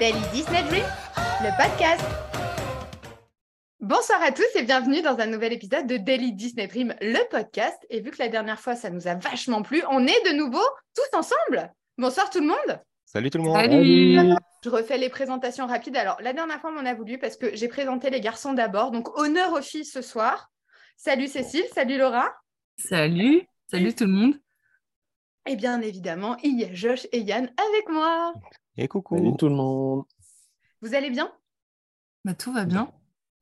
Daily Disney Dream, le podcast. Bonsoir à tous et bienvenue dans un nouvel épisode de Daily Disney Dream, le podcast. Et vu que la dernière fois, ça nous a vachement plu, on est de nouveau tous ensemble. Bonsoir tout le monde. Salut tout le monde. Salut. Je refais les présentations rapides. Alors, la dernière fois, on en a voulu parce que j'ai présenté les garçons d'abord. Donc, honneur aux filles ce soir. Salut Cécile, salut Laura. Salut. Salut tout le monde. Et bien évidemment, il y a Josh et Yann avec moi. Et coucou. Salut tout le monde. Vous allez bien? Bah, tout va bien.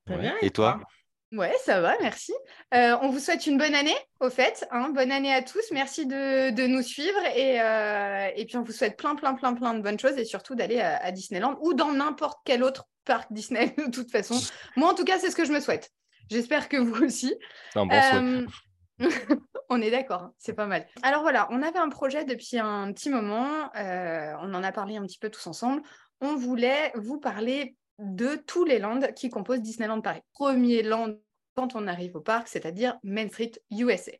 Très Ouais. bien, Et toi? Ouais, ça va, merci. Euh, on vous souhaite une bonne année, au fait. hein. bonne année à tous. Merci de, de nous suivre. Et, euh, et puis, on vous souhaite plein, plein, plein, plein de bonnes choses et surtout d'aller à, à Disneyland ou dans n'importe quel autre parc Disney, de toute façon. Moi, en tout cas, c'est ce que je me souhaite. J'espère que vous aussi. C'est un bon souhait. On est d'accord, hein, c'est pas mal. Alors voilà, on avait un projet depuis un petit moment, euh, on en a parlé un petit peu tous ensemble. On voulait vous parler de tous les lands qui composent Disneyland Paris. Premier land quand on arrive au parc, c'est-à-dire Main Street USA.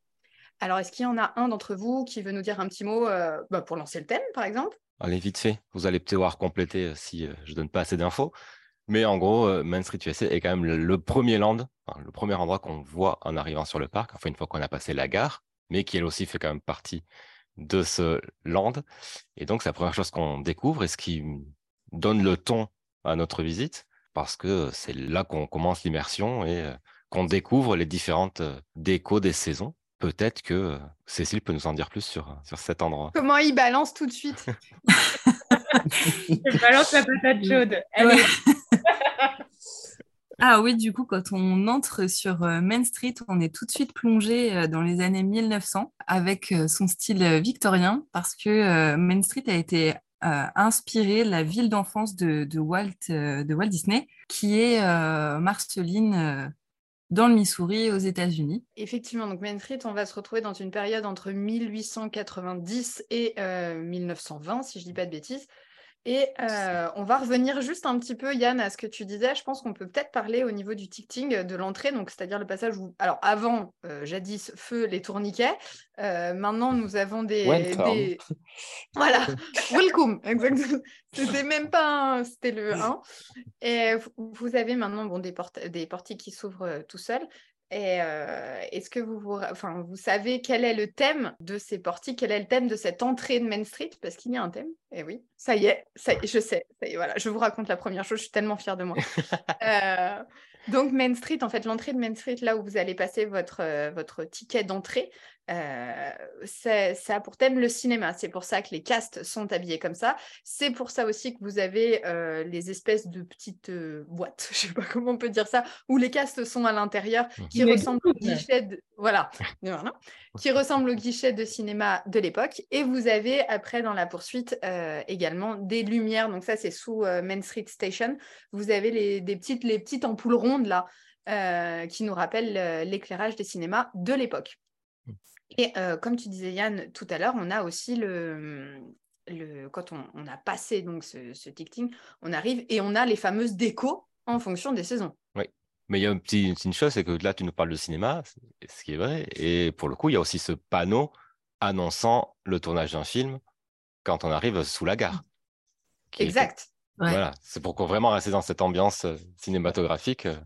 Alors, est-ce qu'il y en a un d'entre vous qui veut nous dire un petit mot euh, bah, pour lancer le thème, par exemple? Allez, vite fait. Vous allez pouvoir compléter euh, si je donne pas assez d'infos. Mais en gros, euh, Main Street USA est quand même le, le premier land, enfin, le premier endroit qu'on voit en arrivant sur le parc, enfin une fois qu'on a passé la gare, mais qui elle aussi fait quand même partie de ce land. Et donc, c'est la première chose qu'on découvre et ce qui donne le ton à notre visite, parce que c'est là qu'on commence l'immersion et euh, qu'on découvre les différentes euh, décos des saisons. Peut-être que Cécile peut nous en dire plus sur, sur cet endroit. Comment il balance tout de suite? Je balance la patate chaude. Allez. Ouais. Ah oui, du coup, quand on entre sur euh, Main Street, on est tout de suite plongé euh, dans les années 1900 avec euh, son style victorien parce que Main Street a été euh, inspiré la ville d'enfance de, Walt, de Walt Disney, qui est Marceline dans le Missouri aux États-Unis. Effectivement, donc Main Street, on va se retrouver dans une période entre 1890 et euh, 1920, si je dis pas de bêtises. Et euh, on va revenir juste un petit peu, Yann, à ce que tu disais. Je pense qu'on peut peut-être parler au niveau du ticketing de l'entrée, donc c'est-à-dire le passage où, alors avant, euh, jadis, feu les tourniquets. Euh, maintenant, nous avons des, voilà, welcome, exactement. C'était même pas, un- c'était le 1. Et vous- avez maintenant bon, des, portes, des portiques qui s'ouvrent euh, tout seuls. Et euh, est-ce que vous, vous, ra- enfin, vous savez quel est le thème de ces portiques, quel est le thème de cette entrée de Main Street? Parce qu'il y a un thème. Et oui, ça y est, ça y est, je sais. Ça y est, voilà, je vous raconte la première chose, je suis tellement fière de moi. Euh, donc Main Street, en fait, l'entrée de Main Street, là où vous allez passer votre, euh, votre ticket d'entrée, euh, c'est- ça a pour thème le cinéma. C'est pour ça que les castes sont habillés comme ça. C'est pour ça aussi que vous avez euh, les espèces de petites euh, boîtes, je sais pas comment on peut dire ça, où les castes sont à l'intérieur, qui Les ressemblent au guichet de... Voilà. Voilà. qui ressemble au guichet de cinéma de l'époque. Et vous avez après dans la poursuite également des lumières. Donc ça, c'est sous Main Street Station. Vous avez les, des petites, les petites ampoules rondes là qui nous rappellent l'éclairage des cinémas de l'époque. Et euh, comme tu disais Yann tout à l'heure, on a aussi le, le quand on, on a passé donc ce, ce ticketing, on arrive et on a les fameuses décos en fonction des saisons. Mais il y a une petite une chose, c'est que là, tu nous parles de cinéma, ce qui est vrai. Et pour le coup, il y a aussi ce panneau annonçant le tournage d'un film quand on arrive sous la gare. est- Exact. Ouais. Voilà, c'est pour qu'on vraiment rester dans cette ambiance euh, cinématographique. euh,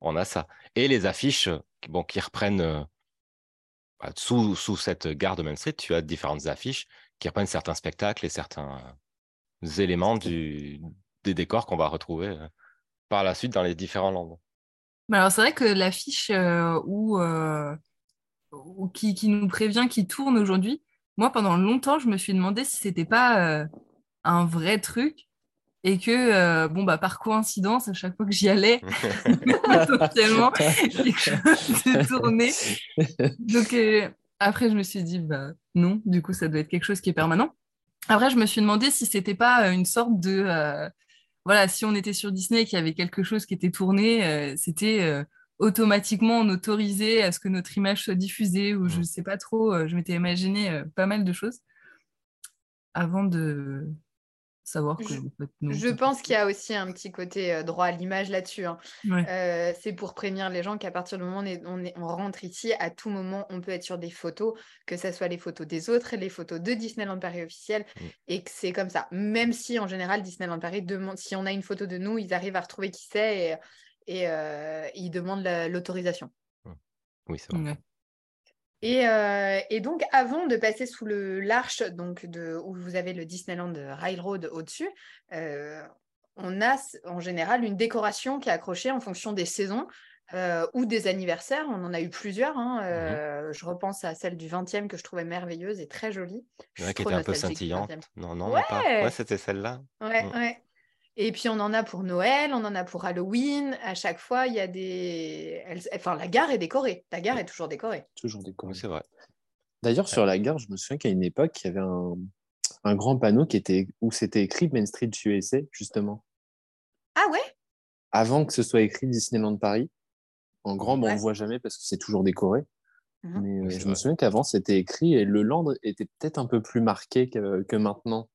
on a ça. Et les affiches qui- bon, qui reprennent euh, bah, sous, sous cette gare de Main Street, tu as différentes affiches qui reprennent certains spectacles et certains euh, éléments du, des décors qu'on va retrouver euh, par la suite dans les différents landes. Mais alors, c'est vrai que l'affiche euh, où, euh, où- qui, qui nous prévient qu'il tourne aujourd'hui, moi, pendant longtemps, je me suis demandé si c'était pas euh, un vrai truc et que, euh, bon, bah, par coïncidence, à chaque fois que j'y allais, potentiellement, quelque chose de tourné. Donc, euh, après, je me suis dit, bah, non, du coup, ça doit être quelque chose qui est permanent. Après, je me suis demandé si c'était pas euh, une sorte de. euh, voilà, si on était sur Disney et qu'il y avait quelque chose qui était tourné, euh, c'était euh, automatiquement on autorisait à ce que notre image soit diffusée ou je Mhm. sais pas trop. euh, je m'étais imaginé euh, pas mal de choses avant de savoir que Je- en fait, non. Je pense qu'il y a aussi un petit côté euh, droit à l'image là-dessus. hein. Ouais. Euh, c'est pour prévenir les gens qu'à partir du moment où on, est- on est- on rentre ici, à tout moment, on peut être sur des photos, que ce soit les photos des autres, les photos de Disneyland Paris officiel, Mm. et que c'est comme ça. Même si, en général, Disneyland Paris demande, si on a une photo de nous, ils arrivent à retrouver qui c'est et, et, euh, ils demandent la- l'autorisation. Oui, c'est vrai. Ouais. Et, euh, et donc, avant de passer sous l'arche, donc de, où vous avez le Disneyland Railroad au-dessus, euh, on a en général une décoration qui est accrochée en fonction des saisons euh, ou des anniversaires. On en a eu plusieurs. hein, euh, Je repense à celle du 20e que je trouvais merveilleuse et très jolie. Suis qui était un peu scintillante. 20e. Non, non, même pas. Ouais. Ouais, c'était celle-là. Ouais, Mm. ouais. Et puis on en a pour Noël, on en a pour Halloween. À chaque fois, il y a des. elles- Enfin, la gare est décorée. La gare est toujours décorée. Toujours Oui, c'est vrai. D'ailleurs, sur la gare, je me souviens qu'à une époque, il y avait un, un grand panneau qui était, où c'était écrit Main Street USA, justement. Ah ouais? Avant que ce soit écrit Disneyland Paris. En grand, bon, on ne voit jamais parce que c'est toujours décoré. Mhm. Mais euh, je me souviens qu'avant, c'était écrit et le land était peut-être un peu plus marqué que, que maintenant.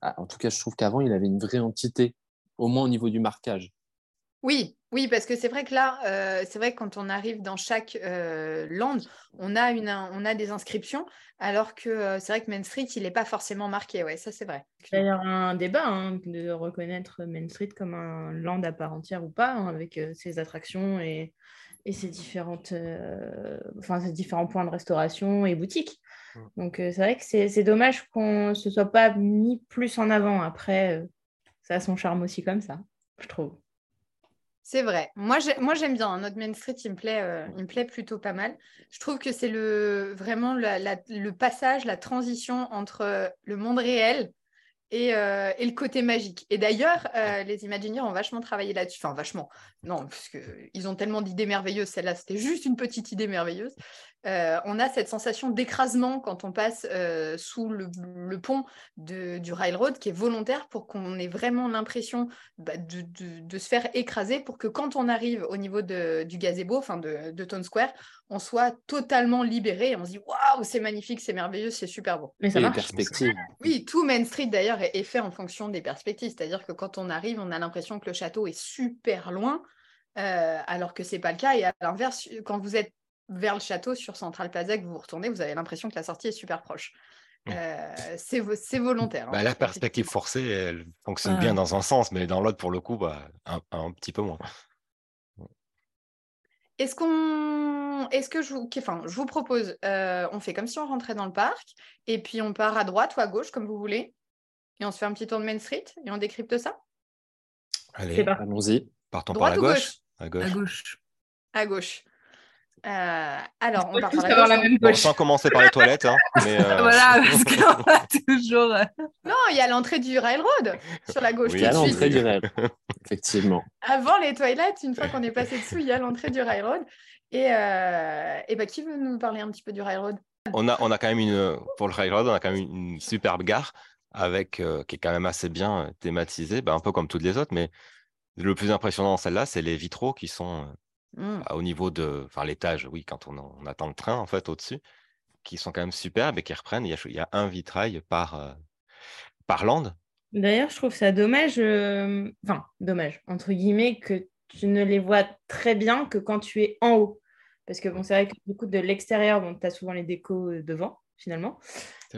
Ah, en tout cas, je trouve qu'avant, il avait une vraie entité, au moins au niveau du marquage. Oui, oui, parce que c'est vrai que là, euh, c'est vrai que quand on arrive dans chaque euh, land, on a, une, on a des inscriptions, alors que euh, c'est vrai que Main Street, il n'est pas forcément marqué. Ouais, ça c'est vrai. D'ailleurs, un débat hein, de reconnaître Main Street comme un land à part entière ou pas, hein, avec euh, ses attractions et, et ses, différentes, euh, enfin, ses différents points de restauration et boutiques. Mm. Donc, euh, c'est vrai que c'est c'est dommage qu'on ne se soit pas mis plus en avant. Après, euh, ça a son charme aussi comme ça, je trouve. C'est vrai. Moi, j'ai- moi, j'aime bien. hein. Notre Main Street, il me plaît, euh, il me plaît plutôt pas mal. Je trouve que c'est le, vraiment la- la- le passage, la transition entre le monde réel et, euh, et le côté magique. Et d'ailleurs, euh, les Imagineers ont vachement travaillé là-dessus. Enfin, vachement. Non, parce qu'ils ont tellement d'idées merveilleuses. Celle-là, c'était juste une petite idée merveilleuse. Euh, on a cette sensation d'écrasement quand on passe euh, sous le, le pont de- du railroad qui est volontaire pour qu'on ait vraiment l'impression bah, de, de- de se faire écraser pour que quand on arrive au niveau de- du gazebo, enfin de, de Town Square, on soit totalement libéré et on se dit waouh, c'est magnifique, c'est merveilleux, c'est super beau. Mais ça marche. perspectives. Oui, tout Main Street d'ailleurs est, est fait en fonction des perspectives, c'est-à-dire que quand on arrive, on a l'impression que le château est super loin, euh, alors que c'est pas le cas. Et à l'inverse, quand vous êtes vers le château sur Central Plaza, que vous vous retournez, vous avez l'impression que la sortie est super proche. Mm. Euh, c'est vo- c'est volontaire. hein, Bah, la perspective forcée, elle fonctionne bien dans un sens, mais dans l'autre, pour le coup, bah, un, un petit peu moins. Est-ce qu'on, est-ce que je vous, enfin, je vous propose, euh, on fait comme si on rentrait dans le parc et puis on part à droite ou à gauche comme vous voulez et on se fait un petit tour de Main Street et on décrypte ça? Allez. Allons-y. partons Droite par la ou gauche? gauche? À gauche. À gauche. à gauche. Euh, alors on doit part par la la même Bon, sans commencer par les toilettes, hein, mais, euh, Voilà, parce qu'on va toujours. euh, Non, il y a l'entrée du railroad sur la gauche Oui, Il y a de l'entrée suite. du. Effectivement. Avant les toilettes, une fois qu'on est passé dessous, il y a l'entrée du railroad. Et, euh, et ben, qui veut nous parler un petit peu du railroad? On a, on a quand même une, pour le railroad, on a quand même une, une superbe gare avec, euh, qui est quand même assez bien thématisée, bah, un peu comme toutes les autres, mais le plus impressionnant dans celle-là, c'est les vitraux qui sont euh, Hmm. au niveau de, enfin l'étage, oui, quand on, on attend le train en fait au-dessus, qui sont quand même superbes et qui reprennent. Il y a, il y a un vitrail par, euh, par land. D'ailleurs, je trouve ça dommage, euh, enfin, dommage, entre guillemets, que tu ne les vois très bien que quand tu es en haut. Parce que bon, c'est vrai que du coup, de l'extérieur, bon, tu as souvent les décos euh, devant, finalement.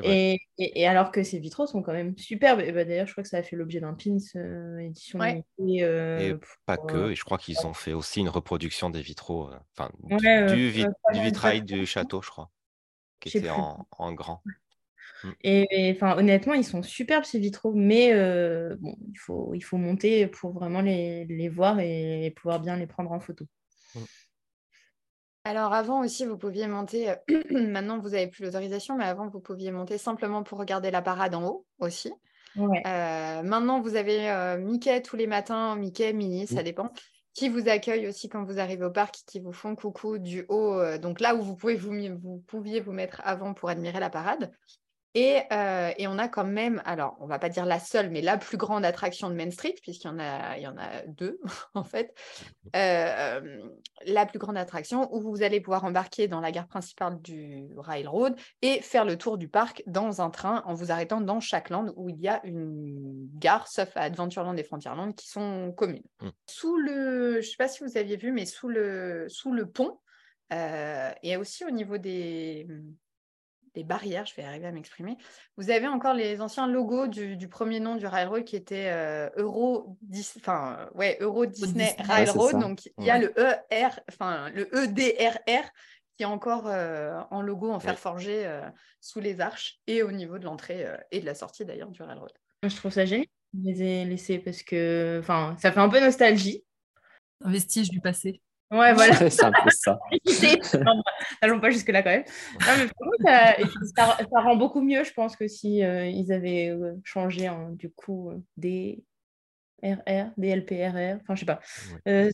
Et, et- et alors que ces vitraux sont quand même superbes. Et bah, D'ailleurs, je crois que ça a fait l'objet d'un pins euh, édition Ouais. limitée. euh, Et pour- pas que, et je crois qu'ils ont fait aussi une reproduction des vitraux, euh, enfin du- Ouais, euh, euh, vitrail du château, je crois, qui était en, en grand. Et et, enfin, honnêtement, ils sont superbes ces vitraux, mais euh, bon, il faut, il faut monter pour vraiment les, les voir et pouvoir bien les prendre en photo. Alors avant aussi, vous pouviez monter, euh, maintenant vous n'avez plus l'autorisation, mais avant vous pouviez monter simplement pour regarder la parade en haut aussi. Ouais. Euh, maintenant vous avez euh, Mickey tous les matins, Mickey, Minnie, ça dépend, qui vous accueillent aussi quand vous arrivez au parc, qui vous font coucou du haut, euh, donc là où vous, pouvez vous pouviez vous mettre avant pour admirer la parade. Et, euh, et, on a quand même, alors on va pas dire la seule, mais la plus grande attraction de Main Street, puisqu'il y en a, il y en a deux en fait. Euh, la plus grande attraction où vous allez pouvoir embarquer dans la gare principale du railroad et faire le tour du parc dans un train en vous arrêtant dans chaque land où il y a une gare, sauf à Adventureland et Frontierland, qui sont communes. Mm. Sous le, je sais pas si vous aviez vu, mais sous le, sous le pont, euh, et aussi au niveau des des barrières, je vais arriver à m'exprimer. Vous avez encore les anciens logos du, premier nom du railroad qui était euh, Euro, enfin, ouais, Euro Disney Railroad. donc il y a le ER, enfin le EDRR qui est encore euh, en logo en fer forgé euh, sous les arches et au niveau de l'entrée et de la sortie d'ailleurs du railroad. Je trouve ça génial de les ai laissés parce que enfin, ça fait un peu nostalgie. Un vestige du passé. Ouais, voilà. c'est un peu ça. N'allons pas jusque-là quand même. Non, mais ça, ça, rend beaucoup mieux, je pense, que si euh, ils avaient euh, changé hein, du coup euh, des RR, des LPRR, enfin je sais pas.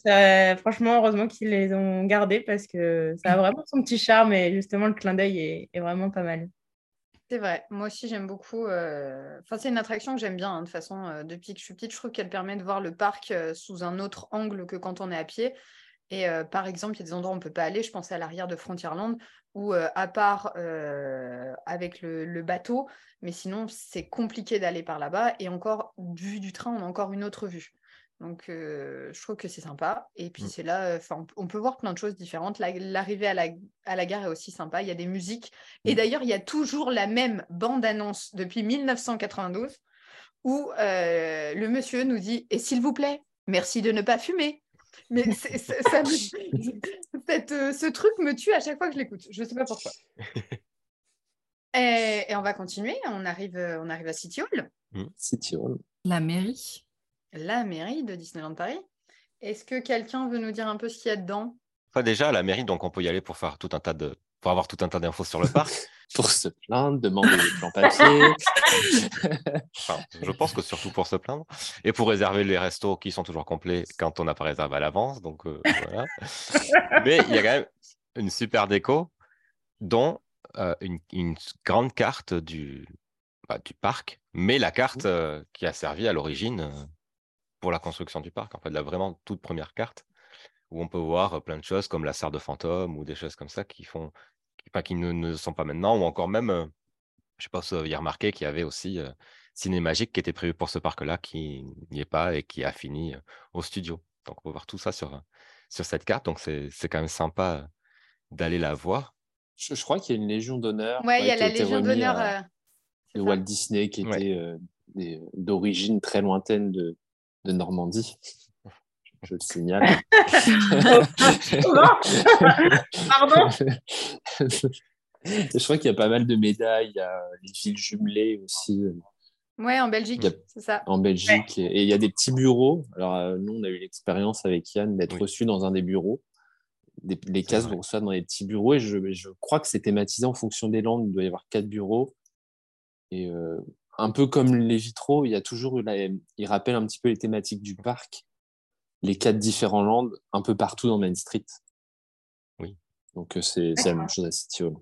Ça, franchement, heureusement qu'ils les ont gardés parce que ça a vraiment son petit charme et justement le clin d'œil est, est, vraiment pas mal. C'est vrai, moi aussi j'aime beaucoup. Enfin, c'est une attraction que j'aime bien hein, de toute façon. depuis que je suis petite, je trouve qu'elle permet de voir le parc sous un autre angle que quand on est à pied. Et par exemple, il y a des endroits où on ne peut pas aller. Je pensais à l'arrière de Frontierland, où à part avec le, bateau, mais sinon c'est compliqué d'aller par là-bas. Et encore, vue du train, on a encore une autre vue. Donc je trouve que c'est sympa. Et puis mmh. c'est là, on peut voir plein de choses différentes. L'arrivée à la, à la, gare est aussi sympa. Il y a des musiques. Et mmh. d'ailleurs, il y a toujours la même bande-annonce depuis 1992 où le monsieur nous dit Et s'il vous plaît, merci de ne pas fumer. Mais ça, euh, ce truc me tue à chaque fois que je l'écoute. Je ne sais pas pourquoi. et, on va continuer. On arrive, euh, on arrive à City Hall. Mm. City Hall. La mairie. La mairie de Disneyland Paris. Est-ce que quelqu'un veut nous dire un peu ce qu'il y a dedans? Enfin, déjà, la mairie, donc on peut y aller pour faire tout un tas de, pour avoir tout un tas d'infos sur le parc. pour se plaindre, demander des plans papier. je pense que surtout pour se plaindre. Et pour réserver les restos qui sont toujours complets quand on n'a pas réservé à l'avance. Donc euh, voilà. Mais il y a quand même une super déco, dont euh, une, grande carte du, bah, du parc, mais la carte euh, qui a servi à l'origine pour la construction du parc. En fait, la vraiment toute première carte où on peut voir plein de choses comme la serre de fantôme ou des choses comme ça qui font qui ne, sont pas maintenant, ou encore même, euh, je ne sais pas si vous avez remarqué qu'il y avait aussi euh, Ciné Magique qui était prévu pour ce parc-là, qui n'y est pas et qui a fini euh, au studio. Donc, on peut voir tout ça sur, sur cette carte. Donc, c'est quand même sympa d'aller la voir. Je, crois qu'il y a une Légion d'honneur. Oui, il y a la Légion d'honneur. de Walt Disney qui était d'origine très lointaine de, de Normandie je le signale. Pardon Je crois qu'il y a pas mal de médailles, il y a les villes jumelées aussi. Oui, en Belgique, c'est ça. En Belgique. Et il y a des petits bureaux. Alors, euh, nous, on a eu l'expérience avec Yann d'être reçu dans un des bureaux. les cases, vous recevez dans les petits bureaux. Et je, je crois que c'est thématisé en fonction des landes. Il doit y avoir quatre bureaux. Et euh, un peu comme les vitraux, il y a toujours. Là, il rappelle un petit peu les thématiques du parc les quatre différents lands un peu partout dans Main Street. Oui. Donc euh, c'est la même chose à City Hall.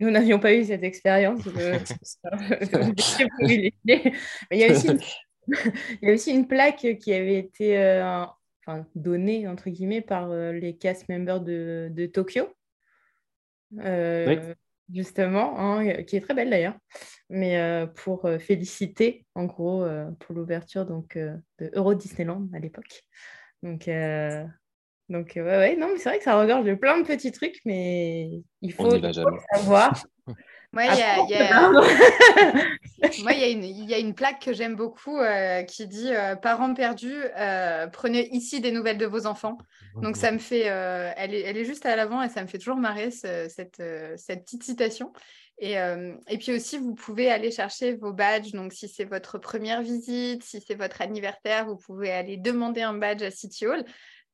Nous n'avions pas eu cette expérience. il, y a aussi une... il y a aussi une plaque qui avait été euh, enfin, donnée entre guillemets par euh, les cast members de, de Tokyo. Justement, hein, qui est très belle d'ailleurs, mais pour féliciter en gros pour l'ouverture donc de Euro Disneyland à l'époque. Donc, euh, donc ouais, ouais, non, mais c'est vrai que ça regorge de plein de petits trucs, mais il faut, savoir. Moi, il y, a une plaque que j'aime beaucoup euh, qui dit euh, Parents perdus, prenez ici des nouvelles de vos enfants. Donc, ça me fait. elle, est, elle est juste à l'avant et ça me fait toujours marrer cette, cette petite citation. Et, et, puis aussi, vous pouvez aller chercher vos badges. Donc, si c'est votre première visite, si c'est votre anniversaire, vous pouvez aller demander un badge à City Hall.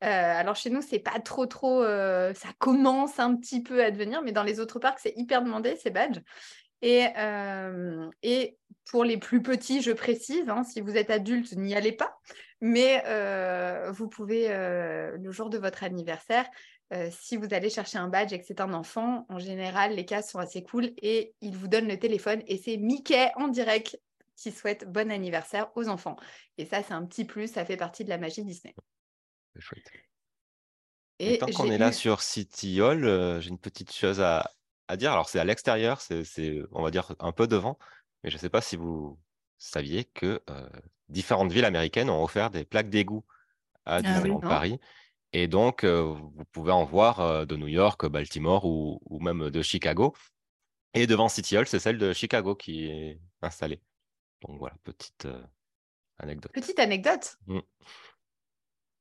Euh, alors chez nous, c'est pas trop trop, euh, ça commence un petit peu à devenir, mais dans les autres parcs, c'est hyper demandé ces badges. Et, euh, et, pour les plus petits, je précise, hein, si vous êtes adulte, n'y allez pas, mais vous pouvez, le jour de votre anniversaire, euh, si vous allez chercher un badge et que c'est un enfant, en général, les cas sont assez cool et ils vous donnent le téléphone et c'est Mickey en direct qui souhaite bon anniversaire aux enfants. Et ça, c'est un petit plus, ça fait partie de la magie Disney. C'est chouette. Et, tant qu'on est là sur City Hall, euh, j'ai une petite chose à, à dire. Alors, c'est à l'extérieur, c'est, on va dire, un peu devant, mais je ne sais pas si vous saviez que euh, différentes villes américaines ont offert des plaques d'égout à Ah Disneyland. Paris. Et donc, euh, vous pouvez en voir euh, de New York, Baltimore ou, ou même de Chicago. Et devant City Hall, c'est celle de Chicago qui est installée. Donc voilà, petite euh, anecdote. Petite anecdote. Mm.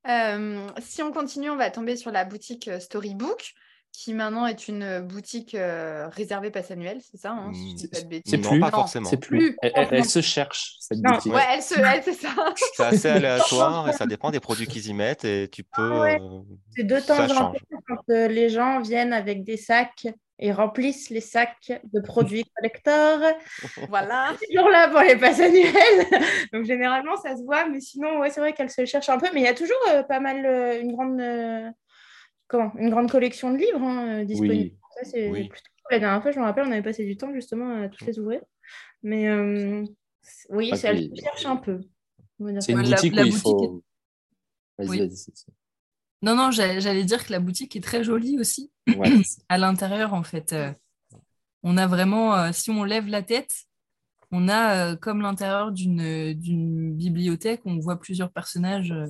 Euh, si on continue, on va tomber sur la boutique Storybook, qui maintenant est une boutique euh, réservée passe annuelle, c'est ça hein, si je dis pas de bêtises. C'est non, plus. pas forcément. C'est plus. Plus. Elle, elle- elle se cherche, cette Non, boutique. Ouais, elle se, elle, c'est ça. C'est assez aléatoire et ça dépend des produits qu'ils y mettent et tu peux. Ah ouais. euh, C'est de temps Ça en temps change. quand euh, les gens viennent avec des sacs et remplissent les sacs de produits collector. Voilà. toujours là pour les passes annuelles. Donc généralement, ça se voit, mais sinon, ouais, c'est vrai qu'elle se cherche un peu. Mais il y a toujours euh, pas mal, euh, une, grande, euh, comment, une grande collection de livres hein, euh, disponibles. Oui. Ça, c'est Oui. plutôt cool. La dernière fois, je me rappelle, on avait passé du temps justement à tous les ouvrir. Mais euh, oui, Ah, ça, puis- se cherche un peu. Va dire C'est une la- boutique la où il boutique faut. Vas-y, Oui. vas-y. c'est- c'est- Non, non, j'allais j'allais dire que la boutique est très jolie aussi. Ouais. À l'intérieur, en fait, euh, on a vraiment, euh, si on lève la tête, on a euh, comme l'intérieur d'une d'une bibliothèque, on voit plusieurs personnages euh,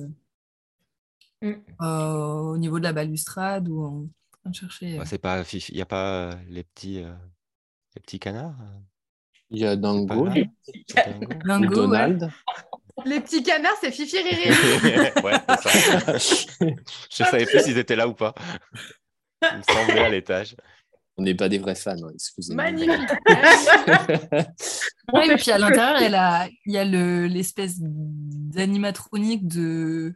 Mm. euh, au niveau de la balustrade ou en train de chercher. euh. bah, c'est pas, il n'y a pas euh, les petits, euh, les petits canards. Il y a Dango, là ouais. Donald. Les petits canards, c'est Fifi Riri. ouais, c'est ça. Je savais plus s'ils étaient là ou pas. Il me semblait à l'étage. On n'est pas des vrais fans, hein, excusez-moi. Magnifique. Ouais, et puis à l'intérieur, il y a, la- il y a le- l'espèce d'animatronique de.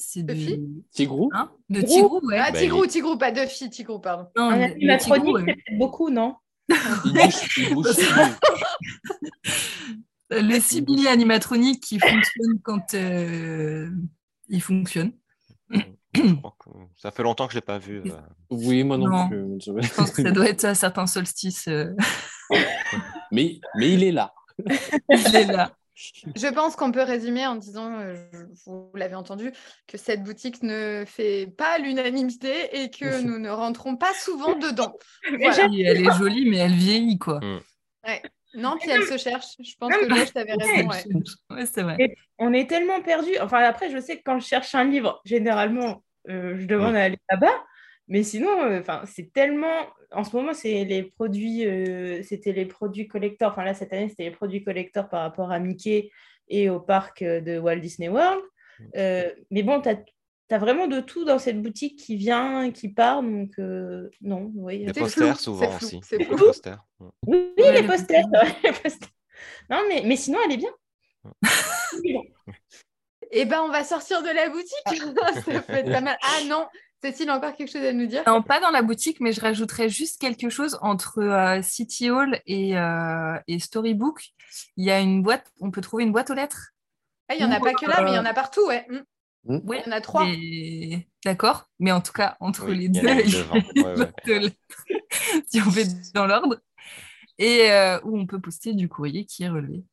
C'est De Tigrou? Hein? De Tigrou? Ouais. Ah, Bah, Tigrou, Tigrou, pas de fille, Tigrou, pardon. Non, le animatronique, Tigrou, c'est peut-être beaucoup, non? Le Sibili animatronique qui fonctionne quand euh, il fonctionne. Je crois que Ça fait longtemps que je l'ai pas vu. euh. Oui, moi non, Non. plus. Je- Je pense que ça doit être à certains solstices. euh, mais, mais il est là. il est là. Je pense qu'on peut résumer en disant, euh, vous l'avez entendu, que cette boutique ne fait pas l'unanimité et que nous ne rentrons pas souvent dedans. Voilà. Elle est jolie, mais elle vieillit, quoi. Non, puis elle se cherche. Je pense que Josh, t'avais raison. ouais. Ouais, c'est vrai. On est tellement perdus. Enfin, après, je sais que quand je cherche un livre, généralement, euh, je demande à aller là-bas. Mais sinon, euh, enfin, c'est tellement. En ce moment, c'est les produits. euh, c'était les produits collector. Enfin, là, cette année, c'était les produits collector par rapport à Mickey et au parc euh, de Walt Disney World. Euh, mais bon, tu as, vraiment de tout dans cette boutique qui vient, qui part. Donc, euh, non, oui. Des posters flou, souvent aussi. c'est Beaucoup de flou. posters. Oui, Ouais, les le posters. ouais, les posters. Non, mais, mais sinon, elle est bien. Eh ben, on va sortir de la boutique. Ça peut être pas mal. Ah non, Cécile a encore quelque chose à nous dire? Non, pas dans la boutique, mais je rajouterais juste quelque chose entre euh, City Hall et, euh, et Storybook. Il y a une boîte, on peut trouver une boîte aux lettres? Ah, Il n'y en a pas que là, mais il y en a partout, ouais. Mm. Ouais, Il y en a trois. Et- D'accord, mais en tout cas, entre Oui, les il y en deux, a il y a Ouais, ouais. aux lettres, si on fait dans l'ordre. Et euh, où on peut poster du courrier qui est relevé.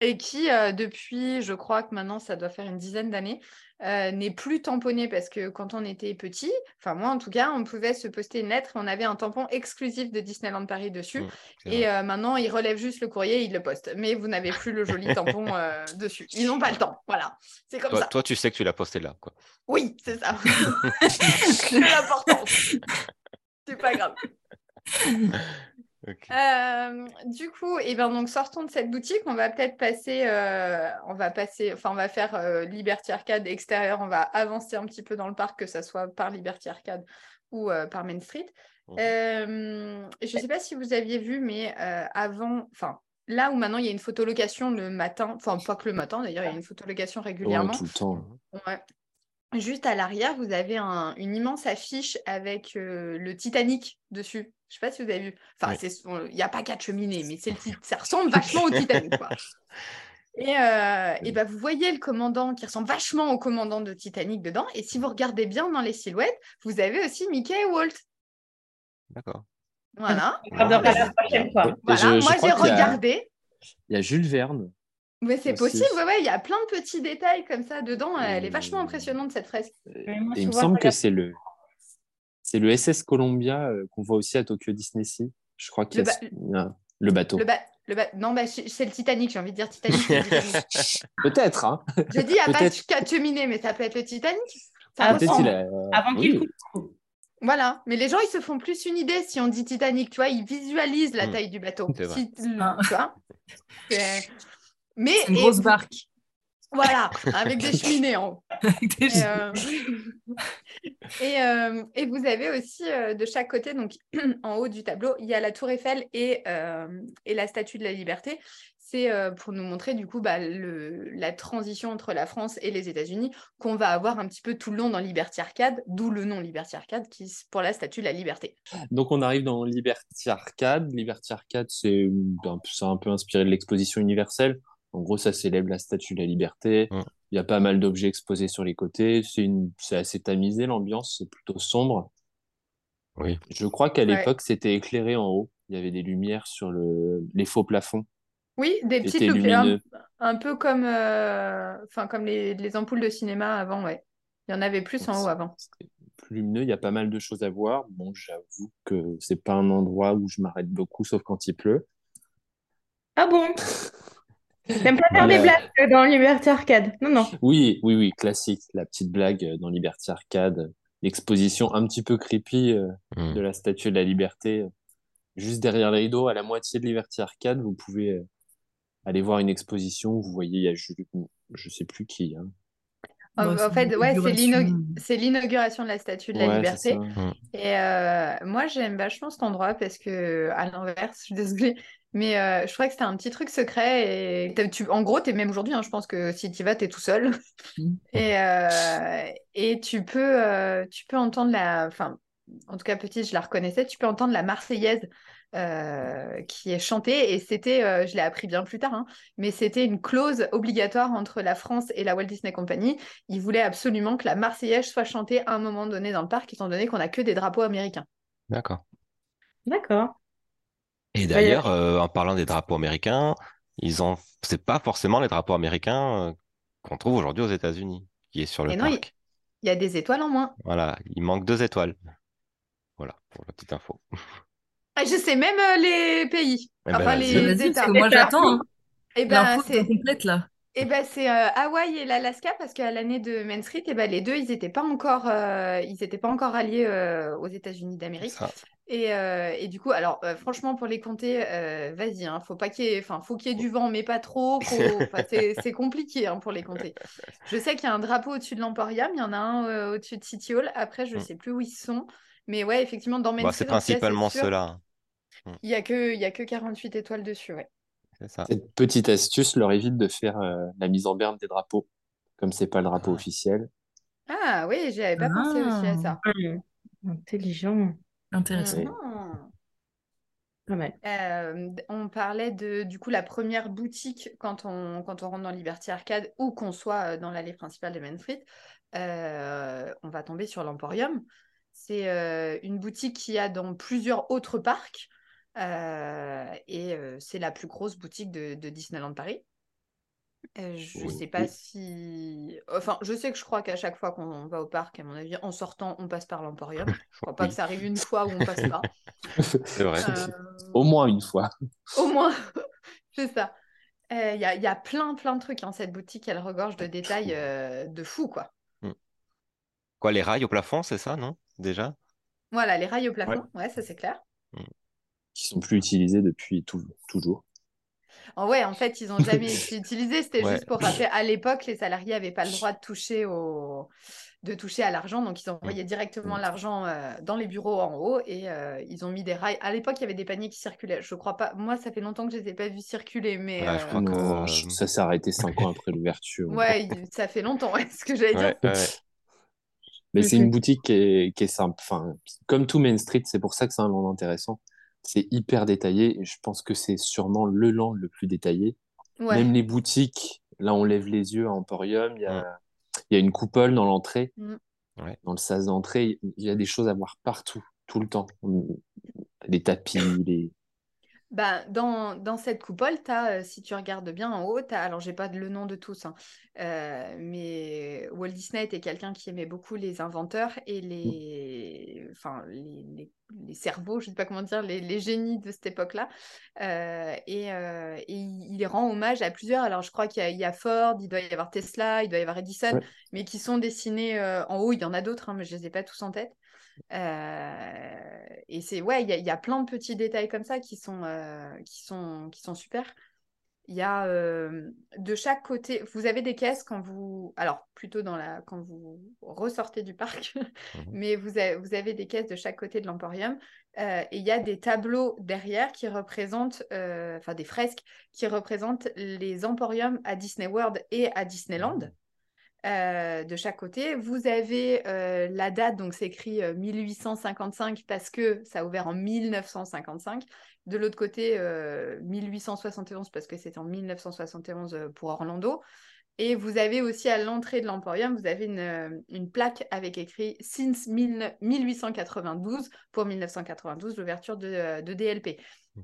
Et qui, euh, depuis, je crois que maintenant, ça doit faire une dizaine d'années, euh, n'est plus tamponné parce que quand on était petit, enfin moi en tout cas, on pouvait se poster une lettre et on avait un tampon exclusif de Disneyland Paris dessus. Mm, C'est Et euh, maintenant, ils relèvent juste le courrier et ils le postent. Mais vous n'avez plus le joli tampon euh, dessus. Ils n'ont pas le temps. Voilà. C'est comme Toi, ça. toi, tu sais que tu l'as posté là. Quoi. Oui, c'est ça. c'est l'important. c'est pas grave. Euh, du coup, et ben donc sortons de cette boutique. On va peut-être passer, euh, on va passer, enfin on va faire euh, Liberty Arcade extérieur. On va avancer un petit peu dans le parc, que ça soit par Liberty Arcade ou par Main Street. Mhm. Je ne sais pas si vous aviez vu, mais avant, enfin là où maintenant il y a une photolocation le matin, enfin pas que le matin d'ailleurs, il y a une photolocation Ouais, régulièrement. tout le temps. Ouais. Juste à l'arrière, vous avez un- une immense affiche avec euh, le Titanic dessus. Je sais pas si vous avez vu. Enfin, Oui. il n'y a pas quatre cheminées, mais c'est le ça ressemble vachement au Titanic. quoi. Et, euh, et bah, vous voyez le commandant qui ressemble vachement au commandant de Titanic dedans. Et si vous regardez bien dans les silhouettes, vous avez aussi Mickey et Walt. D'accord. Voilà. Voilà. je- je Moi, j'ai qu'il y a- regardé. Il y a Jules Verne. Mais c'est possible, ouais, ouais, il y a plein de petits détails comme ça dedans. Elle est vachement Euh, impressionnante, cette fresque. Mais moi, Et il me semble que c'est le, c'est le SS Columbia euh, qu'on voit aussi à Tokyo Disney Sea. Je crois qu'il y a Le ah, le bateau. Le ba- le ba- Non, bah, c'est le Titanic, j'ai envie de dire Titanic. Peut-être, hein. Je dis, il n'y a pas qu'à cheminer, mais ça peut être le Titanic. Ah, il a. euh, Avant qu'il oui. coule. Voilà, mais les gens, ils se font plus une idée si on dit Titanic, tu vois, ils visualisent la Mm. taille du bateau. C'est vrai. Si- Ah. tu vois C'est- Mais une et- grosse barque voilà, avec des cheminées en haut. avec des Et, euh, et, euh, et vous avez aussi euh, de chaque côté, donc en haut du tableau, il y a la Tour Eiffel et, euh, et la Statue de la Liberté. C'est euh, pour nous montrer du coup bah, le- la transition entre la France et les États-Unis qu'on va avoir un petit peu tout le long dans Liberty Arcade, d'où le nom Liberty Arcade qui pour la Statue de la Liberté. Donc on arrive dans Liberty Arcade. Liberty Arcade, c'est un, peu- c'est un peu inspiré de l'exposition universelle. En gros, ça célèbre la Statue de la Liberté. Mm. Il y a pas mal d'objets exposés sur les côtés. C'est une, assez tamisé l'ambiance, c'est plutôt sombre. Oui. Je crois qu'à Ouais. l'époque, c'était éclairé en haut. Il y avait des lumières sur le, les faux plafonds. Oui, des petites C'était lumières, un, lumineux. un peu comme, euh, enfin, comme les, les ampoules de cinéma avant, ouais. Il y en avait plus en haut avant. C'était plus lumineux. Il y a pas mal de choses à voir. Bon, j'avoue que c'est pas un endroit où je m'arrête beaucoup, sauf quand il pleut. Ah bon? T'aimes pas faire des blagues euh, dans Liberty Arcade? Non, non. Oui, oui, oui, classique. La petite blague euh, dans Liberty Arcade. L'exposition un petit peu creepy euh, Mm. de la Statue de la Liberté. Juste derrière les rideaux, à la moitié de Liberty Arcade, vous pouvez euh, aller voir une exposition. où Vous voyez, il y a Jules, je sais plus qui. hein. En, fait, ouais, c'est l'inauguration. l'inau- c'est l'inauguration de la Statue de la Ouais, Liberté. ça. Et euh, moi, j'aime vachement cet endroit parce que, à l'inverse, je suis désolée, mais euh, je crois que c'était un petit truc secret. Et tu, en gros, tu es même aujourd'hui, hein, je pense que si tu vas, tu es tout seul. Mm. Et, euh, et tu peux, euh, tu peux entendre la. Enfin, en tout cas, petite, je la reconnaissais, tu peux entendre la Marseillaise. euh, qui est chantée et c'était, euh, je l'ai appris bien plus tard, hein, mais c'était une clause obligatoire entre la France et la Walt Disney Company. Ils voulaient absolument que la Marseillaise soit chantée à un moment donné dans le parc, étant donné qu'on n'a que des drapeaux américains. D'accord. D'accord. Et d'ailleurs, euh, en parlant des drapeaux américains, ils ont, c'est pas forcément les drapeaux américains euh, qu'on trouve aujourd'hui aux États-Unis, qui est sur le Et non, il- parc. Il y a des étoiles en moins. Voilà, il manque deux étoiles. Voilà, pour la petite info. Ah, je sais même euh, les pays, Eh ben, enfin vas-y. les Vas-y, parce que moi j'attends hein. Et ben l'info c'est complète là. Eh ben, c'est euh, Hawaï et l'Alaska parce qu'à l'année de Main Street, eh ben, les deux, ils n'étaient pas encore, euh, ils étaient pas encore alliés euh, aux États-Unis d'Amérique. Et, et du coup, alors franchement, pour les compter, vas-y, hein, faut pas qu'il y ait, enfin, faut qu'il y ait du vent, mais pas trop. faut- enfin, c'est compliqué hein, pour les compter. Je sais qu'il y a un drapeau au-dessus de l'Emporium, il y en a un au-dessus de City Hall. Après, je Mm. sais plus où ils sont, mais ouais, effectivement, dans Main Bah, Street, c'est principalement ceux-là. Il y a que, il y a que 48 étoiles dessus, ouais. Ça. Cette petite astuce leur évite de faire euh, la mise en berne des drapeaux. Comme c'est pas le drapeau Ah. officiel. Ah oui, j'avais pas pensé aussi à ça. Intelligent. Intéressant. Mal. Euh, on parlait de du coup la première boutique quand on, quand on rentre dans Liberty Arcade ou qu'on soit euh, dans l'allée principale de Main Street, euh, on va tomber sur l'Emporium. C'est euh, une boutique qui a dans plusieurs autres parcs euh, et euh, c'est la plus grosse boutique de, de Disneyland Paris. Euh, je Oui. sais pas si. Enfin, je sais que je crois qu'à chaque fois qu'on va au parc, à mon avis, en sortant, on passe par l'Emporium. Je crois pas que ça arrive une fois où on passe pas. C'est vrai. Euh, Au moins une fois. au moins, c'est ça. Il y, a, y a plein, plein de trucs. Hein. Cette boutique, elle regorge de détails de fou, quoi. Quoi, les rails au plafond, c'est ça, non? Déjà? Voilà, les rails au plafond, ouais, ça c'est clair. Qui sont plus utilisés depuis tout- toujours. En ouais, en fait, ils n'ont jamais été utilisés. C'était Ouais. juste pour rappeler, à l'époque, les salariés n'avaient pas le droit de toucher au... de toucher à l'argent. Donc, ils envoyaient directement Mm. l'argent euh, dans les bureaux en haut et euh, ils ont mis des rails. À l'époque, il y avait des paniers qui circulaient. Je crois pas. Moi, ça fait longtemps que je ne les ai pas vus circuler, mais Ouais, je euh, crois que- Non, je- ça s'est arrêté cinq ans après l'ouverture. ouais, ça fait longtemps, ouais, ce que j'allais dire. Ouais, ouais. Mais c'est une boutique qui est, qui est simple. Enfin, comme tout Main Street, c'est pour ça que c'est un land intéressant. C'est hyper détaillé et je pense que c'est sûrement le land le plus détaillé. Ouais. Même les boutiques, là, on lève les yeux à Emporium, il y a, il y a une coupole dans l'entrée, Mm. Ouais. dans le sas d'entrée, il y a des choses à voir partout, tout le temps. Les tapis, les... Bah, dans, dans cette coupole, as, si tu regardes bien en haut, t'as, alors j'ai pas le nom de tous, hein, euh, mais Walt Disney était quelqu'un qui aimait beaucoup les inventeurs et les, enfin, les, les, les cerveaux, je sais pas comment dire, les, les génies de cette époque-là. Euh, et, euh, et il, rend hommage à plusieurs. Alors je crois qu'il y a, il y a Ford, il doit y avoir Tesla, il doit y avoir Edison, Ouais. mais qui sont dessinés euh, en haut. Il y en a d'autres, hein, mais je les ai pas tous en tête. Euh, et c'est ouais, il y, a- il y a plein de petits détails comme ça qui sont, euh, qui sont, qui sont super. Il y a euh, de chaque côté, vous avez des caisses quand vous, alors plutôt dans la, quand vous ressortez du parc, mais vous avez, vous avez des caisses de chaque côté de l'emporium. Et il y a des tableaux derrière qui représentent, enfin des fresques qui représentent les emporiums à Disney World et à Disneyland. Euh, de chaque côté. Vous avez euh, la date, donc c'est écrit euh, 1855 parce que ça a ouvert en 1955. De l'autre côté, euh, 1871 parce que c'était en 1971 euh, pour Orlando. Et vous avez aussi à l'entrée de l'Emporium, vous avez une, euh, une plaque avec écrit Since 1000 1892 pour 1992, l'ouverture de, euh, de DLP. Et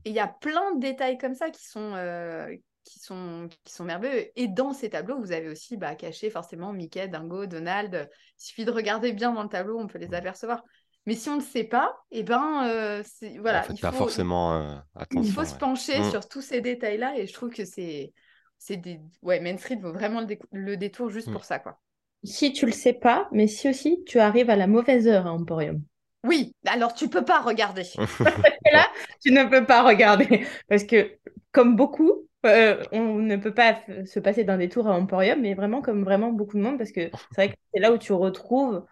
il y a plein de détails comme ça qui sont, euh, qui sont, qui sont merveilleux. Et dans ces tableaux, vous avez aussi bah, caché forcément Mickey, Dingo, Donald. Il suffit de regarder bien dans le tableau, on peut les apercevoir. Mais si on ne sait pas, eh ben, euh, voilà, en fait, il pas faut, forcément euh, il faut se pencher Mm. sur tous ces détails-là. Et je trouve que c'est, c'est des, ouais, Main Street vaut vraiment le, détour juste Mm. pour ça, quoi. Si tu le sais pas, mais si aussi tu arrives à la mauvaise heure à Emporium. Oui, alors tu peux pas regarder. Et là, tu ne peux pas regarder. Parce que, comme beaucoup, euh, on ne peut pas se passer d'un détour à Emporium, mais vraiment comme vraiment beaucoup de monde, parce que c'est vrai que c'est là où tu retrouves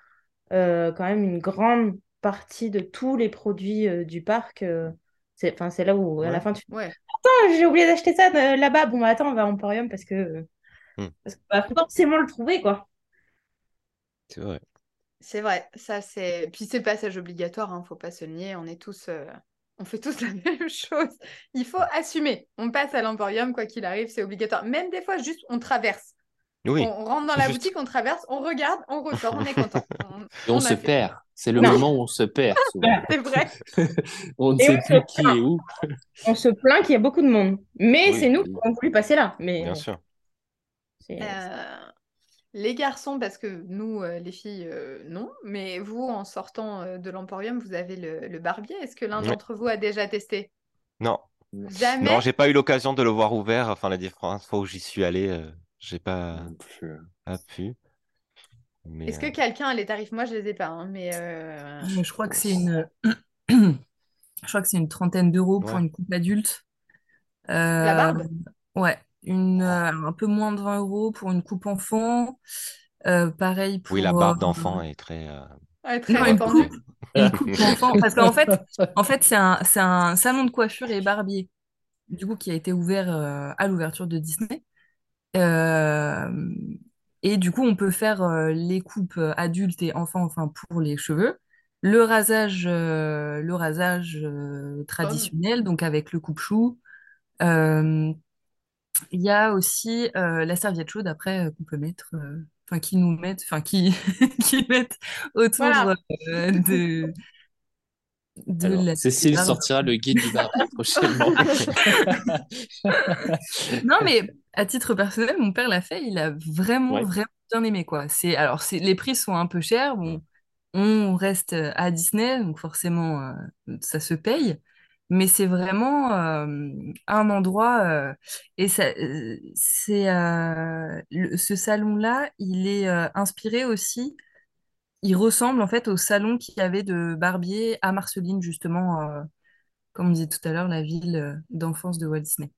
euh, quand même une grande partie de tous les produits euh, du parc. euh, c'est, enfin, c'est là où, à la fin, tu Ouais. Attends, j'ai oublié d'acheter ça là-bas. Bon, bah, attends, on va à Emporium parce que. Hmm. Parce qu'il va forcément le trouver, quoi. C'est vrai. C'est vrai, ça c'est. Puis c'est le passage obligatoire, hein, faut pas se nier, on est tous. On fait tous la même chose. Il faut assumer. On passe à l'Emporium, quoi qu'il arrive, c'est obligatoire. Même des fois, juste on traverse. Oui, On rentre dans la juste. boutique, on traverse, on regarde, on ressort, on est content. On, Et on, on a se fait. perd. C'est le Non. moment où on se perd souvent. C'est vrai. on ne Et sait on plus se qui est où. On se plaint qu'il y a beaucoup de monde. Mais Oui, c'est nous oui. qui avons voulu passer là. Mais bien sûr. c'est- Euh, les garçons, parce que nous, euh, les filles, euh, non. Mais vous, en sortant euh, de l'Emporium, vous avez le, le barbier. Est-ce que l'un Ouais. d'entre vous a déjà testé? Non, Jamais? non, j'ai pas eu l'occasion de le voir ouvert. Enfin, les différentes fois où j'y suis allé, euh, j'ai pas, Non plus. pas pu. Mais, Est-ce que euh, quelqu'un a les tarifs? Moi, je les ai pas, hein, mais euh, Mais je crois que c'est une... je crois que c'est une trentaine d'euros pour Ouais. une coupe adulte. la Euh, barbe Ouais, une, euh, un peu moins de 20 euros pour une coupe enfant. Euh, pareil pour... oui, la barbe euh, d'enfant est très. euh, Ouais, très Non, une répandue. coupe, une coupe enfant. Parce qu'en fait, en fait c'est un, c'est un salon de coiffure et barbier, du coup, qui a été ouvert euh, à l'ouverture de Disney. Euh, et du coup, on peut faire euh, les coupes adultes et enfants, enfin, pour les cheveux. Le rasage, euh, le rasage euh, traditionnel, donc avec le coupe-chou. Euh, il y a aussi euh, la serviette chaude après euh, qu'on peut mettre, euh, enfin qui nous mettent, enfin qui qui mettent autour Voilà. euh, de de Alors, la Cécile barbe. sortira le guide du barbier prochainement. Non mais à titre personnel, mon père l'a fait, il a vraiment Ouais. vraiment bien aimé quoi. C'est alors c'est les prix sont un peu chers, bon, on reste à Disney donc forcément euh, ça se paye. Mais c'est vraiment euh, un endroit euh, et ça, euh, c'est ce salon-là, il est inspiré aussi. Il ressemble en fait au salon qu'il y avait de Barbier à Marceline justement, comme on disait tout à l'heure, la ville d'enfance de Walt Disney.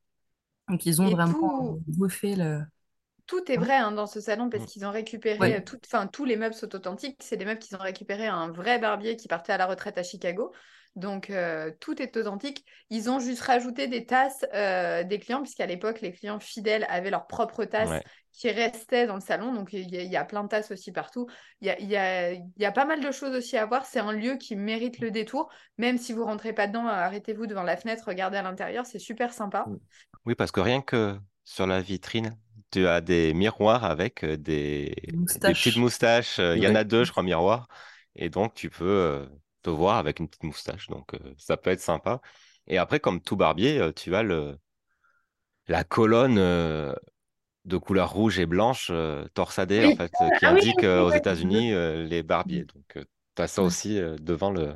Donc ils ont Et vraiment tout, refait le. tout est vrai hein, dans ce salon parce qu'ils ont récupéré, Ouais. tout, enfin, tous les meubles sont authentiques. C'est des meubles qu'ils ont récupérés à un vrai barbier qui partait à la retraite à Chicago. Donc euh, tout est authentique. Ils ont juste rajouté des tasses euh, des clients, puisqu'à l'époque, les clients fidèles avaient leurs propres tasses Ouais. qui restaient dans le salon. Donc il y, a- il y a plein de tasses aussi partout. Il y a, il y a- il y a pas mal de choses aussi à voir. C'est un lieu qui mérite le détour. Même si vous rentrez pas dedans, arrêtez-vous devant la fenêtre, regardez à l'intérieur. C'est super sympa. Oui, parce que rien que sur la vitrine, tu as des miroirs avec euh, des, petites moustaches. Il y en a deux, je crois, miroirs. Et donc, tu peux euh, te voir avec une petite moustache. Donc, euh, ça peut être sympa. Et après, comme tout barbier, euh, tu as le, la colonne euh, de couleur rouge et blanche euh, torsadée, Oui. en fait, euh, qui Ah oui, indique oui, aux. États-Unis euh, les barbiers. Donc, tu as ça aussi euh, devant le.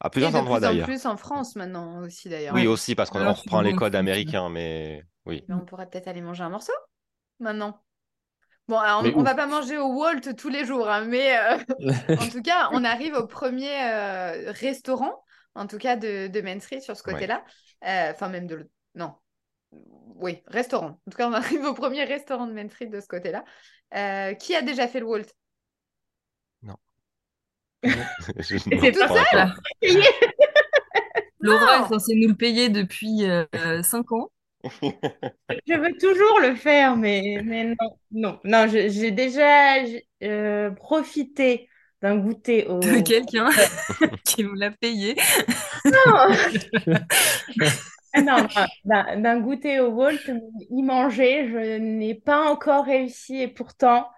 À Et plusieurs de endroits plus en d'ailleurs. plus en France maintenant aussi d'ailleurs. Oui, aussi, parce qu'on reprend les codes américains, mais oui. Mais on pourra peut-être aller manger un morceau maintenant. Bon, alors on où va pas manger au Walt tous les jours, hein, mais euh, en tout cas, on arrive au premier euh, restaurant, en tout cas de, de Main Street sur ce Ouais. côté-là. Euh, Enfin, même de... l- Non. Oui, restaurant. En tout cas, on arrive au premier restaurant de Main Street de ce côté-là. Euh, qui a déjà fait le Walt? Je c'est non, tout. Voilà. Laura Non. est censée nous le payer depuis 5 ans. Je veux toujours le faire, mais, mais non, non, non, j'ai déjà euh, profité d'un goûter au. de quelqu'un qui nous l'a payé. Ah non, non, d'un goûter au Walt, y manger, je n'ai pas encore réussi et pourtant,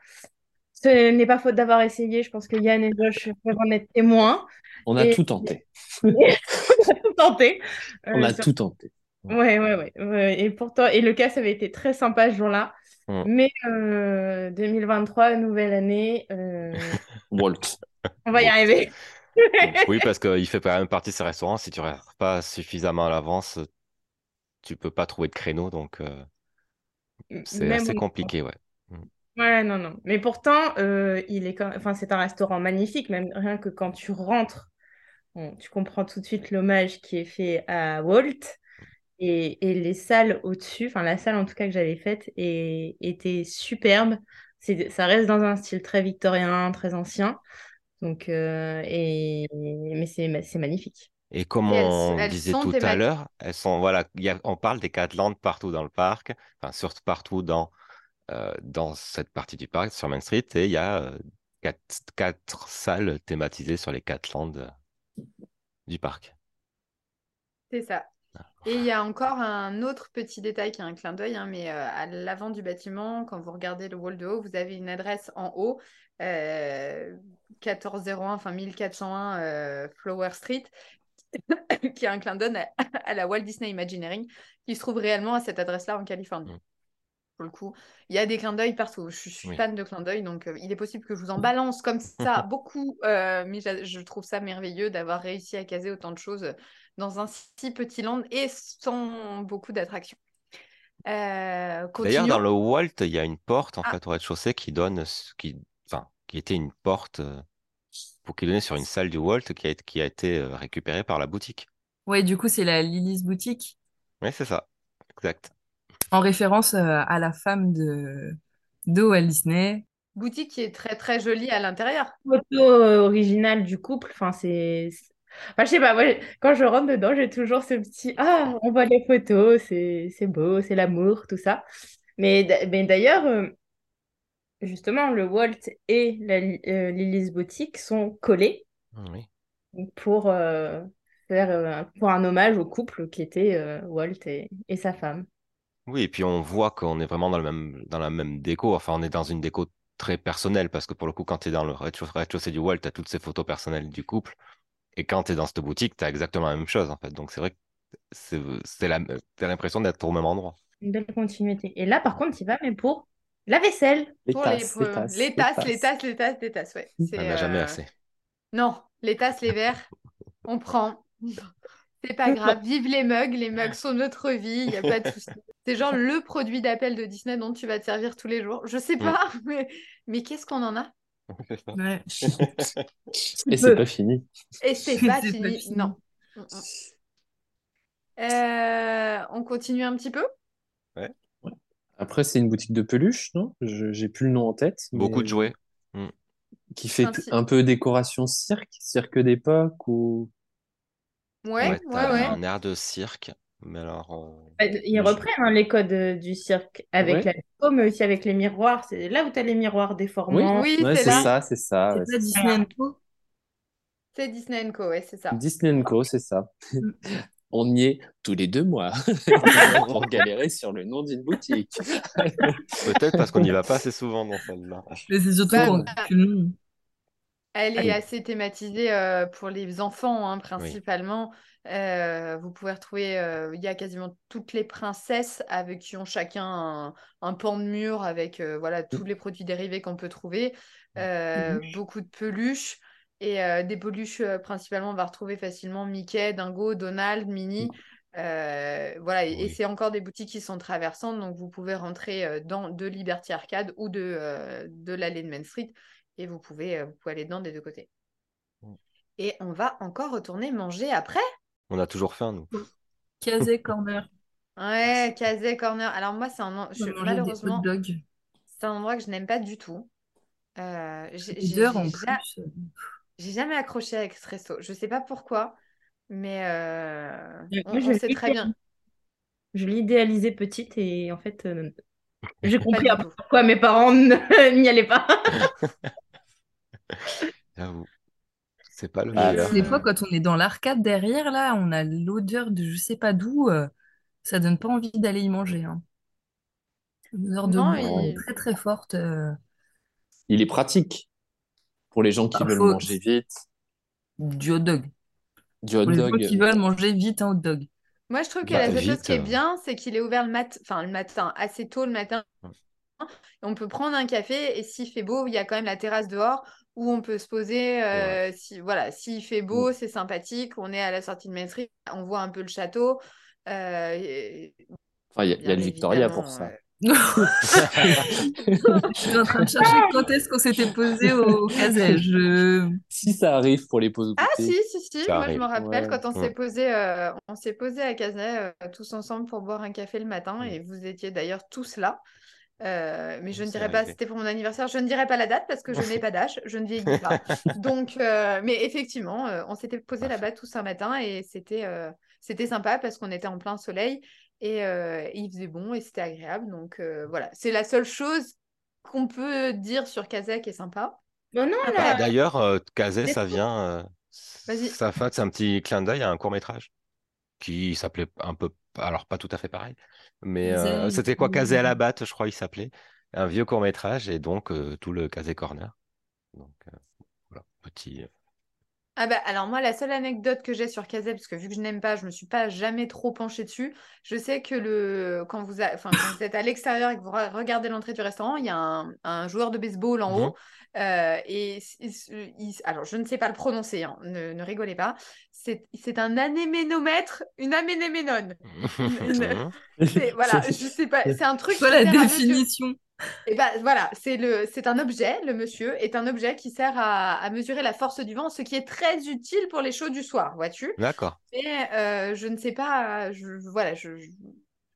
ce n'est pas faute d'avoir essayé. Je pense que Yann et Josh peuvent en être témoins. On a Et- tout tenté. On a tout tenté. On Euh, a sur- tout tenté. Ouais, ouais, ouais, ouais. Et pourtant, et le casse avait été très sympa ce jour-là. Mm. Mais euh, 2023, nouvelle année, euh, Walt. on va y arriver. Oui, parce qu'il fait quand même partie de ces restaurants. Si tu ne réserves pas suffisamment à l'avance, tu peux pas trouver de créneau. Donc, euh, c'est assez compliqué, ouais. Ouais, non, non. Mais pourtant, euh, il est quand... enfin, c'est un restaurant magnifique, même rien que quand tu rentres, bon, tu comprends tout de suite l'hommage qui est fait à Walt. Et, et les salles au-dessus, enfin la salle en tout cas que j'avais faite, est- était superbe. C'est, ça reste dans un style très victorien, très ancien. Donc, euh, et... mais c'est, c'est magnifique. Et comme Et elles- on elles disait tout à l'heure, elles sont, voilà, il y a- on parle des quatre landes partout dans le parc, enfin, surtout partout dans, euh, dans cette partie du parc, sur Main Street, et il y a euh, quatre, quatre salles thématisées sur les quatre landes du parc. C'est ça. Et il y a encore un autre petit détail qui est un clin d'œil, hein, mais euh, à l'avant du bâtiment, quand vous regardez le wall de haut, vous avez une adresse en haut, euh, 1401, enfin 1401 euh, Flower Street, qui est un clin d'œil à, à la Walt Disney Imagineering, qui se trouve réellement à cette adresse-là en Californie. Mm. Pour le coup, il y a des clins d'œil partout. Je, suis- je suis Oui. fan de clins d'œil, donc euh, il est possible que je vous en balance comme ça beaucoup, euh, mais je trouve ça merveilleux d'avoir réussi à caser autant de choses dans un si petit land et sans beaucoup d'attractions. Euh, D'ailleurs, dans le Walt, il y a une porte en Ah. fait au rez-de-chaussée qui donne, qui, enfin, qui était une porte euh, pour qui donnait sur une salle du Walt qui a, été- qui a été euh, récupérée par la boutique. Ouais, du coup, c'est la Lily's Boutique, Oui, c'est ça, exact. en référence à la femme de, de Walt Disney. Boutique qui est très très jolie à l'intérieur. photo originale du couple. Enfin, c'est. Enfin, je sais pas, moi, quand je rentre dedans, j'ai toujours ce petit Ah, on voit les photos, c'est c'est beau, c'est l'amour, tout ça. Mais, mais d'ailleurs, euh, justement, le Walt et la Li- euh, Boutique sont collés Oui. pour euh, faire euh, pour un hommage au couple qui était Walt et, et sa femme. Oui, et puis on voit qu'on est vraiment dans le même, dans la même déco. Enfin, on est dans une déco très personnelle parce que pour le coup, quand tu es dans le rez-de-chaussée du Walt, tu as toutes ces photos personnelles du couple. Et quand tu es dans cette boutique, tu as exactement la même chose en fait. Donc c'est vrai que la, t'as l'impression d'être au même endroit. Une belle continuité. Et là, par contre, il va, mais pour la vaisselle. Les Pour tasses, les, les tasses, les tasses, les tasses, les tasses, les tasses, ouais. On n'a jamais euh, assez. Non, les tasses, les verres, on prend. C'est pas grave. Vive les mugs, les mugs sont notre vie, il n'y a pas de souci. C'est genre le produit d'appel de Disney dont tu vas te servir tous les jours. Je sais Mm. pas, mais, mais qu'est-ce qu'on en a? Ouais. Et c'est pas fini. Et c'est pas fini. Non. Mm, mm. Euh, on continue un petit peu? Après, c'est une boutique de peluches, non? Je- J'ai plus le nom en tête. Beaucoup de jouets. Qui fait Un peu décoration cirque, cirque d'époque ou. Ouais, Ouais, ouais. un air de cirque. Mais alors, euh, Bah, Ils reprennent hein, les codes euh, du cirque avec Ouais. la déco, mais aussi avec les miroirs. C'est là où tu as les miroirs déformants. Oui, Ouais, c'est ça, c'est ça. C'est. Disney Co. C'est Disney Co, ouais, c'est ça. Disney Co, c'est ça. On y est tous les deux mois pour galérer sur le nom d'une boutique. Peut-être parce qu'on n'y va pas assez souvent dans celle-là. Mais c'est surtout Bah, qu'on que nous. Elle est Allez. assez thématisée euh, pour les enfants, hein, principalement. Euh, vous pouvez retrouver, euh, il y a quasiment toutes les princesses avec qui ont chacun un, un pan de mur avec euh, voilà, tous les produits dérivés qu'on peut trouver. Beaucoup de peluches. Et des peluches, principalement, on va retrouver facilement Mickey, Dingo, Donald, Minnie. Euh, voilà, et, c'est encore des boutiques qui sont traversantes, donc vous pouvez rentrer dans de Liberty Arcade ou de, de l'allée de Main Street et vous pouvez, vous pouvez aller dedans des deux côtés. Mm. Et on va encore retourner manger après. On a toujours faim, nous. Casé Corner. Ouais, Casey Corner. Alors moi, c'est un, en- je- malheureusement, c'est un endroit que je n'aime pas du tout. Euh, j'ai j'ai- en plus. jamais accroché avec ce resto. Je sais pas pourquoi, mais euh, Moi, on, je on sait l'ai très bien. Je l'idéalisais petite et en fait, euh, j'ai compris pourquoi mes parents ne- n'y allaient pas. J'avoue. C'est pas le Ah, meilleur. Des fois, quand on est dans l'arcade derrière, là, on a l'odeur de je sais pas d'où. euh, ça donne pas envie d'aller y manger. hein. Une odeur de Non, boue il- très très forte. euh, Il est pratique pour les gens qui Bah, veulent manger vite. du hot dog. Du hot Pour les gens dog. qui veulent manger vite un hot dog. Moi, je trouve que Bah, la seule chose qui est euh. bien, c'est qu'il est ouvert le mat... enfin, le matin, assez tôt le matin. On peut prendre un café et s'il fait beau, il y a quand même la terrasse dehors où on peut se poser. euh, si, voilà, s'il fait beau, c'est sympathique. On est à la sortie de Main Street, on voit un peu le château. Euh, Enfin, il y a, il y a le Victoria pour ça. euh, Je suis en train de chercher quand est-ce qu'on s'était posé au caset. Je... Si ça arrive pour les pauses Ah si, si, si, Ça moi je me rappelle Ouais. quand on Ouais. s'est posé, euh, on s'est posé à Caset euh, tous ensemble pour boire un café le matin et vous étiez d'ailleurs tous là. Euh, mais je ne dirais pas, c'était pour mon anniversaire, je ne dirais pas la date parce que je n'ai pas d'âge, je ne vieillis pas. Donc, euh, mais effectivement, euh, on s'était posé là-bas tous un matin et c'était euh, c'était sympa parce qu'on était en plein soleil et, euh, et il faisait bon et c'était agréable. Donc euh, voilà, c'est la seule chose qu'on peut dire sur Caset qui est sympa. Non, Ah, là, bah, D'ailleurs, euh, Kazé, C'est ça vient. euh, Vas-y. ça fait c'est un petit clin d'œil à un court métrage qui s'appelait un peu, alors pas tout à fait pareil, mais euh, c'était quoi oui. Kazé à la batte, je crois, il s'appelait. Un vieux court métrage et donc euh, tout le Kazé Corner. Donc euh, voilà, petit. Ah bah alors moi la seule anecdote que j'ai sur Kazé, parce que vu que je n'aime pas, je me suis pas jamais trop penchée dessus. Je sais que le quand vous, a- enfin, quand vous êtes à l'extérieur et que vous re- regardez l'entrée du restaurant, il y a un, un joueur de baseball en Mhm. haut. euh, et il- alors je ne sais pas le prononcer, hein, ne, ne rigolez pas. C'est c'est un anéménomètre, une anéménone. C'est- Voilà, je sais pas, c'est un truc qui la définition? et ben voilà, c'est le, c'est un objet, le monsieur est un objet qui sert à, à mesurer la force du vent, ce qui est très utile pour les shows du soir, vois-tu? D'accord. Mais euh, je ne sais pas, je, voilà, je, je-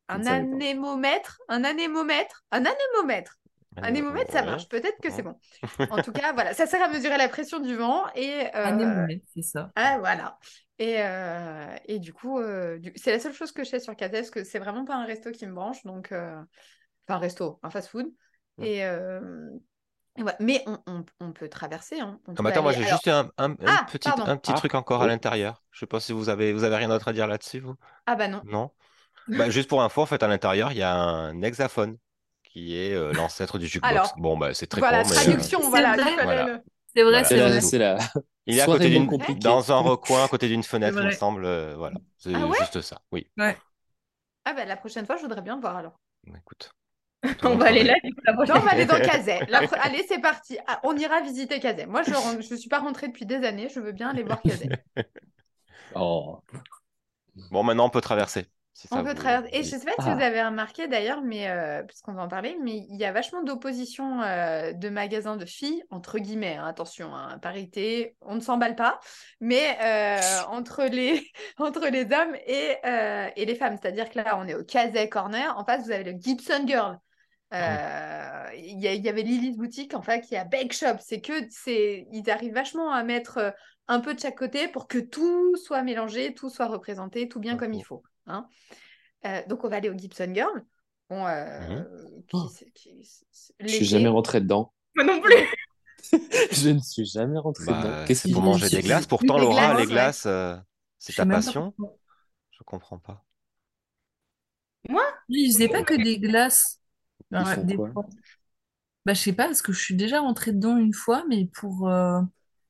un anémomètre, un anémomètre, un anémomètre, anémomètre, ça marche. Peut-être que c'est bon. En tout cas, voilà, ça sert à mesurer la pression du vent et euh, Anémomètre, c'est ça. ah, voilà. Et, euh, et du coup, euh, du- c'est la seule chose que je sais sur Cathay, parce que c'est vraiment pas un resto qui me branche, donc euh, enfin un resto, un fast-food. Et, et voilà. Mais on, on- on peut traverser. Hein. On Ah, peut attends, moi j'ai alors- juste un, un- un Ah, petit, pardon. un petit Ah, truc encore à oui. l'intérieur. Je sais pas si vous avez, vous avez rien d'autre à dire là-dessus, vous? Ah bah non. Non? Bah, juste pour info, en fait, à l'intérieur, il y a un hexaphone qui est euh, l'ancêtre du jukebox. Alors, Bon, bah, c'est très Voilà, con, mais euh, traduction, C'est voilà. le- C'est vrai, Voilà. c'est vrai. il est à côté d'une, dans un recoin, à côté d'une fenêtre, il me semble. euh, voilà, c'est Ah ouais juste ça. Oui. Ouais. Ah bah la prochaine fois, je voudrais bien voir alors. Écoute. on va aller là, du coup, la Non, on va aller dans pro- Allez, c'est parti. Ah, on ira visiter Kazay. Moi, je ne suis pas rentrée depuis des années. Je veux bien aller voir Kazay. Oh. Bon, maintenant, on peut traverser. Ça On peut vous traverser. Et je sais pas si vous avez remarqué d'ailleurs, mais euh, puisqu'on va en parler, mais il y a vachement d'opposition euh, de magasins de filles, entre guillemets, hein, attention, hein, parité, on ne s'emballe pas, mais euh, entre, les, entre les hommes et, et les femmes. C'est-à-dire que là, on est au Kazay Corner. En face, vous avez le Gibson Girl. Il y, avait Lily's Boutique, en fait, qui a Bake Shop. C'est que c'est, ils arrivent vachement à mettre un peu de chaque côté pour que tout soit mélangé, tout soit représenté, tout bien comme il faut. Hein. Euh, donc, on va aller au Gibson Girl. Bon, euh, qui- Oh. qui- Je suis jamais rentré dedans. Moi non plus. Je ne suis jamais rentré Bah, dedans. Qu'est-ce pour manger des glaces. Pourtant, des Laura, glaces, les ouais. glaces, euh, Je c'est ta pas passion, pourquoi. je comprends pas. Ils faisaient pas que des glaces. Ils font des quoi? Bah, je sais pas, parce que je suis déjà rentrée dedans une fois, mais pour. euh,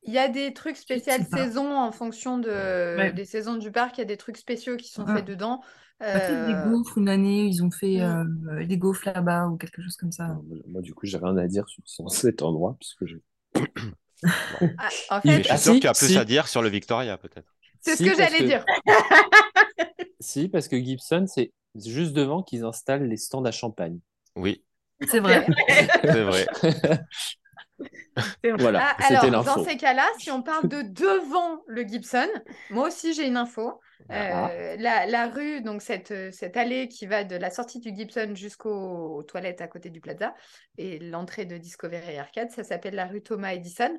Il y a des trucs pas. saison en fonction de, Ouais. des saisons du parc. Il y a des trucs spéciaux qui sont Ouais. faits dedans. bah, peut-être des Euh, gaufres une année, ils ont fait Mm. euh, des gaufres là-bas ou quelque chose comme ça. Alors, moi, du coup, j'ai rien à dire sur cet endroit, puisque je... ah, en Je fait, suis Ah, sûr si, que tu as plus si. à dire sur le Victoria, peut-être. c'est ce Si, que parce j'allais que- dire. Si, parce que Gibson, c'est juste devant qu'ils installent les stands à champagne. Oui, C'est vrai. c'est vrai. Voilà, Ah, alors, l'info. dans ces cas-là, si on parle de devant le Gibson, moi aussi j'ai une info. Ah. Euh, la, la rue, donc cette, cette allée qui va de la sortie du Gibson jusqu'aux aux toilettes à côté du Plaza et l'entrée de Discovery Arcade, ça s'appelle la rue Thomas Edison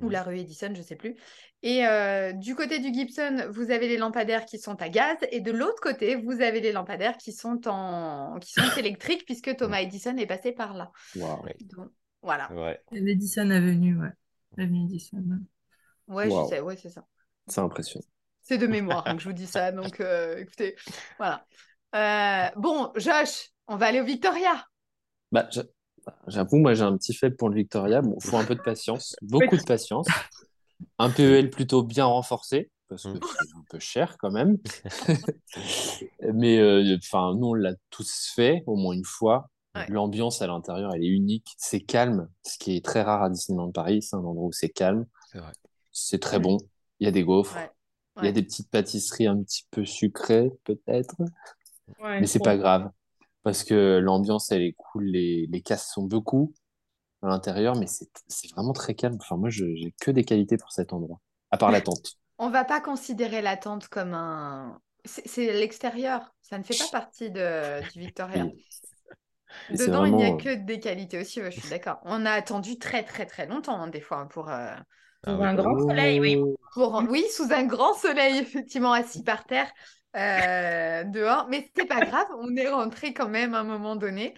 ou la rue Edison, je sais plus. Et euh, du côté du Gibson, vous avez les lampadaires qui sont à gaz et de l'autre côté, vous avez les lampadaires qui sont en qui sont électriques puisque Thomas Edison est passé par là. Donc voilà. Ouais. L'Edison Avenue, ouais. L'avenue Edison. ouais. Je sais, ouais, c'est ça. C'est impressionnant. C'est de mémoire hein, que je vous dis ça. Donc, euh, écoutez, voilà. Euh, bon, Josh, on va aller au Victoria. Bah, j'a- j'avoue, moi, j'ai un petit faible pour le Victoria. Bon, faut un peu de patience, beaucoup de patience. Un PEL plutôt bien renforcé, parce que Mm. c'est un peu cher quand même. Mais euh, enfin, nous, on l'a tous fait au moins une fois. Ouais. L'ambiance à l'intérieur, elle est unique. C'est calme, ce qui est très rare à Disneyland Paris. C'est un endroit où c'est calme. C'est très bon. Il y a des gaufres. Ouais. Il y a des petites pâtisseries un petit peu sucrées, peut-être. Mais c'est pas grave. Parce que l'ambiance, elle est cool. Les, les casses sont beaucoup à l'intérieur, mais c'est vraiment très calme. Enfin, moi, je- j'ai que des qualités pour cet endroit. À part la tente. On va pas considérer la tente comme un. C'est c'est l'extérieur. Ça ne fait pas partie de, du Victoria. Dedans, il n'y a que des qualités aussi. je suis d'accord. On a attendu très, très, très longtemps, hein, des fois, pour. euh, Sous Ah oui. un grand soleil, oui. pour... Oui, sous un grand soleil, effectivement, assis par terre, euh, dehors. Mais c'est pas grave, on est rentré quand même à un moment donné.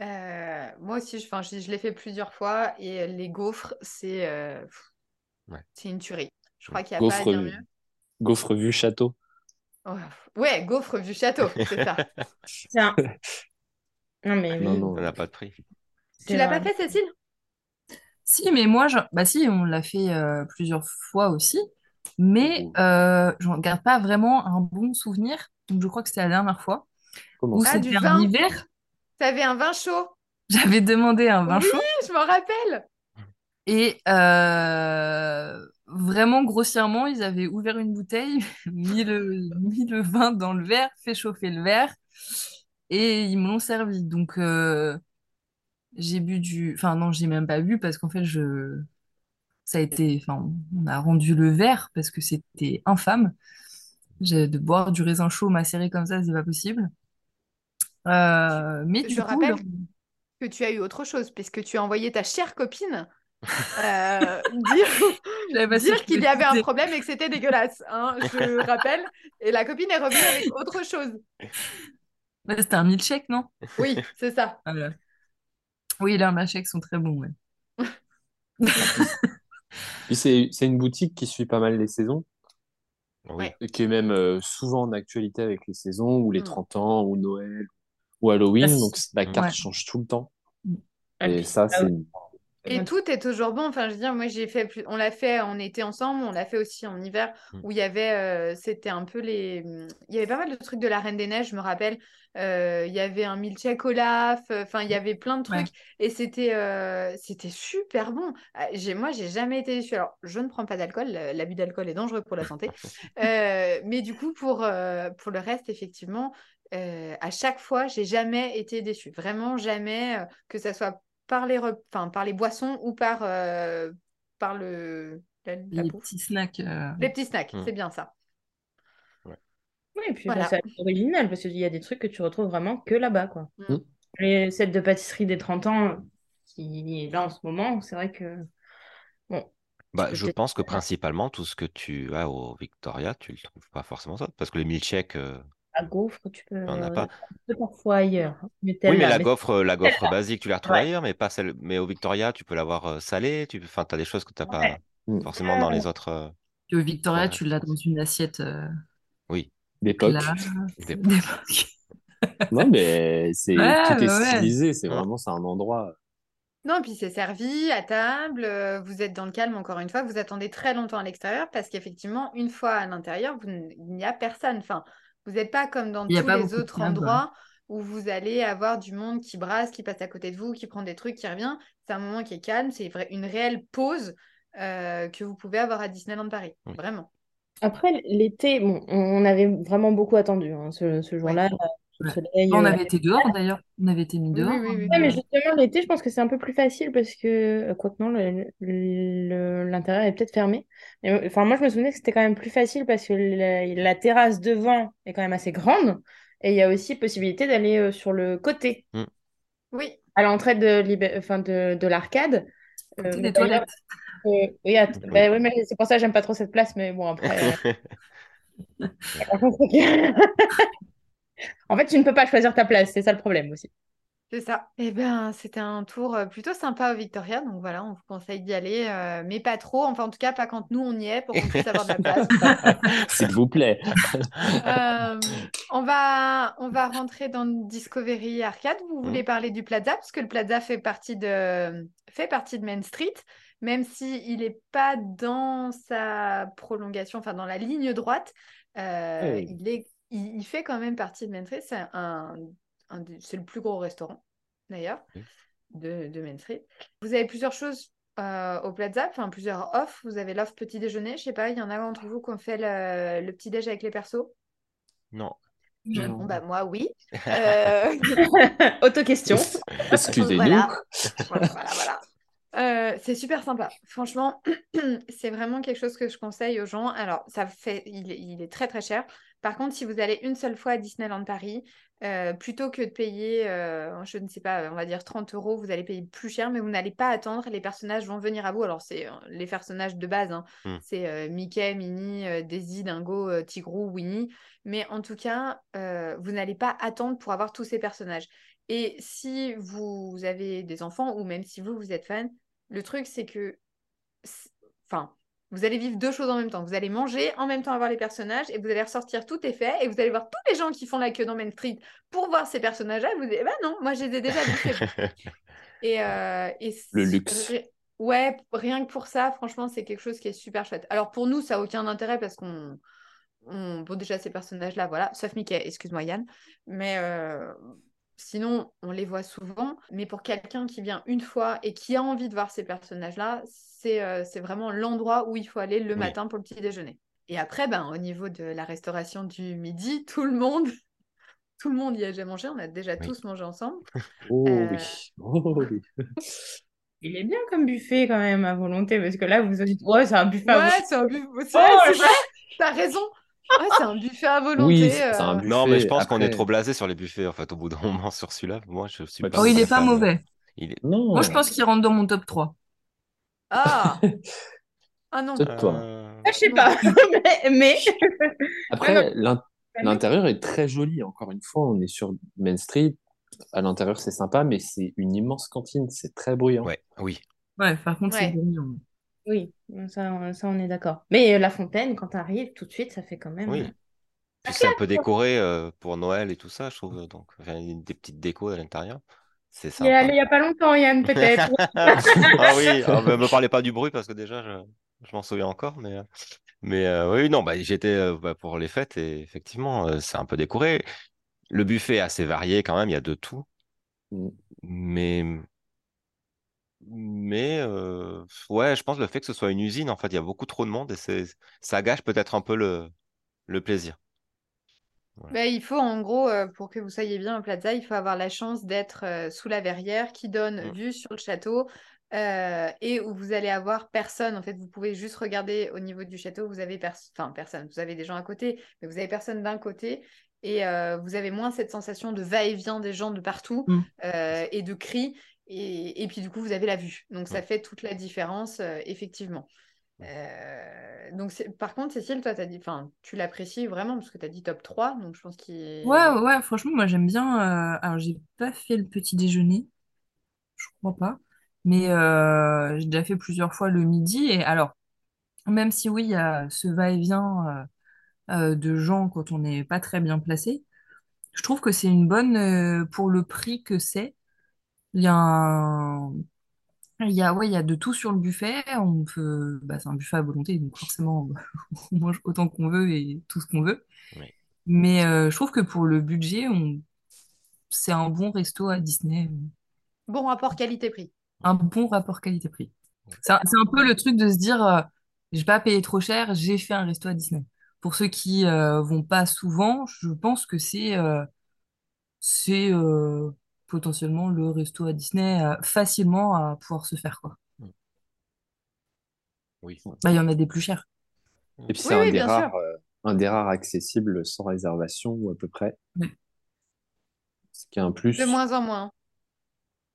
Euh, moi aussi, je, 'fin, je, je l'ai fait plusieurs fois et les gaufres, c'est euh, Ouais. c'est une tuerie. Je crois qu'il n'y a pas à Gaufre, dire mieux. gaufre vue château. Oh, ouais, gaufre du château, c'est ça. Un- Non, mais Non, oui, non. Ça n'a pas de prix. Tu l'as pas fait, Cécile? Si, mais moi, je... bah si, on l'a fait euh, plusieurs fois aussi, mais euh, je ne garde pas vraiment un bon souvenir. Donc, je crois que c'était la dernière fois Comment où ça? Ah, du c'était vin. un hiver. T'avais un vin chaud J'avais demandé un vin Oui, chaud je m'en rappelle. et euh, vraiment grossièrement, ils avaient ouvert une bouteille, mis le, mis le vin dans le verre, fait chauffer le verre et ils me l'ont servi. Donc, euh, j'ai bu du. Enfin, non, j'ai même pas bu parce qu'en fait, je. Ça a été. Enfin, on a rendu le verre parce que c'était infâme. J'ai- De boire du raisin chaud macéré comme ça, c'est pas possible. Euh, mais Je du rappelle que tu as eu autre chose, puisque tu as envoyé ta chère copine euh, dire, j'avais pas dire su qu'il y avait un problème et que c'était dégueulasse. hein, je rappelle. Et la copine est revenue avec autre chose. C'était un milkshake, non? Oui, c'est ça. Voilà. Oui, leurs milkshakes sont très bons, ouais. Puis c'est c'est une boutique qui suit pas mal les saisons, Oui. Ouais. et qui est même euh, souvent en actualité avec les saisons, ou les Mm. 30 ans, ou Noël, ou Halloween. Ah, Donc la carte Ouais. change tout le temps. Et Et puis, ça, ah c'est oui. Et tout est toujours bon. Enfin, je veux dire, moi, j'ai fait, plus... on l'a fait en été ensemble, on l'a fait aussi en hiver, Mm. où il y avait, euh, c'était un peu les, il y avait pas mal de trucs de la Reine des Neiges, je me rappelle. Euh, il y avait un milkshake Olaf, euh, enfin, il y avait plein de Ouais. trucs, et c'était, euh, c'était super bon. Ah, J'ai, moi, j'ai jamais été déçue. Alors, je ne prends pas d'alcool, l'abus d'alcool est dangereux pour la santé, mais du coup, pour, pour le reste, effectivement, euh, à chaque fois, j'ai jamais été déçue. Vraiment jamais, euh, que ça soit par les, rep- enfin, par les boissons ou par, euh, par le, la, la Les petits snacks. euh, Les petits snacks, c'est bien ça. Oui, et puis Voilà. bah, c'est original parce qu'il y a des trucs que tu retrouves vraiment que là-bas, quoi. Mm. Les sets de pâtisserie des 30 ans, qui là en ce moment, c'est vrai que. Bon, Bah, je pense que principalement, tout ce que tu as au Victoria, tu le trouves pas forcément ça. Parce que les milkshakes, euh, la gaufre, tu peux on n'a pas. parfois ailleurs. Oui, Nutella, mais la mais gaufre, la gaufre basique, tu la retrouves Ouais. ailleurs, mais pas celle. Mais au Victoria, tu peux l'avoir euh, salée. Tu... Enfin, as des choses que tu n'as pas Mm. forcément dans les autres. euh, au Victoria, Ouais, tu l'as dans une assiette. euh, Oui. d'époque. D'époque. Non, mais c'est Ouais, tout est ouais. stylisé. C'est Ouais. vraiment c'est un endroit. Non, puis c'est servi à table, euh, vous êtes dans le calme encore une fois, vous attendez très longtemps à l'extérieur parce qu'effectivement, une fois à l'intérieur, il n'y a personne. Enfin, vous n'êtes pas comme dans Il y a tous pas les autres endroits où vous allez avoir du monde qui brasse, qui passe à côté de vous, qui prend des trucs, qui revient. C'est un moment qui est calme, c'est une réelle pause euh, que vous pouvez avoir à Disneyland Paris. Oui. Vraiment. Après, l'été, bon, on avait vraiment beaucoup attendu hein, ce, ce jour-là, Ouais. Soleil. On euh, avait été dehors d'ailleurs. On avait été mis Oui, dehors. oui, oui, oui. Ouais, mais justement, l'été, je pense que c'est un peu plus facile parce que, euh, quoique non, l'intérieur est peut-être fermé. Mais, euh, enfin, moi, je me souvenais que c'était quand même plus facile parce que la, la terrasse devant est quand même assez grande et il y a aussi possibilité d'aller euh, sur le côté, Oui, à l'entrée de, Libé- enfin, de, de l'arcade. Euh, des d'ailleurs, toilettes. euh, oui, att- bah oui, mais c'est pour ça que j'aime pas trop cette place, mais bon, après. En fait, tu ne peux pas choisir ta place, c'est ça le problème aussi. c'est ça. Eh bien, c'était un tour euh, plutôt sympa au Victoria, donc voilà, on vous conseille d'y aller, euh, mais pas trop, enfin en tout cas pas quand nous on y est pour qu'on puisse avoir de la place. S'il vous plaît. Euh, on va, on va rentrer dans Discovery Arcade. Vous voulez parler du Plaza, parce que le Plaza fait partie de, fait partie de Main Street, même s'il n'est pas dans sa prolongation, enfin dans la ligne droite, euh, Oui. il, est, il, il fait quand même partie de Main Street. C'est un, un des- c'est le plus gros restaurant, d'ailleurs, Oui. de, de Main Street. Vous avez plusieurs choses euh, au Plaza, enfin plusieurs offres. Vous avez l'offre petit déjeuner, je sais pas, il y en a d'entre vous qui ont fait le, le petit déj avec les persos? Non. Bon, bah, moi, oui. Euh, Auto-question. Excusez-nous. Voilà. voilà, voilà, voilà. Euh, c'est super sympa. Franchement, c'est vraiment quelque chose que je conseille aux gens. Alors, ça fait, il est très très cher. Par contre, si vous allez une seule fois à Disneyland Paris, euh, plutôt que de payer, euh, je ne sais pas, on va dire 30 euros, vous allez payer plus cher, mais vous n'allez pas attendre. Les personnages vont venir à vous. Alors, c'est euh, les personnages de base. hein. Hmm. C'est Mickey, Minnie, Daisy, Dingo, Tigrou, Winnie. Mais en tout cas, vous n'allez pas attendre pour avoir tous ces personnages. Et si vous avez des enfants, ou même si vous, vous êtes fan, le truc, c'est que... Enfin, vous allez vivre deux choses en même temps. Vous allez manger, en même temps avoir les personnages, et vous allez ressortir tout est fait, et vous allez voir tous les gens qui font la queue dans Main Street pour voir ces personnages-là, et vous dites, bah non, moi, je les ai déjà vus. Et, euh, et Le luxe. Ouais, rien que pour ça, franchement, c'est quelque chose qui est super chouette. Alors pour nous, ça n'a aucun intérêt parce qu'on... on- Bon, déjà, ces personnages-là, voilà, sauf Mickey, excuse-moi Yann. Mais euh, sinon, on les voit souvent. Mais pour quelqu'un qui vient une fois et qui a envie de voir ces personnages-là, c'est euh, c'est vraiment l'endroit où il faut aller le Oui. matin pour le petit déjeuner. Et après, ben, au niveau de la restauration du midi, tout le monde... Tout le monde y a déjà mangé, on a déjà Oui. tous mangé ensemble. Oh Euh, oui. Oh oui. Il est bien comme buffet quand même à volonté, parce que là, vous vous dites, ouais, c'est un buffet à Ouais, c'est un buffet. C'est Oh, je- t'as raison. Ouais, c'est un buffet à volonté. Oui, c'est un euh, buffet. Non, mais je pense qu'on est trop blasé sur les buffets en fait au bout d'un moment sur celui-là. Moi, je suis Bah, pas Oh, il très est pas fan. mauvais. Il est... Non. Moi, je pense qu'il rentre dans mon top 3. Ah! Ah non. Peut-être toi. Euh, Ah, je sais pas, mais, mais... Après, l'in- l'intérieur est très joli. Encore une fois, on est sur Main Street. À l'intérieur, c'est sympa, mais c'est une immense cantine. C'est très bruyant. Ouais, oui. Ouais, par contre, c'est Ouais. Oui, ça, ça on est d'accord. Mais euh, la fontaine, quand t'arrives, tout de suite, ça fait quand même... Oui. Puis c'est un peu décoré euh, pour Noël et tout ça, je trouve. Donc, enfin, il y a des petites décos à l'intérieur. C'est Il est allé sympa. il y a pas longtemps, Yann, peut-être. ah oui, ah, bah, me parlez pas du bruit parce que déjà, je, je m'en souviens encore. Mais, euh, mais euh, oui, non, bah, j'étais euh, bah, pour les fêtes et effectivement, euh, c'est un peu décoré. Le buffet est assez varié quand même, il y a de tout. Mais, mais euh, ouais, je pense le fait que ce soit une usine, en fait, il y a beaucoup trop de monde et ça gâche peut-être un peu le, le plaisir. Bah, il faut, en gros, euh, pour que vous soyez bien au Plaza, il faut avoir la chance d'être euh, sous la verrière qui donne Mm. vue sur le château et où vous allez avoir personne. En fait, vous pouvez juste regarder au niveau du château, vous avez enfin, personne. Vous avez des gens à côté, mais vous avez personne d'un côté. Et euh, vous avez moins cette sensation de va-et-vient des gens de partout Mm. euh, et de cris. Et, et puis, du coup, vous avez la vue. Donc, ça fait toute la différence, euh, effectivement. Euh, donc, par contre, Cécile, toi, t'as dit, enfin, tu l'apprécies vraiment parce que tu as dit top 3, donc je pense qu'il. Ouais, ouais, franchement, moi j'aime bien. euh, Alors, j'ai pas fait le petit déjeuner, je crois pas, mais euh, j'ai déjà fait plusieurs fois le midi. Et alors, même si oui, il y a ce va-et-vient euh, de gens quand on n'est pas très bien placé. Je trouve que c'est une bonne, euh, pour le prix que c'est. Il y a un- il y a, ouais, il y a de tout sur le buffet. On peut, bah, c'est un buffet à volonté, donc forcément, on mange autant qu'on veut et tout ce qu'on veut. Oui. Mais euh, je trouve que pour le budget, on... c'est un bon resto à Disney, Bon rapport qualité-prix. un bon rapport qualité-prix. C'est un, c'est un peu le truc de se dire, euh, j'ai pas payé trop cher, j'ai fait un resto à Disney. Pour ceux qui euh, vont pas souvent, je pense que c'est euh, c'est euh, potentiellement le resto à Disney euh, facilement à pouvoir se faire, quoi. Oui. Bah, il y en a des plus chers. Et puis Oui, c'est un, oui, des bien rares, euh, un des rares accessibles sans réservation, ou à peu près. Oui. Ce qui est un plus. De moins en moins.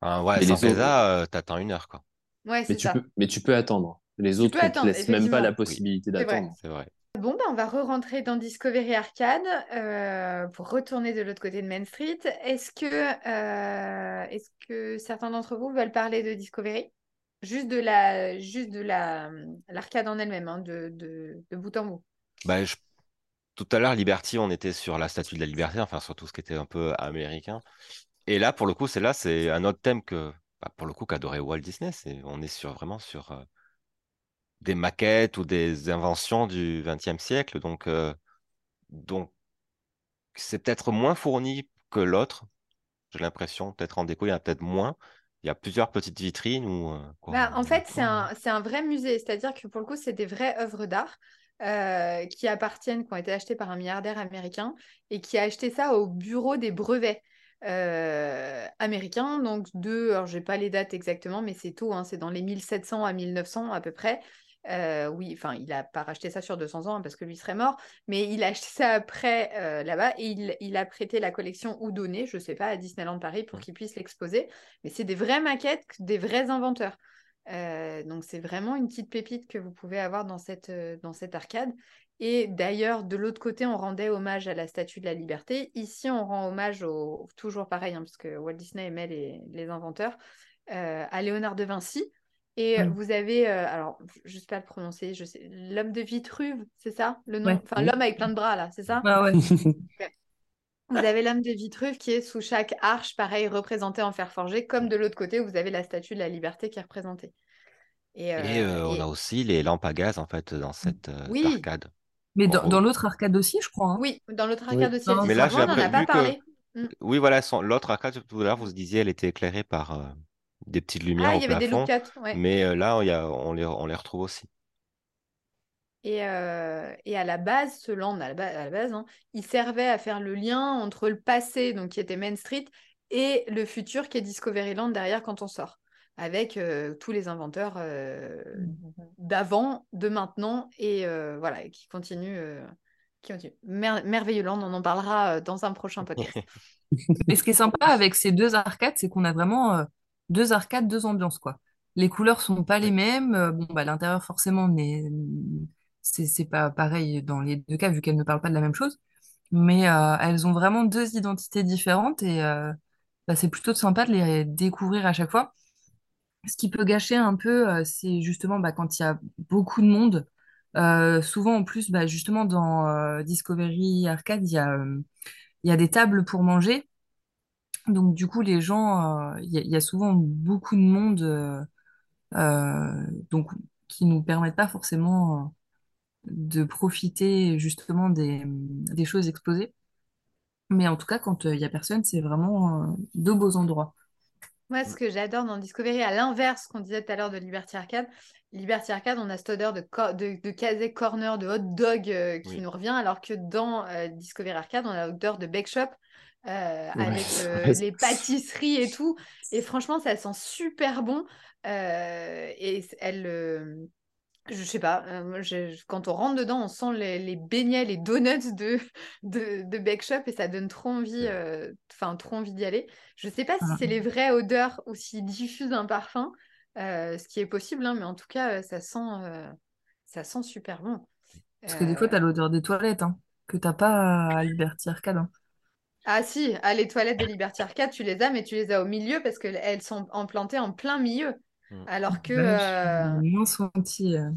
Ah, ouais, Et sans les autres- visa, euh, t'attends une heure, quoi. Ouais, Mais c'est tu, ça. peux, mais tu peux attendre. Les autres ne te laissent même pas la possibilité d'attendre. C'est vrai. Bon, ben, on va re-rentrer dans Discovery Arcade euh, pour retourner de l'autre côté de Main Street. Est-ce que, euh, est-ce que certains d'entre vous veulent parler de Discovery? Juste de la, juste de la, l'arcade en elle-même, hein, de, bout en bout. Bah, Tout à l'heure, Liberty, on était sur la Statue de la Liberté, enfin sur tout ce qui était un peu américain. Et là, pour le coup, c'est là, c'est un autre thème que, bah, pour le coup, qu'adorait Walt Disney. C'est, on est sur, vraiment sur euh, des maquettes ou des inventions du XXe siècle. Donc, euh, donc c'est peut-être moins fourni que l'autre. J'ai l'impression, peut-être en déco, il y en a peut-être moins. Il y a plusieurs petites vitrines ou. euh, quoi, Bah, en fait, c'est un, un vrai musée, c'est-à-dire que pour le coup, c'est des vraies œuvres d'art euh, qui appartiennent, qui ont été achetées par un milliardaire américain et qui a acheté ça au bureau des brevets euh, américains. Donc, de, alors je n'ai pas les dates exactement, mais c'est tôt, hein, c'est dans les 1700 à 1900 à peu près. Euh, oui, enfin, il n'a pas racheté ça sur 200 ans hein, parce que lui serait mort, mais il a acheté ça après euh, là-bas et il, il a prêté la collection ou donné, je ne sais pas, à Disneyland Paris pour qu'il puisse l'exposer. Mais c'est des vraies maquettes, des vrais inventeurs. Euh, donc c'est vraiment une petite pépite que vous pouvez avoir dans cette, dans cette arcade. Et d'ailleurs, de l'autre côté, on rendait hommage à la Statue de la Liberté. Ici, on rend hommage au, toujours pareil, hein, parce que Walt Disney aimait les, les inventeurs, à Léonard de Vinci. Et Mm. vous avez, euh, alors, je ne sais pas le prononcer, je sais, l'homme de Vitruve, c'est ça le nom? Ouais. Enfin, l'homme avec plein de bras, là, c'est ça? Ah ouais. vous avez l'homme de Vitruve qui est sous chaque arche, pareil, représenté en fer forgé, comme de l'autre côté, vous avez la statue de la liberté qui est représentée. Et, euh, Et euh, on a aussi les lampes à gaz, en fait, dans cette euh, Oui. arcade. Mais dans, l'autre arcade aussi, je crois. hein. Oui, dans l'autre Oui. arcade aussi, Non, Mais là, j'ai on n'en a appris- pas que- parlé. Oui, voilà, son- l'autre arcade, tout à l'heure, vous disiez, elle était éclairée par euh, des petites lumières Ah, au il y avait des look ouais. Mais euh, là, il y a- on les, on les retrouve aussi. Et, euh, et à la base, ce land, à la, ba- à la base, hein, il servait à faire le lien entre le passé, donc qui était Main Street, et le futur qui est Discoveryland derrière quand on sort, avec euh, tous les inventeurs euh, d'avant, de maintenant, et euh, voilà, qui continuent. euh, qui continuent. Mer- Merveilleux Land, on en parlera dans un prochain podcast. Mais ce qui est sympa avec ces deux arcades, c'est qu'on a vraiment euh, deux arcades, deux ambiances, quoi. Les couleurs sont pas les mêmes. euh, bon, bah, l'intérieur, forcément, n'est, c'est, pas pareil dans les deux cas, vu qu'elles ne parlent pas de la même chose. Mais euh, elles ont vraiment deux identités différentes et euh, bah, c'est plutôt sympa de les découvrir à chaque fois. Ce qui peut gâcher un peu, c'est justement bah, quand il y a beaucoup de monde. Souvent, en plus, bah, justement, dans Discovery Arcade, il y a, il y a des tables pour manger. Donc, du coup, les gens, euh, il y, a- il y a souvent beaucoup de monde euh, euh, donc, qui nous permettent pas forcément de profiter justement des, des choses exposées. Mais en tout cas, quand euh, il y a personne, c'est vraiment euh, de beaux endroits. Moi, ce que j'adore dans Discovery, à l'inverse qu'on disait tout à l'heure de Liberty Arcade, Liberty Arcade, on a cette odeur de, co- de, de Kazé Corner, de hot dog euh, qui Oui. nous revient, alors que dans euh, Discovery Arcade, on a l'odeur de Bake Shop euh, Ouais, avec euh, les pâtisseries et tout. Et franchement, ça sent super bon. Euh, et elle, je sais pas, je- quand on rentre dedans, on sent les, les beignets, les donuts de, de, de Bake Shop et ça donne trop envie, enfin trop envie d'y aller. Je sais pas si Ah. c'est les vraies odeurs ou s'ils diffusent un parfum, ce qui est possible, hein, mais en tout cas, ça sent, ça sent super bon. Parce que des fois, tu as l'odeur des toilettes, hein, que t'as pas à Liberty Arcade. hein. Ah si, ah, les toilettes de Liberty Arcade, tu les as, mais tu les as au milieu parce qu'elles sont implantées en plein milieu. Mm. Alors que... Bah, euh, moins senti. euh.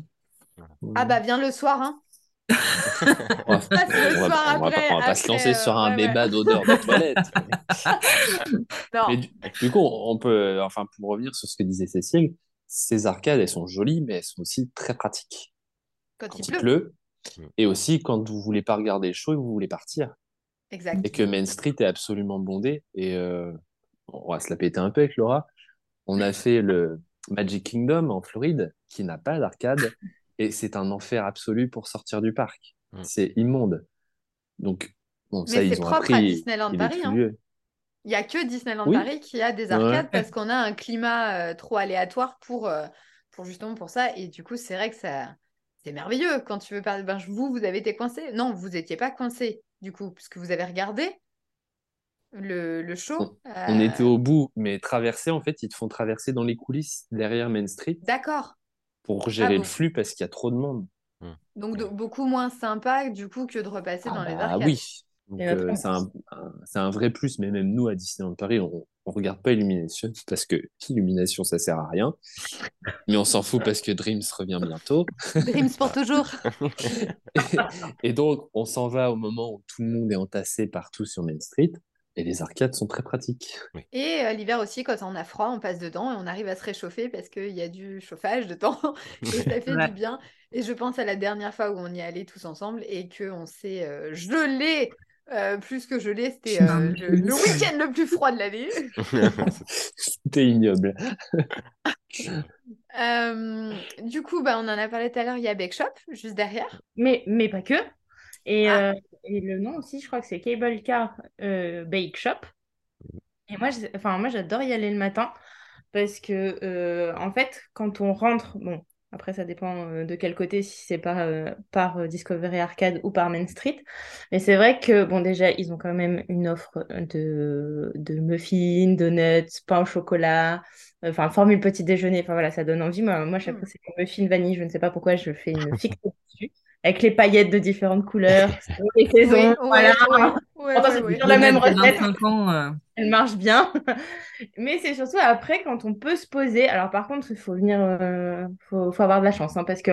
Ah bah viens le soir, hein. On va, le on va- soir on va après, pas, on va pas se lancer euh, sur un ouais, d'odeur de toilette. Non. Mais du, du coup, on peut, enfin, pour revenir sur ce que disait Cécile, ces arcades, elles sont jolies, mais elles sont aussi très pratiques. Quand, Quand il il pleut. pleut, Mm. et aussi quand vous voulez pas regarder le show et vous voulez partir. Exact. Et que Main Street est absolument bondé. Et euh, on va se la péter un peu avec Laura. On a fait le Magic Kingdom en Floride, qui n'a pas d'arcade, et c'est un enfer absolu pour sortir du parc. Mm. C'est immonde. Donc, bon, ça, Mais c'est ils ont propre appris. à Disneyland Paris, hein. Il n'y a que Disneyland Oui. Paris qui a des arcades parce qu'on a un climat euh, trop aléatoire pour, euh, pour justement pour ça. Et du coup, c'est vrai que ça, c'est merveilleux quand tu veux parler. Ben, vous, vous avez été coincé Non, vous n'étiez pas coincé du coup, puisque vous avez regardé le, le show. On Euh, était au bout, mais traverser, en fait, ils te font traverser dans les coulisses derrière Main Street D'accord. pour gérer Ah bon. le flux parce qu'il y a trop de monde. Donc de- beaucoup moins sympa du coup que de repasser dans Ah les bah arcades. oui. Donc, Et notre euh, c'est un, un- c'est un vrai plus, mais même nous à Disneyland Paris, on, on regarde pas Illumination parce que Illumination ça sert à rien, mais on s'en fout parce que Dreams revient bientôt. Dreams pour toujours. Et donc on s'en va au moment où tout le monde est entassé partout sur Main Street et les arcades sont très pratiques. Et euh, l'hiver aussi, quand on a froid, on passe dedans et on arrive à se réchauffer parce qu'il y a du chauffage dedans et ça fait Ouais. du bien. Et je pense à la dernière fois où on y allait tous ensemble et qu'on s'est euh, gelé. Euh, plus que gelé, c'était Non, euh, le, week-end le plus froid de l'année. C'était ignoble. Euh, du coup, bah, on en a parlé tout à l'heure, il y a Bake Shop juste derrière. Mais, mais pas que. Et, Ah. euh, et le nom aussi, je crois que c'est Cable Car euh, Bake Shop. Et moi, je- enfin, moi, j'adore y aller le matin parce que, euh, en fait, quand on rentre, bon, après, ça dépend euh, de quel côté, si c'est par, euh, par euh, Discovery Arcade ou par Main Street. Mais c'est vrai que, bon, déjà, ils ont quand même une offre de, de muffins, donuts, pain au chocolat, euh, enfin, formule petit déjeuner. Enfin, voilà, ça donne envie. Moi, moi chaque Mm. fois, c'est muffins vanille. Je ne sais pas pourquoi je fais une fixe dessus avec les paillettes de différentes couleurs, les saisons. Oui, voilà. ouais, ouais, Pourtant, ouais, c'est ouais. toujours la même recette. 25 ans, euh, Elle marche bien. Mais c'est surtout après quand on peut se poser. Alors par contre, il faut venir, euh, faut, faut avoir de la chance, hein, parce que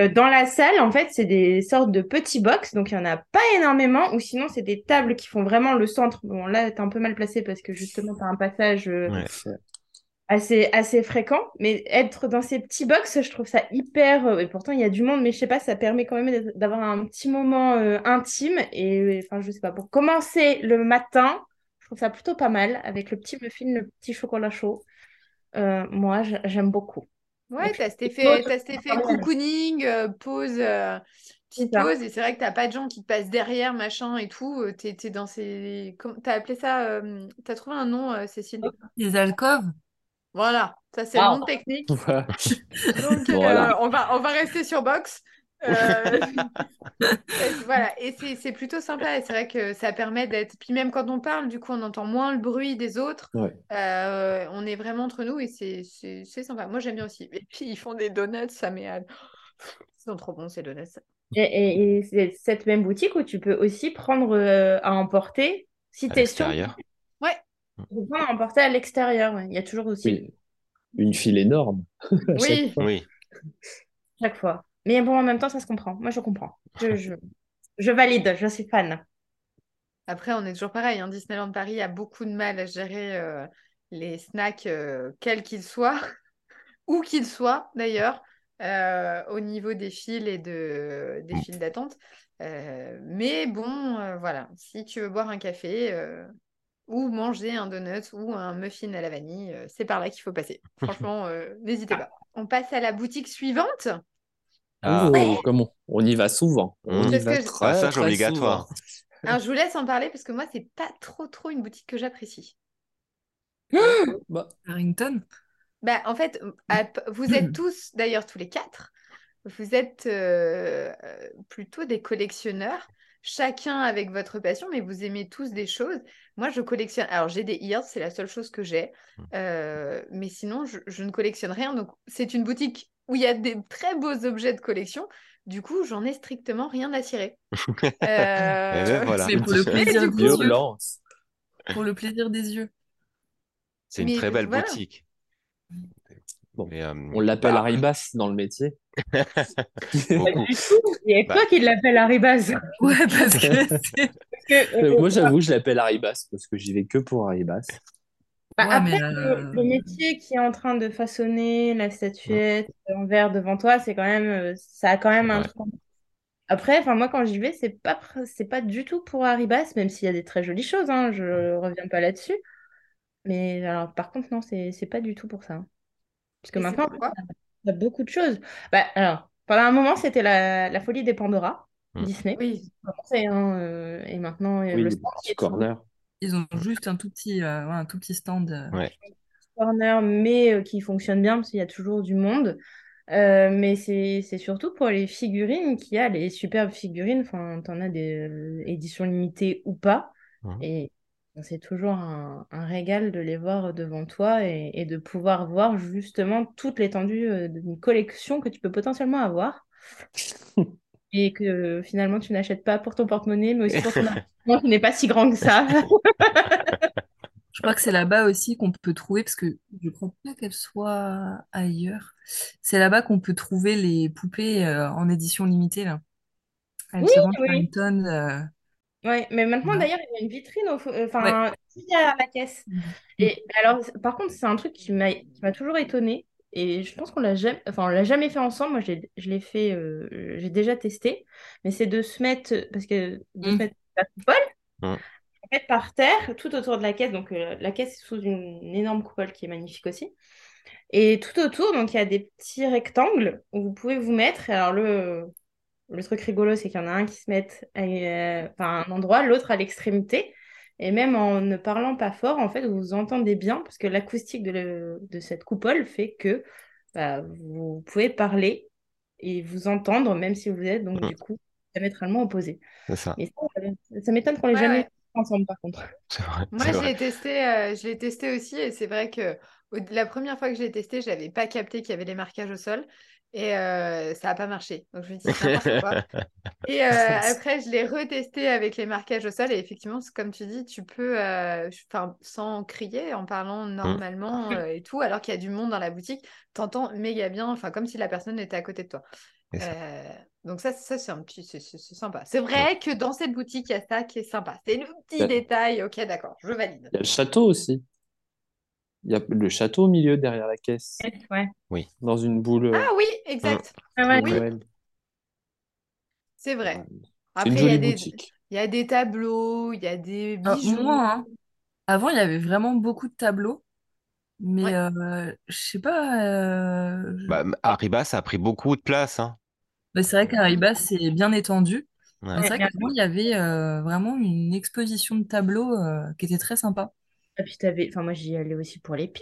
euh, dans la salle, en fait, c'est des sortes de petits box, donc il y en a pas énormément. Ou sinon, c'est des tables qui font vraiment le centre. Bon, là, t'es un peu mal placé parce que justement, t'as un passage. Assez, assez fréquent. Mais être dans ces petits box, je trouve ça hyper. euh, et pourtant, il y a du monde, mais je sais pas, ça permet quand même d'avoir un petit moment euh, intime. Et enfin, je sais pas, pour commencer le matin, je trouve ça plutôt pas mal avec le petit muffin, le petit chocolat chaud. Euh, moi, j'aime beaucoup. Ouais, t'as cet effet, t'as cet effet cocooning, euh, pause, euh, petite pause, et c'est vrai que t'as pas de gens qui te passent derrière, machin et tout. T'es, t'es dans ces. T'as appelé ça. euh, T'as trouvé un nom, euh, Cécile? les alcôves. Voilà, ça c'est le Wow. nom technique. Voilà. Donc euh, on va, on va rester sur box. Euh, voilà, et c'est c'est plutôt sympa. Et c'est vrai que ça permet d'être. Puis même quand on parle, du coup, on entend moins le bruit des autres. Ouais. Euh, on est vraiment entre nous et c'est sympa. Moi, j'aime bien aussi. Et puis, ils font des donuts, ça met à- Ils sont trop bons, ces donuts. Et, et- et c'est cette même boutique où tu peux aussi prendre euh, à emporter. Si tu es sûr, peux prendre à emporter à l'extérieur. ouais. Il y a toujours aussi Oui. Une file énorme. à chaque oui. fois. Oui. chaque fois. Mais bon, en même temps, ça se comprend. Moi, je comprends. Je, je, je valide, je suis fan. Après, on est toujours pareil. hein. Disneyland Paris a beaucoup de mal à gérer euh, les snacks, euh, quels qu'ils soient, où qu'ils soient d'ailleurs, euh, au niveau des files et de, des Mm. files d'attente. Euh, mais bon, euh, voilà, si tu veux boire un café euh, ou manger un donut ou un muffin à la vanille, euh, c'est par là qu'il faut passer. Franchement, euh, n'hésitez pas. On passe à la boutique suivante. Ah. Oh, comment on y va souvent. On y va très, Passage très obligatoire. souvent. Alors, je vous laisse en parler parce que moi, c'est pas trop trop une boutique que j'apprécie. Bah, Harrington? Bah, en fait, vous êtes tous, d'ailleurs tous les quatre, vous êtes euh, plutôt des collectionneurs, chacun avec votre passion, mais vous aimez tous des choses. Moi, je collectionne. Alors, j'ai des ears, c'est la seule chose que j'ai, Euh, mais sinon, je, je ne collectionne rien. Donc, c'est une boutique où il y a des très beaux objets de collection. Du coup, j'en ai strictement rien à cirer. Euh, Eh ben, voilà. C'est pour le plaisir des yeux. Pour le plaisir des yeux. C'est une Mais très belle voilà. boutique. Bon. Mais, euh, On l'appelle bah, Haribas dans le métier. Pas beaucoup. du tout. Il n'y a que Bah. toi qui l'appelle. Ouais, parce que euh, Euh, Moi, j'avoue, je l'appelle Haribas parce que j'y vais que pour Haribas. Bah, Ouais, après, mais, le, euh, le métier qui est en train de façonner la statuette en verre devant toi, c'est quand même, euh, ça a quand même un truc. Après, enfin moi quand j'y vais, c'est pas, c'est pas du tout pour Haribas, même s'il y a des très jolies choses, hein, je reviens pas là-dessus. Mais alors, par contre, non, c'est c'est pas du tout pour ça. Parce que Et maintenant, il y a beaucoup de choses. Bah, alors, pendant un moment, c'était la, la folie des Pandora, Mm. Disney. Oui. Ça a commencé, hein, euh, et maintenant, euh, Oui, le stand est corners. ils ont juste un tout petit, euh, un tout petit stand. euh. Ouais. corner, mais euh, qui fonctionne bien parce qu'il y a toujours du monde. Euh, mais c'est c'est surtout pour les figurines qu'il y a les superbes figurines. Enfin, t'en as des euh, éditions limitées ou pas. Mhm. Et c'est toujours un, un régal de les voir devant toi et, et de pouvoir voir justement toute l'étendue d'une collection que tu peux potentiellement avoir. Et que finalement tu n'achètes pas pour ton porte-monnaie, mais aussi pour ton argent qui n'est pas si grand que ça. Je crois que c'est là-bas aussi qu'on peut trouver, parce que je crois pas qu'elle soit ailleurs. C'est là-bas qu'on peut trouver les poupées euh, en édition limitée, là. Elles Oui, se vendent oui. par une tonne. euh. Ouais, mais maintenant Ouais. d'ailleurs, il y a une vitrine au, euh, enfin, derrière la caisse. Et mais alors, par contre, c'est un truc qui m'a toujours étonnée. Et je pense qu'on l'a jamais, enfin, on l'a jamais fait ensemble. Moi, j'ai- je l'ai fait, euh, j'ai déjà testé. Mais c'est de se mettre, parce que de se Mm. mettre la coupole, Mm. en fait, par terre, tout autour de la caisse. Donc, euh, la caisse est sous une, une énorme coupole qui est magnifique aussi. Et tout autour, donc, il y a des petits rectangles où vous pouvez vous mettre. Et alors, le, le truc rigolo, c'est qu'il y en a un qui se met à, euh, enfin, à un endroit, l'autre à l'extrémité. Et même en ne parlant pas fort, en fait, vous vous entendez bien parce que l'acoustique de, le- de cette coupole fait que bah, vous pouvez parler et vous entendre, même si vous êtes donc Mm. du coup diamétralement opposés. C'est ça. Et ça, euh, ça m'étonne qu'on l'ait Ouais, jamais ouais. fait ensemble, par contre. C'est vrai. Moi, c'est je vrai. l'ai testé, euh, je l'ai testé aussi et c'est vrai que la première fois que je l'ai testé, je n'avais pas capté qu'il y avait les marquages au sol et euh, ça n'a pas marché. Donc je me dis quoi. Et euh, après, je l'ai retesté avec les marquages au sol et effectivement, comme tu dis, tu peux, euh, sans crier, en parlant normalement euh, et tout, alors qu'il y a du monde dans la boutique, t'entends méga bien, enfin comme si la personne était à côté de toi. Donc ça, ça c'est un petit, c'est sympa. C'est vrai que dans cette boutique, il y a ça qui est sympa. C'est le petit Ouais. détail. Ok, d'accord, je valide. Il y a le château aussi. Il y a le château au milieu derrière la caisse, Ouais. dans une boule euh, Ah oui, exact. Ah ouais. oui. C'est vrai. Après, une il y a des, boutique. il y a des tableaux, il y a des Ah, bijoux. moi, hein, avant, il y avait vraiment beaucoup de tableaux, mais Ouais. euh, je sais pas. euh, Bah, Arriba, ça a pris beaucoup de place. Hein. c'est vrai qu'Ariba, c'est bien étendu. Ouais. C'est vrai qu'avant, il y avait euh, vraiment une exposition de tableaux euh, qui était très sympa. Et puis t'avais, enfin moi j'y allais aussi pour les pins.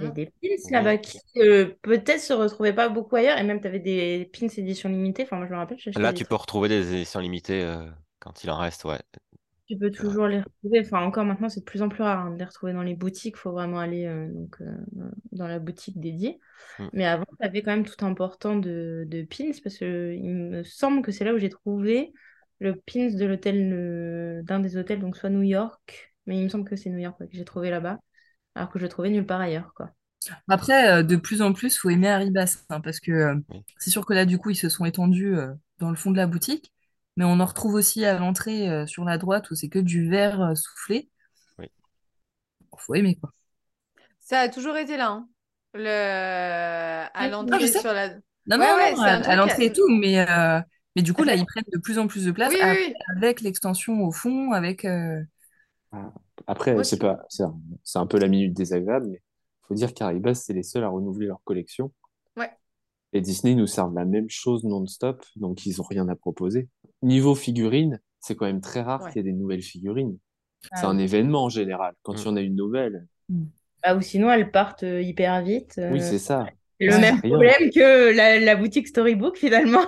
Il y a Mm. des pins là-bas qui euh, peut-être se retrouvaient pas beaucoup ailleurs. Et même tu avais des pins édition limitée. Enfin moi je me rappelle, Là, tu peux retrouver des éditions limitées euh, quand il en reste, ouais. Tu peux toujours les retrouver. Enfin encore maintenant c'est de plus en plus rare hein, de les retrouver dans les boutiques. Il faut vraiment aller euh, donc, dans la boutique dédiée. Mm. Mais avant tu avais quand même tout un portant de, de pins parce que il me semble que c'est là où j'ai trouvé le pins de l'hôtel d'un des hôtels, donc soit New York, mais il me semble que c'est New York ouais, que j'ai trouvé là-bas, alors que je le trouvais nulle part ailleurs quoi. Après, euh, de plus en plus, faut aimer Arribas, hein, parce que euh, c'est sûr que là, du coup, ils se sont étendus euh, dans le fond de la boutique, mais on en retrouve aussi à l'entrée euh, sur la droite où c'est que du verre euh, soufflé. Oui. Faut aimer, quoi. Ça a toujours été là. hein. Le... À Ah, l'entrée sur la. Non, Ouais, non, ouais, à, l'entrée et tout, mais, euh, mais du coup, là, ils prennent de plus en plus de place Oui, a- oui, oui. avec l'extension au fond, avec... euh, Après, c'est pas, c'est un, c'est un peu la minute désagréable, mais faut dire qu'Aribas, c'est les seuls à renouveler leur collection. Ouais. Et Disney nous servent la même chose non-stop, donc ils ont rien à proposer. Niveau figurines, c'est quand même très rare Ouais. qu'il y ait des nouvelles figurines. Ah C'est un événement en général. Quand Mm. il y en a une nouvelle, Ah, ou sinon, elles partent euh, hyper vite. euh, oui, c'est ça. le Ouais. même Rien. problème que la, la boutique Storybook, finalement.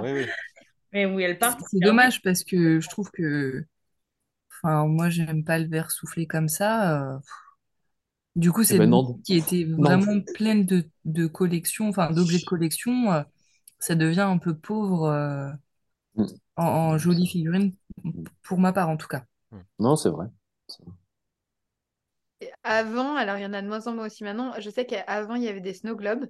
Oui, oui. Mais oui, elles partent. C'est dommage parce que je trouve que... Enfin, moi, j'aime pas le verre soufflé comme ça. euh, Du coup, cette ben qui était Non. vraiment pleine de, de collections, enfin d'objets de collection, euh, ça devient un peu pauvre euh, Mm. en, en jolies figurines, pour ma part en tout cas. Non, c'est vrai. C'est vrai. avant, alors il y en a de moins en moins aussi maintenant. Je sais qu'avant, il y avait des snow globes.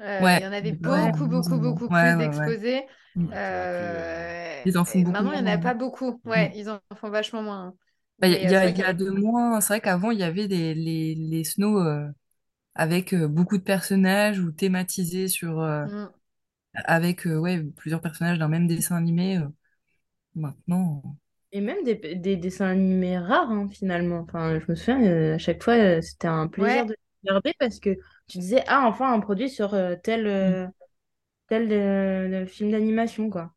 Euh, Ouais, il y en avait ouais, beaucoup, beaucoup, beaucoup Ouais, plus ouais, ouais. d'exposés. Mm. Ouais, Euh, Ils en font beaucoup maintenant, il n'y en a pas beaucoup. Ouais, ils en font vachement moins. Bah, Il y, euh, a, vrai y a que... de moins. C'est vrai qu'avant, il y avait des, les, les snows euh, avec euh, beaucoup de personnages ou thématisés sur, euh, Mm. avec euh, ouais, plusieurs personnages d'un même dessin animé. euh. Maintenant, Et même des, des dessins animés rares, hein, finalement. Enfin, je me souviens, euh, à chaque fois, euh, c'était un plaisir Ouais, de regarder parce que tu disais, ah, enfin, un produit sur euh, tel, euh, tel euh, film d'animation, quoi.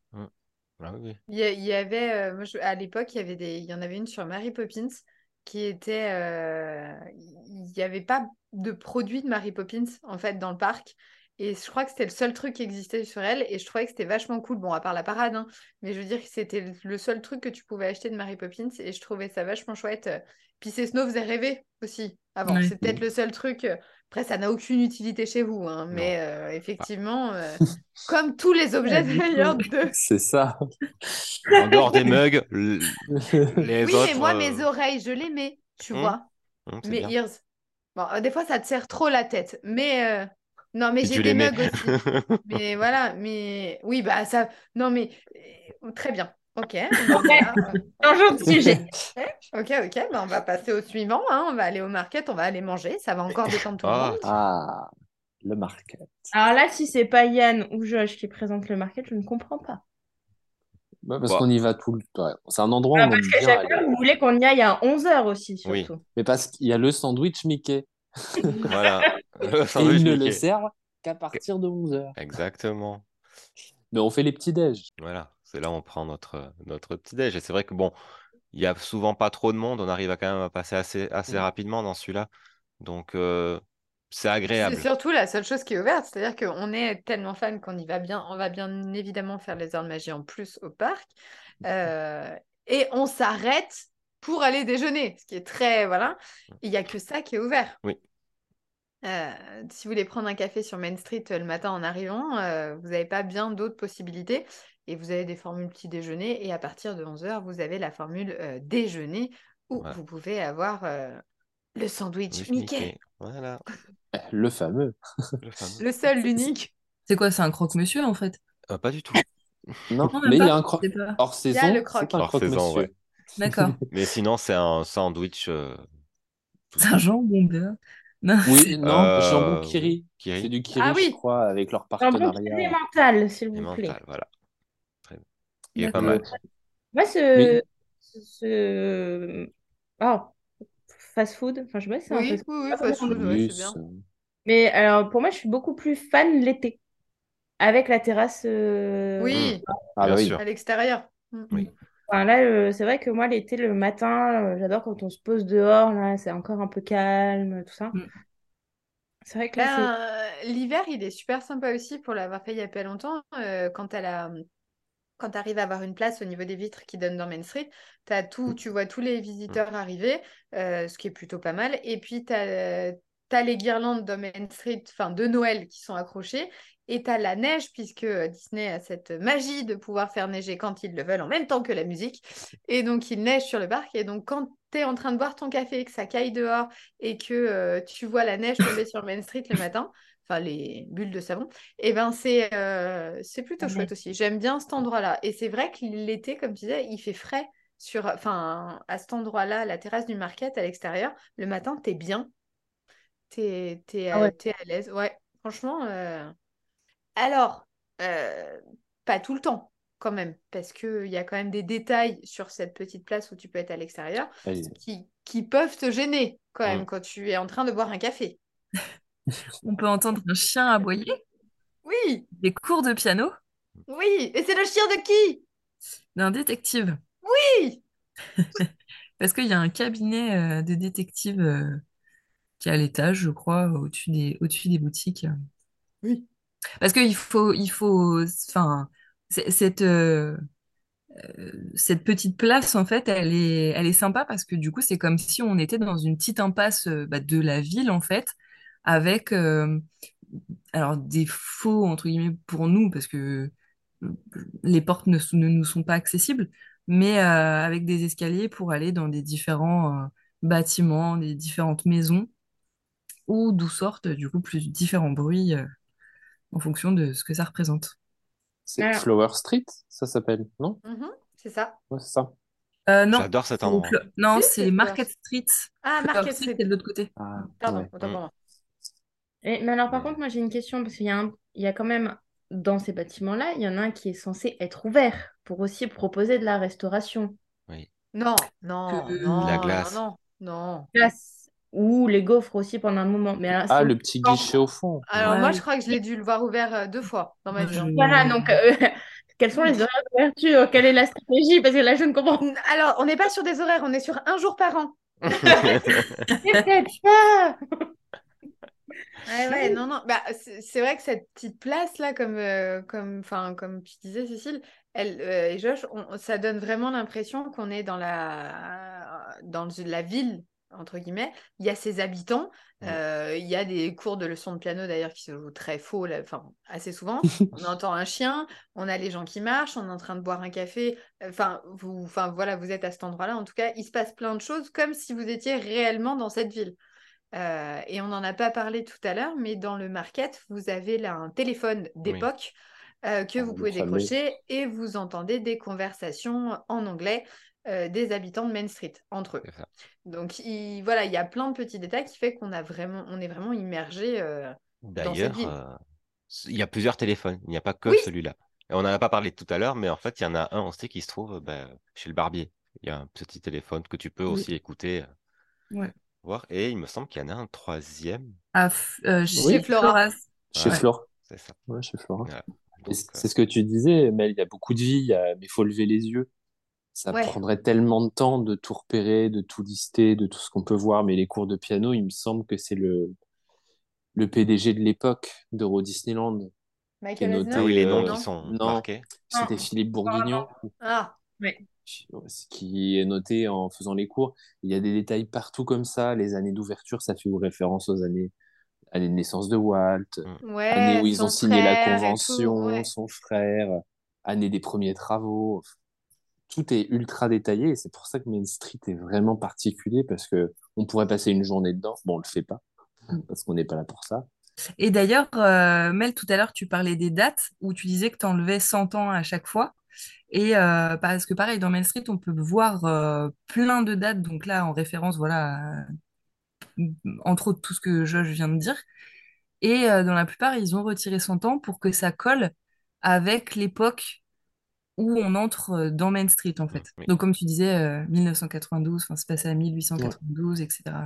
Ah oui, il y, a- il y avait, euh, moi, je- à l'époque, il y avait des, il y en avait une sur Mary Poppins qui était, euh, il n'y avait pas de produit de Mary Poppins en fait dans le parc. Et je crois que c'était le seul truc qui existait sur elle et je trouvais que c'était vachement cool. Bon, à part la parade, hein, mais je veux dire que c'était le seul truc que tu pouvais acheter de Mary Poppins et je trouvais ça vachement chouette. Puis ces snow faisait rêver aussi avant. Ouais. C'est peut-être le seul truc. Après, ça n'a aucune utilité chez vous, hein, mais euh, effectivement, euh, comme tous les objets d'ailleurs de, C'est ça. En dehors des mugs, les Oui, autres. mais moi, euh, mes oreilles, je les mets, tu Hmm, vois. hum, Mes bien. ears. Bon, des fois, ça te serre trop la tête. Mais non, mais j'ai des mugs aussi. Mais voilà, mais oui, bah ça. Non, mais très bien. Ok. on Changeons de sujet. Ok, ok. bah, on va passer au suivant. hein. On va aller au market, on va aller manger. Ça va encore détendre tout le Ah, monde. Ah, le market. Alors là, si c'est pas Yann ou Josh qui présente le market, je ne comprends pas. Ouais, parce Bah. qu'on y va tout le temps. Ouais. C'est un endroit où Ah, on aime parce que fois, aller. vous voulez qu'on y aille à 11h aussi, Oui. surtout. Mais parce qu'il y a le sandwich Mickey. voilà. Le Et sandwich ils ne le servent qu'à partir de 11h. Exactement. Mais on fait les petits déj. Voilà. C'est là où on prend notre, notre petit déj. Et c'est vrai que bon, il y a souvent pas trop de monde. On arrive à quand même à passer assez, assez Mm. rapidement dans celui-là. Donc, euh, c'est C'est agréable. surtout la seule chose qui est ouverte, c'est-à-dire qu'on est tellement fan qu'on y va bien, on va bien évidemment faire les heures de magie en plus au parc, euh, et on s'arrête pour aller déjeuner, ce qui est très voilà. Il y a que ça qui est ouvert. Oui. Euh, si vous voulez prendre un café sur Main Street le matin en arrivant, euh, vous n'avez pas bien d'autres possibilités. Et vous avez des formules petit déjeuner. Et à partir de 11h, vous avez la formule euh, déjeuner où Voilà. vous pouvez avoir euh, le sandwich Mickey. Voilà. Le fameux. Le fameux. Le seul, l'unique. c'est quoi? C'est un croque-monsieur en fait? Euh, pas du tout. Non, mais il y a un croque. Hors Il y a saison, le croque. Hors croque saison, ouais. D'accord. Mais sinon, c'est un sandwich. euh, C'est un jambon beurre. Non, Oui, non, Euh, jambon kiri. Kiri. C'est du kiri, Ah oui. je crois, avec leur Jambon partenariat. mental, s'il vous plaît. mental. Voilà. Il est pas mal. Moi, ce, ce, ce- oh, fast food, enfin, je sais pas si c'est un Oui, fast oui, oui, Ah, fast food, ouais, Oui, c'est bien. Mais alors, pour moi, je suis beaucoup plus fan l'été, avec la terrasse. euh, Oui, Ah Bien bah oui. sûr. à l'extérieur. Mm. Oui. Enfin, là, euh, c'est vrai que moi, l'été, le matin, euh, j'adore quand on se pose dehors, là, c'est encore un peu calme, tout ça. Mm. C'est vrai que là, Ben, euh, l'hiver, il est super sympa aussi pour l'avoir fait il y a pas longtemps. euh, quand tu quand tu arrives à avoir une place au niveau des vitres qui donnent dans Main Street, t'as tout, tu vois tous les visiteurs arriver, euh, ce qui est plutôt pas mal. Et puis, tu as, les guirlandes de Main Street, enfin de Noël, qui sont accrochées. Et tu as la neige, puisque Disney a cette magie de pouvoir faire neiger quand ils le veulent, en même temps que la musique. Et donc, il neige sur le parc. Et donc, quand tu es en train de boire ton café, que ça caille dehors, et que euh, tu vois la neige tomber sur Main Street le matin, enfin les bulles de savon, et ben c'est euh, c'est plutôt ouais. chouette aussi. J'aime bien cet endroit-là. Et c'est vrai que l'été, comme tu disais, il fait frais sur, enfin, à cet endroit-là, la terrasse du market à l'extérieur. Le matin, t'es bien, t'es t'es, Ah ouais. à l'aise. Ouais, franchement. euh, Alors, euh, pas tout le temps. Quand même, parce qu'il y a quand même des détails sur cette petite place où tu peux être à l'extérieur qui, qui peuvent te gêner quand même Mm. quand tu es en train de boire un café. On peut entendre un chien aboyer, Oui, des cours de piano oui, et c'est le chien de qui? d'un détective. Oui, Parce qu'il y a un cabinet euh, de détective euh, qui est à l'étage, je crois, au-dessus des, au-dessus des boutiques. Oui. Parce qu'il faut, il faut, enfin, cette, euh, euh, cette petite place, en fait, elle est, elle est sympa parce que du coup, c'est comme si on était dans une petite impasse bah, de la ville, en fait, avec, euh, alors, des faux, entre guillemets, pour nous, parce que euh, les portes ne, nous sont pas accessibles, mais euh, avec des escaliers pour aller dans des différents, euh, bâtiments, des différentes maisons, ou d'où sortent du coup plus différents bruits euh, en fonction de ce que ça représente. C'est Alors- Flower Street, ça s'appelle, non? Mhm, c'est ça. Ouais, c'est ça. Euh, non, J'adore cet c'est endroit. Non, c'est Market Street. Ah, Market Street, Street. c'est de l'autre côté. Ah, Pardon, ouais. autant pour moi. Et- mais alors, par contre, moi, j'ai une question parce qu'il y a, un- il y a quand même, dans ces bâtiments-là, il y en a un qui est censé être ouvert pour aussi proposer de la restauration. Non, non, Que- non, La non, glace. non, non. Glace. Ou les gaufres aussi pendant un moment. Mais alors, Ah, c'est- le petit guichet au fond. Alors Ouais. moi, je crois que je l'ai dû le voir ouvert euh, deux fois dans ma vie. Voilà, donc, euh, quels sont les horaires d'ouverture? Quelle est la stratégie? Parce que là, je ne comprends Alors, on n'est pas sur des horaires, on est sur un jour par an. peut-être pas. Ouais, ouais, non, non. Bah, c'est vrai que cette petite place-là, comme, euh, comme, enfin, comme tu disais, Cécile, elle, euh, et Josh, on- ça donne vraiment l'impression qu'on est dans la, dans la ville, entre guillemets. Il y a ses habitants. Ouais. euh, il y a des cours de leçons de piano, d'ailleurs, qui se jouent très faux, là, assez souvent. On entend un chien, on a les gens qui marchent, on est en train de boire un café. Enfin, vous, enfin, voilà, vous êtes à cet endroit-là. En tout cas, il se passe plein de choses comme si vous étiez réellement dans cette ville. Euh, et on n'en a pas parlé tout à l'heure, mais dans le market, vous avez là un téléphone d'époque euh, que Ah, vous pouvez fameux. décrocher et vous entendez des conversations en anglais euh, des habitants de Main Street entre eux. Donc il, voilà, il y a plein de petits détails qui fait qu'on a vraiment, on est vraiment immergé. D'ailleurs, il y a plusieurs téléphones, il n'y a pas que Oui. celui-là. On n'en a pas parlé tout à l'heure, mais en fait, il y en a un aussi qui se trouve bah, chez le barbier. Il y a un petit téléphone que tu peux Oui. aussi écouter, Ouais. Voir. Et il me semble qu'il y en a un troisième. À F- euh, chez Oui. Flora. Chez Ouais. Flora. C'est ça. Ouais, chez Flora. Voilà. Euh, C'est ce que tu disais, Mel, il y a beaucoup de vie, a- mais il faut lever les yeux. Ça Ouais. prendrait tellement de temps de tout repérer, de tout lister, de tout ce qu'on peut voir. Mais les cours de piano, il me semble que c'est le, le PDG de l'époque d'Euro Disneyland. qui est Michael noté, ah oui, les noms euh, qui sont non. marqués. C'était Ah. Philippe Bourguignon, Ah, qui est noté en faisant les cours. Il y a des détails partout comme ça. Les années d'ouverture, ça fait référence aux années, années de naissance de Walt, ouais. année où ils ont signé la tout, convention, ouais. son frère, année des premiers travaux. Tout est ultra détaillé et c'est pour ça que Main Street est vraiment particulier parce que on pourrait passer une journée dedans. Bon, on le fait pas parce qu'on n'est pas là pour ça. Et d'ailleurs, euh, Mel, tout à l'heure, tu parlais des dates où tu disais que tu enlevais 100 ans à chaque fois. Et euh, parce que pareil, dans Main Street, on peut voir euh, plein de dates. Donc là, en référence, voilà, euh, entre autres, tout ce que Josh vient de dire. Et euh, dans la plupart, ils ont retiré 100 ans pour que ça colle avec l'époque où on entre dans Main Street, en fait. Oui. Donc, comme tu disais, euh, 1992, enfin, c'est passé à 1892, etc.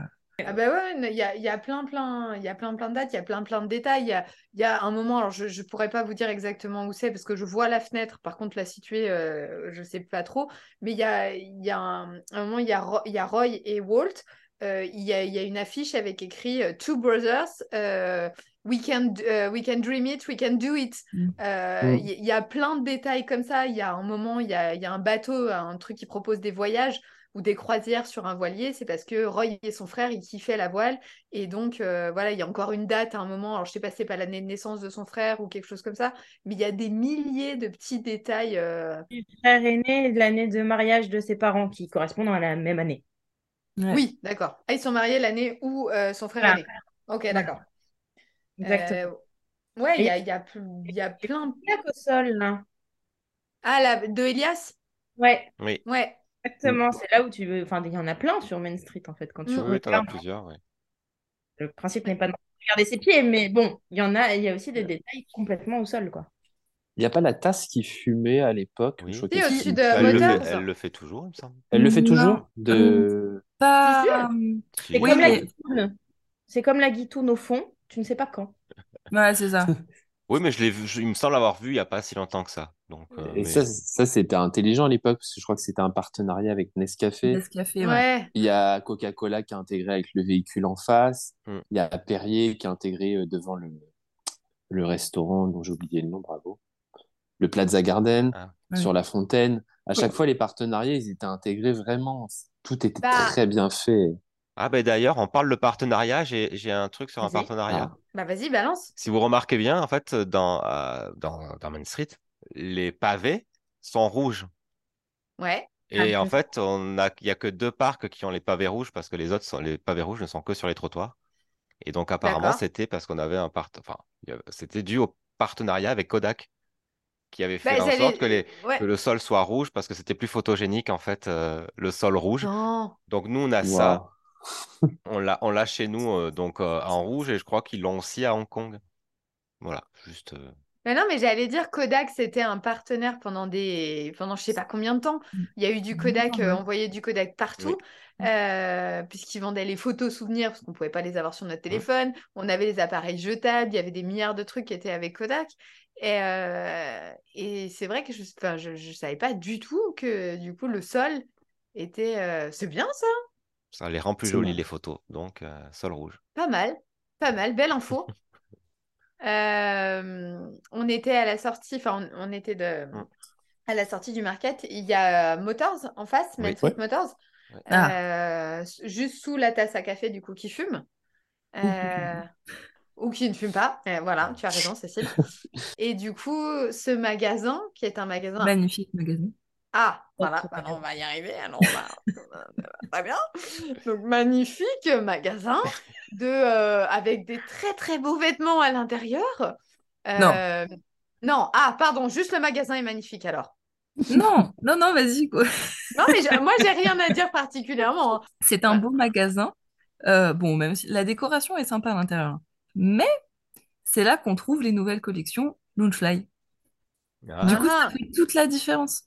Ah bah ouais, il y a, il y a plein, plein, il y a plein, plein de dates, il y a plein, plein de détails. Il y a, il y a un moment, alors je ne pourrais pas vous dire exactement où c'est parce que je vois la fenêtre, par contre la situer, euh, je ne sais pas trop. Mais il y a, y a un, un moment, il y a, Ro- y a Roy et Walt. Euh, il, y a, y a une affiche avec écrit euh, Two Brothers, euh, we, can, euh, we can dream it, we can do it. Mm. Euh, Mm. Il y, a plein de détails comme ça. Il y a un moment, il y a, il y a un bateau, un truc qui propose des voyages ou des croisières sur un voilier, c'est parce que Roy et son frère, ils kiffaient la voile. Et donc, euh, voilà, il y a encore une date à un moment. Alors, je sais pas, c'est pas l'année de naissance de son frère ou quelque chose comme ça, mais il y a des milliers de petits détails. euh, Le frère aîné de l'année de mariage de ses parents qui correspondent à la même année. Ouais. Oui, d'accord. Ah, ils sont mariés l'année où euh, son frère Voilà. est né. Ok, d'accord. Exactement. Euh, ouais, il y a, Et- il y a, il y a plein. Plaque au sol, là. Ah, la de Elias? Ouais, Oui, Ouais. Exactement. C'est là où tu veux. Enfin, il y en a plein sur Main Street, en fait. Quand tu Mm. oui, t'en as plusieurs. ouais. le principe n'est pas de regarder ses pieds, mais bon, il y en a. Il y a aussi des détails complètement au sol, quoi. Il n'y a pas la tasse qui fumait à l'époque. Oui. Au-dessus de Elle le, fait, elle le fait toujours, il me semble. Elle le fait Non. toujours de... Pas... Si. C'est Oui, comme la mais- guitoune. C'est comme la guitoune au fond. Tu ne sais pas quand. Ouais, c'est ça. Oui, mais je l'ai vu, je- il me semble l'avoir vu il n'y a pas si longtemps que ça. Donc, euh, Et mais- ça, ça c'était intelligent à l'époque parce que je crois que c'était un partenariat avec Nescafé. Nescafé, ouais. Il y a Coca-Cola qui a intégré avec le véhicule en face. Mm. Il y a Perrier qui a intégré euh, devant le, le restaurant dont j'ai oublié le nom, bravo. Le Plaza Garden Ah. sur la fontaine. À chaque fois, les partenariats, ils étaient intégrés vraiment. Tout était Bah. très bien fait. Ah, ben d'ailleurs, on parle de partenariat. J'ai j'ai un truc sur un partenariat. Ah. Bah, vas-y, balance. Si vous remarquez bien, en fait, dans, euh, dans, dans Main Street, les pavés sont rouges. Ouais. Et Ah, en je- fait, on a, il n'y a que deux parcs qui ont les pavés rouges parce que les autres, sont, les pavés rouges ne sont que sur les trottoirs. Et donc, apparemment, c'était parce qu'on avait un part... enfin, il c'était dû au partenariat avec Kodak qui avait Bah, fait en j'allais- sorte que, les, ouais. que le sol soit rouge parce que c'était plus photogénique, en fait, euh, le sol rouge. Non. Donc, nous, on a ça. On l'a, on l'a chez nous euh, donc euh, en rouge et je crois qu'ils l'ont aussi à Hong Kong. Voilà, juste. Mais non, mais j'allais dire Kodak, c'était un partenaire pendant des, pendant je sais pas combien de temps. Il y a eu du Kodak, euh, envoyé du Kodak partout, euh, puisqu'ils vendaient les photos souvenirs, parce qu'on pouvait pas les avoir sur notre téléphone. On avait les appareils jetables, il y avait des milliards de trucs qui étaient avec Kodak. Et, euh, et c'est vrai que je, enfin, je, je savais pas du tout que du coup le sol était. euh, C'est bien ça, ça les rend plus jolies les photos. Donc, euh, sol rouge. pas mal, pas mal, belle info. Euh, on était à la sortie, enfin on, on était de, à la sortie du market. Il y a euh, Motors en face, Oui. Motors, Ouais. euh, juste sous la tasse à café du coup qui fume. Euh, ou qui ne fume pas. Voilà, tu as raison, Cécile. Et du coup, ce magasin, qui est un magasin Magnifique magasin. Ah, voilà, Autre alors on va y arriver. Alors on va... Très bien. Donc, magnifique magasin de, euh, avec des très très beaux vêtements à l'intérieur. Euh, Non, ah, pardon, juste le magasin est magnifique alors. Non, non, non, vas-y. quoi. Non, mais j'ai- moi, j'ai rien à dire particulièrement. hein. C'est un beau magasin. Euh, bon, même si la décoration est sympa à l'intérieur. Mais c'est là qu'on trouve les nouvelles collections Loungefly. Ah, Du coup, ça Ah. fait toute la différence.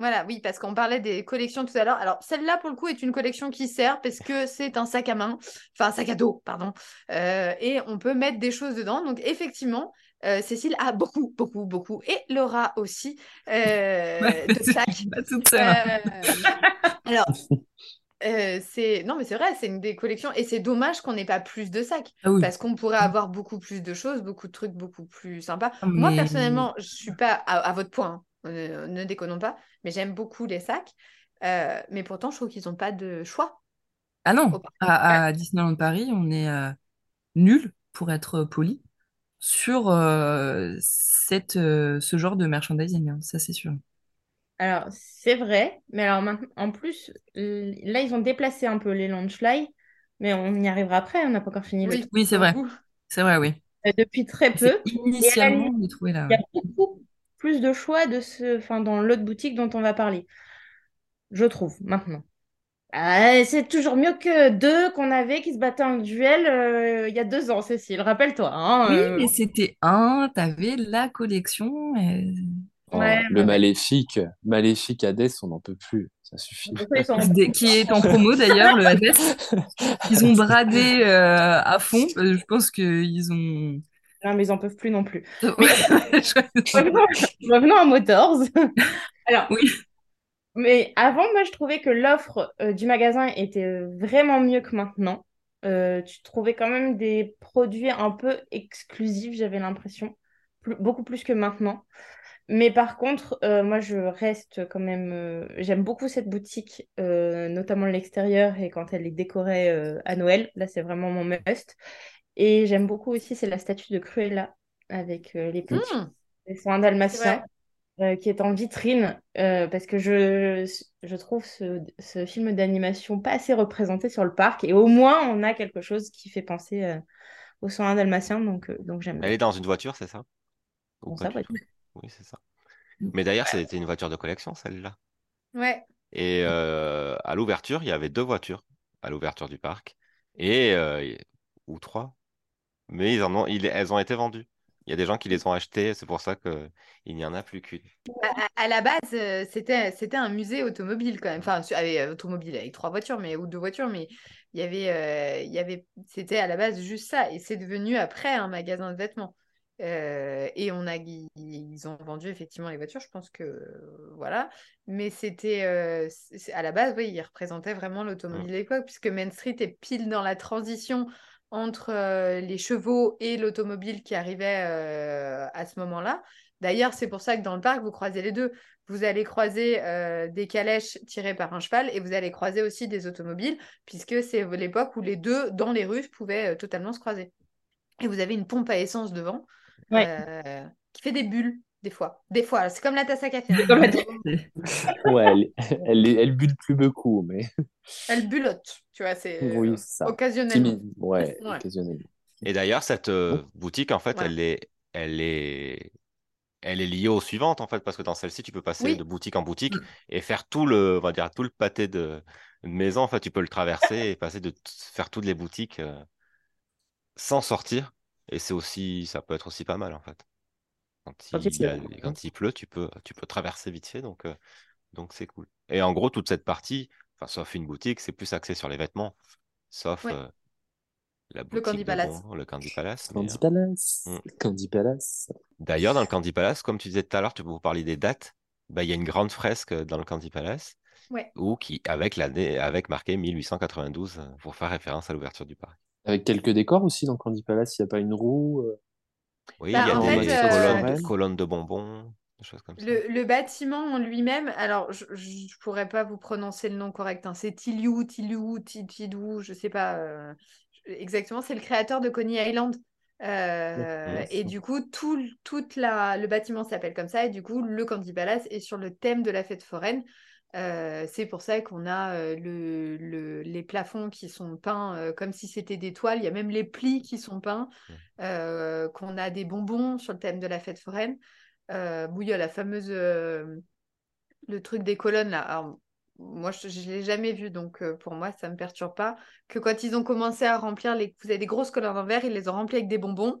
Voilà, oui, parce qu'on parlait des collections tout à l'heure. Alors, celle-là, pour le coup, est une collection qui sert parce que c'est un sac à main, enfin un sac à dos, pardon, Euh, et on peut mettre des choses dedans. Donc, effectivement, euh, Cécile a beaucoup, beaucoup, beaucoup, et Laura aussi, euh, de sacs. suis pas toute seule. hein. Alors, euh, c'est non, mais c'est vrai, c'est une des collections, et c'est dommage qu'on n'ait pas plus de sacs. Ah oui. Parce qu'on pourrait avoir beaucoup plus de choses, beaucoup de trucs beaucoup plus sympas. Moi, Mais- personnellement, je suis pas à, à votre point, hein, euh, ne déconnons pas, mais j'aime beaucoup les sacs. Euh, mais pourtant, je trouve qu'ils n'ont pas de choix. Ah non, à, à Disneyland Paris, on est euh, nul, pour être poli, sur euh, cette, euh, ce genre de merchandising, hein, ça c'est sûr. Alors, c'est vrai, mais alors maintenant, en plus, là, ils ont déplacé un peu les Launchfly, mais on y arrivera après, on n'a pas encore fini le Oui. Oui, c'est vrai, c'est vrai, oui. Euh, Depuis très peu. Initialement, on est trouvé là. Il y a ouais. beaucoup plus de choix de ce... enfin, dans l'autre boutique dont on va parler. Je trouve, maintenant. Ah, c'est toujours mieux que deux qu'on avait qui se battaient en duel euh, il y a deux ans, Cécile. Rappelle-toi. hein, Oui, euh, mais c'était un, t'avais la collection. et- Oh, Ouais, le ouais. maléfique, maléfique Hades, on n'en peut plus. Ça suffit. Qui est en promo d'ailleurs, le Hades. Ils ont bradé euh, à fond. Euh, Je pense qu'ils ont. Non, mais ils en peuvent plus non plus. Revenons, revenons à Motors. Alors, Oui. mais avant, moi, je trouvais que l'offre euh, du magasin était vraiment mieux que maintenant. Euh, tu trouvais quand même des produits un peu exclusifs, j'avais l'impression, Plus- beaucoup plus que maintenant. Mais par contre, euh, moi, je reste quand même. euh, j'aime beaucoup cette boutique, euh, notamment l'extérieur et quand elle est décorée à Noël. Là, c'est vraiment mon must. Et j'aime beaucoup aussi, c'est la statue de Cruella avec euh, les petits dessins c'est dalmatiens vrai. euh, qui est en vitrine euh, parce que je, je trouve ce, ce film d'animation pas assez représenté sur le parc et au moins on a quelque chose qui fait penser euh, aux soins dalmatiens donc, euh, donc j'aime Elle est dans une voiture, c'est ça? Ou Oui, c'est ça. Mais d'ailleurs, c'était une voiture de collection, celle-là. Ouais. Et euh, à l'ouverture, il y avait deux voitures à l'ouverture du parc. Et, euh, ou trois. Mais ils en ont, ils- elles ont été vendues. Il y a des gens qui les ont achetées, c'est pour ça qu'il n'y en a plus qu'une. À, à- à la base, euh, c'était, c'était un musée automobile quand même. Enfin, avec, euh, automobile avec trois voitures, mais, ou deux voitures, mais il y avait, euh, il y avait, c'était à la base juste ça. Et c'est devenu après un magasin de vêtements. Euh, et on a, ils, ont vendu effectivement les voitures, je pense que euh, voilà. Mais c'était euh, à la base, oui, ils représentaient vraiment l'automobile de l'époque, puisque Main Street est pile dans la transition entre euh, les chevaux et l'automobile qui arrivait euh, à ce moment-là. D'ailleurs, c'est pour ça que dans le parc, vous croisez les deux. Vous allez croiser euh, des calèches tirées par un cheval et vous allez croiser aussi des automobiles, puisque c'est l'époque où les deux, dans les rues, pouvaient totalement se croiser. Et vous avez une pompe à essence devant Ouais. qui fait des bulles. Des fois. Des fois, c'est comme la tasse à café. hein. Comme la tasse- Ouais, elle, elle, elle bulle plus beaucoup, mais Elle bulotte, tu vois, c'est euh, oui, ça. occasionnellement. Ouais, Ouais. occasionnellement. Et d'ailleurs, cette euh, boutique, en fait, Ouais. elle est, elle est, elle est liée aux suivantes, en fait, parce que dans celle-ci, tu peux passer Oui. de boutique en boutique Mm. et faire tout le, on va dire, tout le pâté de, de maison. En fait, tu peux le traverser et passer de faire toutes les boutiques euh, sans sortir. Et c'est aussi, ça peut être aussi pas mal, en fait. Quand Quand il, a- pleut. quand il pleut, tu peux, tu peux traverser vite fait, donc, euh, donc c'est cool. Et en gros, toute cette partie, enfin, sauf une boutique, c'est plus axé sur les vêtements, sauf Ouais. euh, la boutique Candy Palace. le Candy Palace. mais, Candy euh, Palace. Mm. Candy Palace. D'ailleurs, dans le Candy Palace, comme tu disais tout à l'heure, tu peux vous parler des dates. Bah, il y a une grande fresque dans le Candy Palace Ouais. où qui, avec l'année, avec marqué 1892 euh, pour faire référence à l'ouverture du parc. Avec quelques décors aussi dans Candy Palace, il n'y a pas une roue. euh, Oui, Bah, il y a des fait, colonnes, euh, colonnes de bonbons, des choses comme ça. Le, le bâtiment en lui-même, alors je ne pourrais pas vous prononcer le nom correct, hein, c'est Tiliou, Tiliou, Ti- Tidou, je sais pas euh, exactement, c'est le créateur de Coney Island. Euh, et du coup, tout, le- toute la, le bâtiment s'appelle comme ça, et du coup, le Candy Palace est sur le thème de la fête foraine. Euh, c'est pour ça qu'on a euh, le, le- les plafonds qui sont peints euh, comme si c'était des toiles. Il y a même les plis qui sont peints. qu'on a des bonbons sur le thème de la fête foraine. Bon, il y a la fameuse. le truc des colonnes là. Alors, moi, je ne l'ai jamais vu, donc pour moi, ça ne me perturbe pas. Que quand ils ont commencé à remplir les. Vous avez des grosses colonnes en verre, ils les ont remplies avec des bonbons.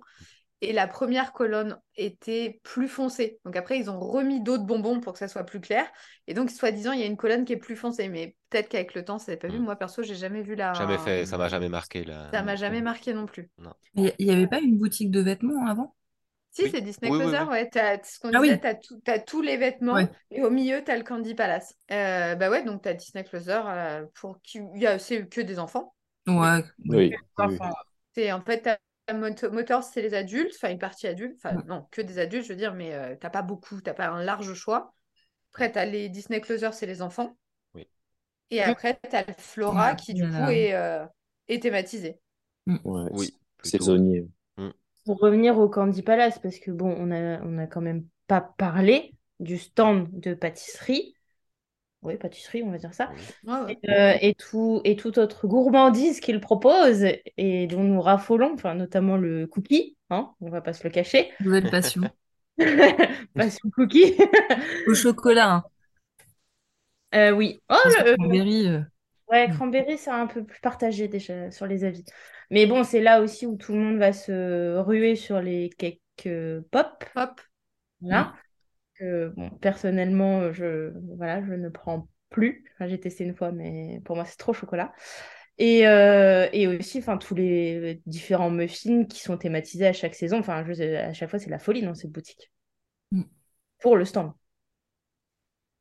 Et la première colonne était plus foncée. Donc après, ils ont remis d'autres bonbons pour que ça soit plus clair. Et donc, soi-disant, il y a une colonne qui est plus foncée. Mais peut-être qu'avec le temps, ça n'avait pas vu. Mm. Moi, perso, j'ai jamais vu la. Jamais fait, ça m'a jamais marqué là. Ça m'a jamais marqué non plus. Mais il n'y avait pas une boutique de vêtements avant? Si, Oui. c'est Disney Oui, Closer, oui. ouais. T'as, ce qu'on Ah disait, oui. t'as, tout- t'as tous les vêtements Ouais. et au milieu, t'as le Candy Palace. Euh, bah ouais, donc t'as Disney Closer euh, pour qui il y a c'est que des enfants. Ouais. Oui. Enfin, C'est en fait t'as Motors, c'est les adultes, enfin une partie adulte, enfin Ouais. non, que des adultes, je veux dire, mais euh, t'as pas beaucoup, t'as pas un large choix. Après, t'as les Disney Closer, c'est les enfants. Oui. Et après, t'as le Flora Ouais, qui du coup est, euh, est thématisé. Ouais, Oui, c'est plutôt. saisonnier. pour revenir au Candy Palace, parce que bon, on a, on a quand même pas parlé du stand de pâtisserie. Oui, pâtisserie, on va dire ça. Ouais. Euh, et, tout, et toute autre gourmandise qu'il propose et dont nous raffolons, enfin, notamment le cookie, hein, on va pas se le cacher. Nouvelle passion. Passion cookie. Au chocolat. hein. Euh, oui. Oh, le- Cranberry, euh, Ouais, Mm. Cranberry, c'est un peu plus partagé déjà sur les avis. Mais bon, c'est là aussi où tout le monde va se ruer sur les cakes euh, pop. Hop. Voilà. Que, bon, personnellement, je, voilà, je ne prends plus. Enfin, j'ai testé une fois, mais pour moi, c'est trop chocolat. Et, euh, et aussi, enfin, tous les différents muffins qui sont thématisés à chaque saison. Enfin, je, à chaque fois, c'est la folie dans cette boutique. Mm. Pour le stand.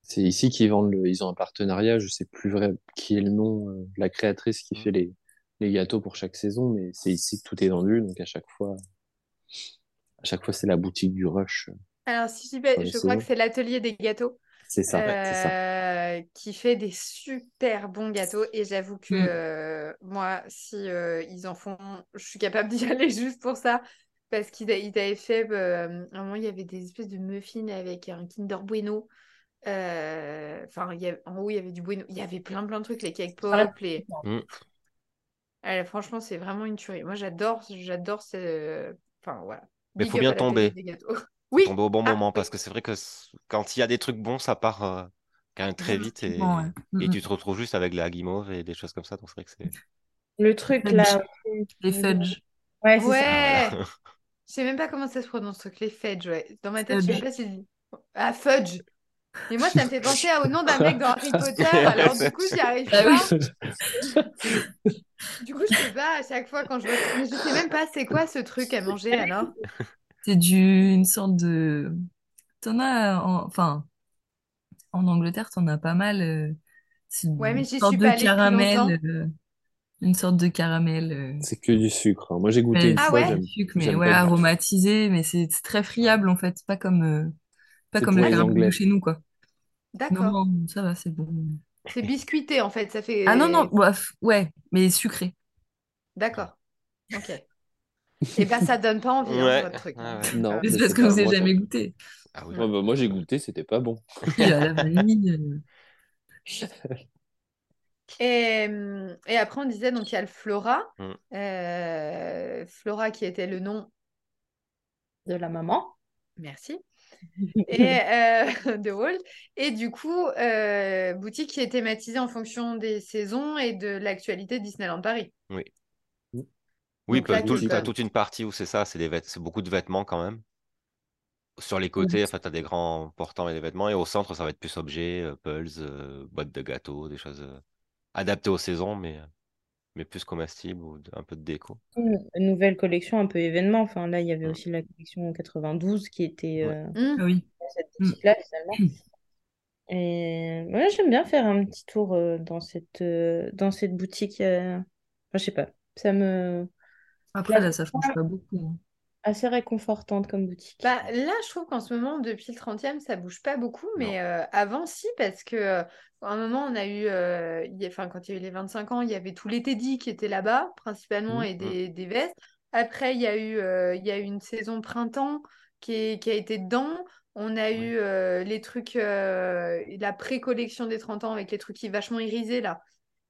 C'est ici qu'ils vendent le. Ils ont un partenariat, je sais plus vrai qui est le nom, euh, la créatrice qui fait les, les gâteaux pour chaque saison, mais c'est ici que tout est vendu, donc à chaque fois, à chaque fois c'est la boutique du rush. Alors, si je dis pas- je crois que c'est l'atelier des gâteaux. C'est ça, c'est ça. euh, qui fait des super bons gâteaux. Et j'avoue que Mm. euh, moi, si euh, ils en font, je suis capable d'y aller juste pour ça. Parce qu'ils avaient fait, euh, à un moment, il y avait des espèces de muffins avec un Kinder Bueno. Enfin, il en haut, il y avait du Bueno. Il y avait plein, plein de trucs, les cake pop. Ah, Les... Mm. Franchement, c'est vraiment une tuerie. Moi, j'adore, j'adore ce... Enfin, voilà. Mais Big faut bien tomber. Oui, Tomber au bon Ah, moment oui. parce que c'est vrai que quand il y a des trucs bons, ça part euh, quand même très vite et, ouais. et Mm, tu te retrouves juste avec la guimauve et des choses comme ça. Donc c'est vrai que c'est. Le truc Fudge. là. Les fudge. Ouais, c'est ça. Ouais. Voilà. Je sais même pas comment ça se prononce, ce truc, les fudge, ouais. Dans ma tête, je sais Fudge. pas si. Ah, fudge. Mais moi, ça me fait penser au nom d'un mec dans Harry Potter, alors du coup, j'y arrive Ah pas. oui. Du coup, je sais pas, à chaque fois quand je vois. Mais je sais même pas c'est quoi ce truc à manger alors. C'est du, une sorte de. T'en as. en- Enfin, en Angleterre, t'en as pas mal. euh, C'est Ouais, une j'y sorte suis de pas allée depuis caramel. euh, Une sorte de caramel. euh, C'est que du sucre. hein. Moi j'ai goûté mais une Ah fois, ouais? j'aime. sucre, mais j'aime ouais, pas du tout. aromatisé, mais c'est c'est très friable en fait. C'est pas comme, euh, pas C'est comme pour le les caramel de Anglais. chez nous, quoi. D'accord. Non, ça va, c'est bon. C'est biscuité en fait, ça fait. Ah non, non, bref, ouais, mais sucré. D'accord. Ok. Et ben, ça donne pas envie, hein, votre truc. hein. ouais. Non, Mais c'est parce que vous avez moi, jamais goûté. Ah oui. Ouais, bah, moi, j'ai goûté, c'était pas bon. Il y a la vanille. euh, Et, hum, et après, on disait, donc il y a le Flora. Mm. Euh, Flora qui était le nom, De la maman. merci, et, euh, de Walt. Et du coup, euh, boutique qui est thématisée en fonction des saisons et de l'actualité de Disneyland Paris. Oui, Là, bah, tout- tu t'as peux- toute une partie où c'est ça, c'est des vêt- c'est beaucoup de vêtements quand même. Sur les côtés, enfin, tu as des grands portants et des vêtements. Et au centre, ça va être plus objets, euh, pulls, euh, boîtes de gâteaux, des choses euh, adaptées aux saisons, mais, euh, mais plus comestibles ou de- un peu de déco. Une nouvelle collection un peu événement. Enfin, là, il y avait Mm. aussi la collection 92 qui était euh, oui. dans cette boutique-là, finalement. Et ouais, j'aime bien faire un petit tour euh, dans cette, euh, dans cette boutique. euh, Enfin, je sais pas. Ça me... Après, là, ça change pas beaucoup. hein. Assez réconfortante comme boutique. Bah, là, je trouve qu'en ce moment, depuis le 30e, ça bouge pas beaucoup, mais euh, avant, si, parce que euh, à un moment, on a eu, euh, y a- quand il y a eu les 25 ans, il y avait tous les Teddy qui étaient là-bas, principalement, Mhm. et des, des vestes. Après, il y a eu, euh, il y a eu une saison printemps qui, est- qui a été dedans. On a eu euh, les trucs, euh, la pré-collection des 30 ans avec les trucs qui vachement irisés, là,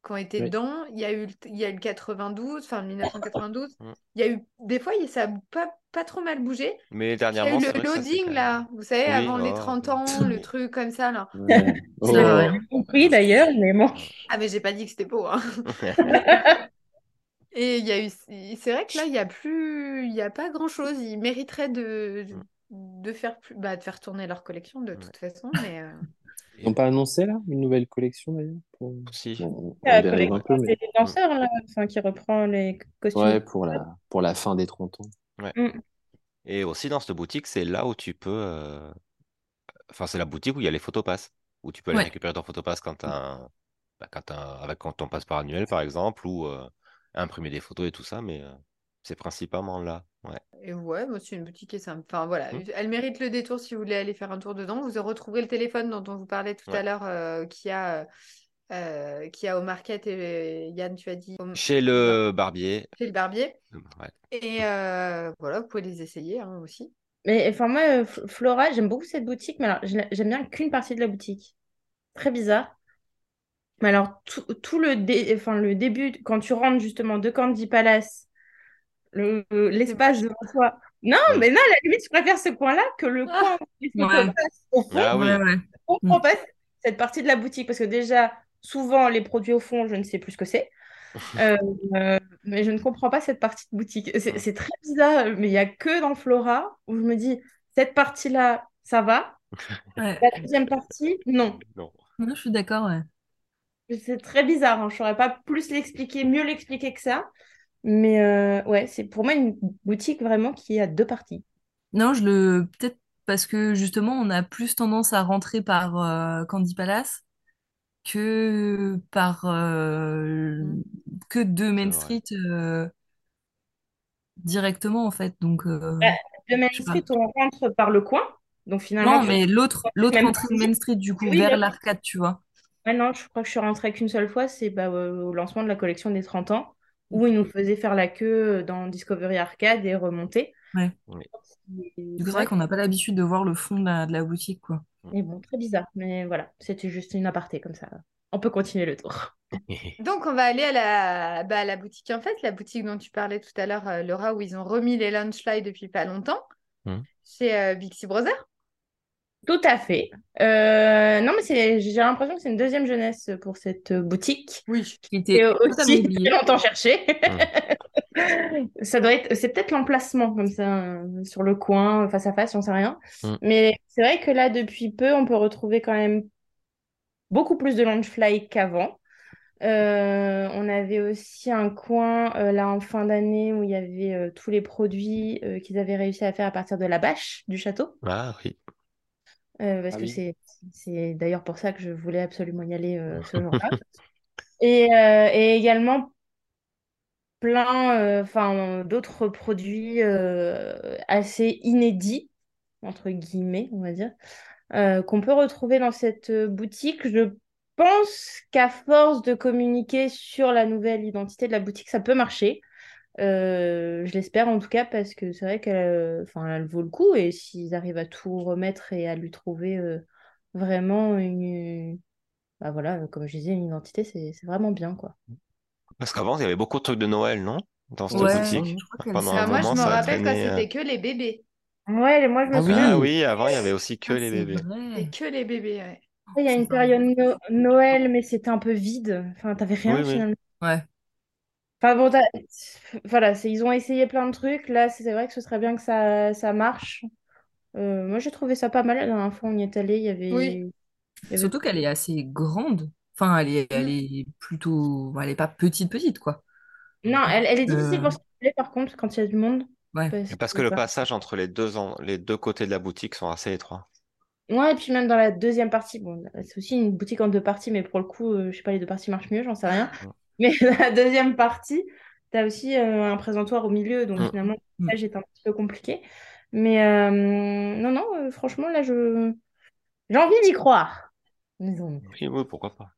qui ont été Oui. dedans. Il y a eu, le- il y a eu le 92, enfin, 1992. Mhm. Il y a eu, des fois, il- ça a pas, pas trop mal bougé. Mais Il y a dernièrement, eu le ça, loading là, vous savez, Oui, avant les oh, 30 oui. ans, le truc comme ça là. Ouais. Oh. compris d'ailleurs, mais bon. Ah mais j'ai pas dit que c'était beau hein. Et il y a eu, c'est vrai que là il y a plus, il y a pas grand chose. Ils mériteraient de de faire plus, bah, de faire tourner leur collection de toute façon, mais euh, Ils n'ont pas annoncé là une nouvelle collection d'ailleurs pour... Si. Bon, on La dérive un peu, collection mais des danseurs, là, enfin, qui reprend les costumes. ouais, pour la, pour la fin des 30 ans. Et aussi dans cette boutique, c'est là où tu peux. euh, Enfin, c'est la boutique où il y a les photopasses, où tu peux aller Ouais. récupérer ton photopass quand t'as un... bah, quand un- avec ton passeport annuel, par exemple, ou euh, imprimer des photos et tout ça, mais euh, c'est principalement là. Ouais. et ouais, moi c'est une boutique qui est sympa. Enfin voilà, Mm. elle mérite le détour si vous voulez aller faire un tour dedans. Vous retrouverez le téléphone dont on vous parlait tout à l'heure, euh, qui a euh, qui a au market et Yann, tu as dit au- Chez le barbier. chez le barbier. Ouais. Et euh, voilà, vous pouvez les essayer hein, aussi. Mais enfin, moi, euh, Flora, j'aime beaucoup cette boutique, mais alors, j'aime bien qu'une partie de la boutique. Très bizarre. Mais alors, tout, tout le, dé- enfin, le début, quand tu rentres justement de Candy Palace, le- le- l'espace devant toi. Non, Mm. mais non, à la limite, je préfère ce coin-là que le Ah. coin où Ouais. au fond. Ah oui. Comprends pas cette partie de la boutique parce que déjà, souvent, les produits au fond, je ne sais plus ce que c'est. Euh, euh, mais je ne comprends pas cette partie de boutique. C'est c'est très bizarre, mais il n'y a que dans Flora où je me dis, cette partie-là, ça va. Ouais. La deuxième partie, non. Non. Non, je suis d'accord, ouais. C'est très bizarre. hein. Je ne saurais pas plus l'expliquer, mieux l'expliquer que ça. Mais euh, ouais, c'est pour moi une boutique vraiment qui a deux parties. Non, je le peut-être parce que justement, on a plus tendance à rentrer par euh, Candy Palace que par euh, que de Main C'est vrai. Street euh, directement en fait. Donc euh, Ouais. De Main je sais pas. Street, on rentre par le coin. Donc finalement, non, tu- mais l'autre l'autre même entrée de. Main Street du coup Oui, vers l'arcade, tu vois. Ouais, non, je crois que je suis rentrée qu'une seule fois, c'est bah, au au lancement de la collection des 30 ans, où ils nous faisaient faire la queue euh, dans Discovery Arcade et remonter. Ouais. C'est vrai qu'on n'a pas l'habitude de voir le fond de la, de la boutique, quoi. Et bon, très bizarre, mais voilà, c'était juste une aparté comme ça. On peut continuer le tour. Donc, on va aller à la, bah, à la boutique, en fait, la boutique dont tu parlais tout à l'heure, euh, Laura, où ils ont remis les lunchlights depuis pas longtemps. Mhm. Chez euh, Bixi Brother. Tout à fait. Euh, non, mais c'est, j'ai l'impression que c'est une deuxième jeunesse pour cette boutique. Oui. Qui était aussi très longtemps cherché. Ça doit être, c'est peut-être l'emplacement comme ça, euh, sur le coin, face à face, j'en sais rien. Mm. Mais c'est vrai que là, depuis peu, on peut retrouver quand même beaucoup plus de Launchfly qu'avant. Euh, on avait aussi un coin euh, là en fin d'année où il y avait euh, tous les produits euh, qu'ils avaient réussi à faire à partir de la bâche du château. Ah oui. Euh, parce Ah que oui. c'est, c'est d'ailleurs pour ça que je voulais absolument y aller euh, ce jour-là. Et, euh, et également plein enfin, d'autres produits assez inédits, entre guillemets, on va dire, qu'on peut retrouver dans cette boutique. Je pense qu'à force de communiquer sur la nouvelle identité de la boutique, ça peut marcher. Euh, je l'espère en tout cas parce que c'est vrai qu'elle enfin, elle vaut le coup et s'ils arrivent à tout remettre et à lui trouver euh, vraiment une, bah voilà, comme je disais, une identité, c'est c'est vraiment bien quoi. Parce qu'avant, il y avait beaucoup de trucs de Noël, non? Dans cette Ouais, boutique. je crois Ah, moi, je moment, me ça a rappelle quand traîné, euh. c'était que les bébés. Ouais, moi je me Ah oui. souviens. Ah oui, avant, il y avait aussi que Ah, les bébés. vrai. Que les bébés, ouais. Il y a une période No- Noël, mais c'était un peu vide. Enfin, t'avais rien Oui, oui. finalement. Ouais. Enfin bon, voilà, ils ont essayé plein de trucs. Là, c'est vrai que ce serait bien que ça, ça marche. Euh, moi, j'ai trouvé ça pas mal. La dernière fois, on y est allé, il y avait... Oui. il y avait- Surtout qu'elle est assez grande. Enfin, elle est, elle Mm. est plutôt. Elle est pas petite, petite, quoi. Non, elle, elle est difficile Euh, pour circuler, par contre, quand il y a du monde. Ouais. Parce Parce que, que le passage entre les deux, en- les deux côtés de la boutique sont assez étroits. Ouais, et puis même dans la deuxième partie, bon, c'est aussi une boutique en deux parties, mais pour le coup, euh, je sais pas, les deux parties marchent mieux, j'en sais rien. Mm. Mais la deuxième partie, tu as aussi euh, un présentoir au milieu, donc Mm. finalement, Mm. le est un petit peu compliqué. Mais euh, non, non, euh, franchement, là, je j'ai envie d'y croire. Disons. Oui, oui, pourquoi pas.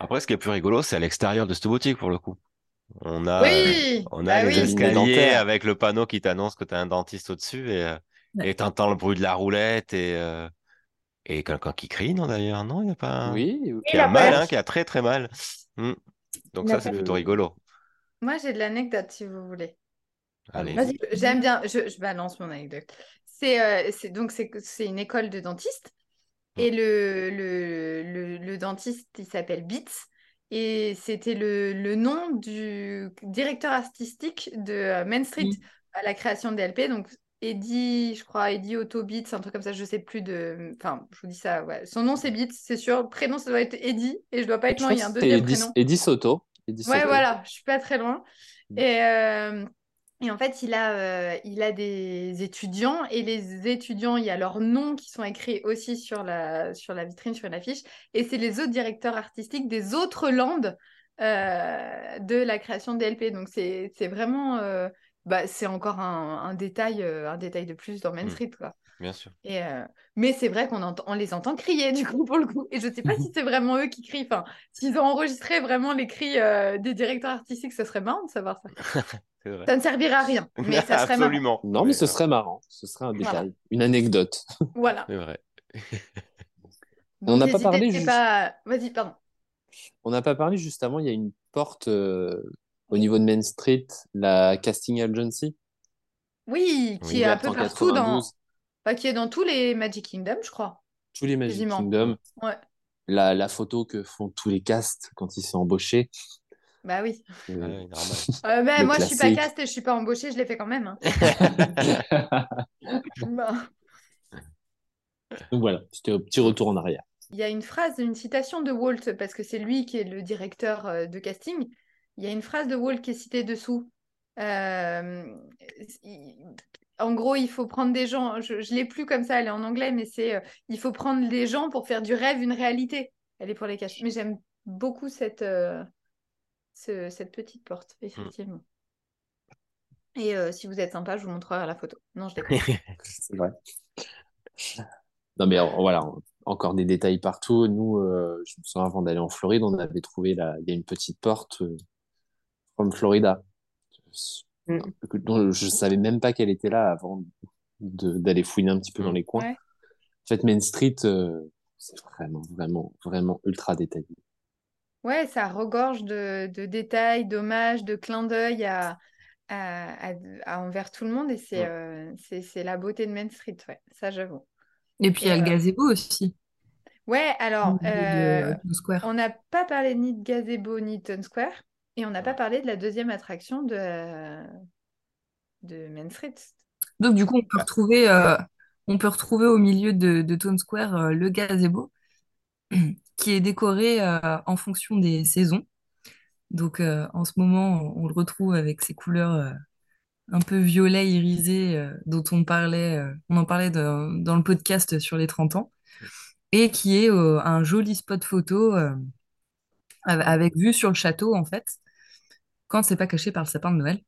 Après, ce qui est plus rigolo, c'est à l'extérieur de cette boutique, pour le coup. On a, Oui, on a bah les oui. Escaliers avec le panneau qui t'annonce que tu as un dentiste au-dessus et Ouais. et t'entends le bruit de la roulette et, euh, et quelqu'un qui crie, non, d'ailleurs, non, il n'y a pas un... Oui. Qui a mal, hein, qui a très très mal. Hmm. Donc ça, c'est plutôt rigolo. Moi, j'ai de l'anecdote, si vous voulez. Allez. Vas-y. J'aime bien, je, je balance mon anecdote. C'est euh, donc c'est une école de dentiste et le, le, le, le dentiste il s'appelle Beats et c'était le, le nom du directeur artistique de euh, Main Street Oui. à la création de DLP donc Eddie je crois Eddie Otto Beats un truc comme ça je sais plus de enfin je vous dis ça ouais. son nom c'est Beats c'est sûr le prénom ça doit être Eddie et je dois pas être loin il y a un deuxième Eddie, prénom Eddie Soto. Eddie Ouais, Soto. voilà, je suis pas très loin. Mm. Et, euh, et en fait, il a, euh, il a des étudiants et les étudiants, il y a leurs noms qui sont écrits aussi sur la, sur la vitrine, sur une affiche. Et c'est les autres directeurs artistiques des autres landes euh, de la création de DLP. Donc c'est c'est vraiment, bah, c'est encore un, un détail, euh, un détail de plus dans Main Mm. Street, quoi. Bien sûr. Et euh, Mais c'est vrai qu'on on les entend crier du coup pour le coup. Et je sais pas si c'est vraiment eux qui crient. Enfin, s'ils ont enregistré vraiment les cris euh, des directeurs artistiques, ça serait marrant de savoir ça. Vrai. Ça ne servira à rien, mais ça serait marrant. Absolument. Non, mais ce serait marrant. Ce serait un Voilà. détail. Une anecdote. Voilà. C'est vrai. On n'a pas parlé juste- pas. Vas-y, pardon. On n'a pas parlé juste avant, il y a une porte euh, au niveau de Main Street, la casting agency, Oui, qui Oui, est un peu partout dans. 92. Enfin, qui est dans tous les Magic Kingdom, je crois. Tous les Magic Quasiment. Kingdom. Ouais. La, la photo que font tous les castes quand ils sont embauchés. Bah oui. Euh, normal. Euh, moi, je suis pas classique. caste et je suis pas embauchée, je l'ai fait quand même. hein. Bah. Donc voilà, c'était un petit retour en arrière. Il y a une phrase, une citation de Walt, parce que c'est lui qui est le directeur euh, de casting. Il y a une phrase de Walt qui est citée dessous. Euh, En gros, il faut prendre des gens. Je, je l'ai plus comme ça, elle est en anglais, mais c'est euh, il faut prendre des gens pour faire du rêve une réalité. Elle est pour les castes. Mais j'aime beaucoup cette, euh, ce- cette petite porte, effectivement. Et si vous êtes sympa, je vous montrerai la photo. Non, je déconne. C'est vrai. Non, mais euh, voilà, encore des détails partout. Nous, je me souviens, avant d'aller en Floride, on avait trouvé là, il y a une petite porte from Florida. Mm. dont je savais même pas qu'elle était là avant de- d'aller fouiner un petit peu dans les coins. Ouais. En fait, Main Street, euh, c'est vraiment, vraiment, vraiment ultra détaillé. Ouais, ça regorge de, de détails, d'hommages, de clins d'œil à, à- à- à- envers tout le monde et c'est Ouais. euh, c'est c'est la beauté de Main Street, ouais, ça j'avoue. Et puis il y a le euh, gazebo aussi. Ouais, alors, euh, on n'a pas parlé ni de Gazebo ni de Town Square et on n'a pas parlé de la deuxième attraction de, de Main Street. Donc du coup, on peut retrouver, euh, on peut retrouver au milieu de, de Town Square euh, le gazebo, qui est décoré euh, en fonction des saisons. Donc euh, en ce moment, on, on le retrouve avec ses couleurs euh, un peu violet irisé euh, dont on parlait, euh, on en parlait de- dans le podcast sur les 30 ans, et qui est euh, un joli spot photo euh, av- avec vue sur le château en fait, quand c'est pas caché par le sapin de Noël.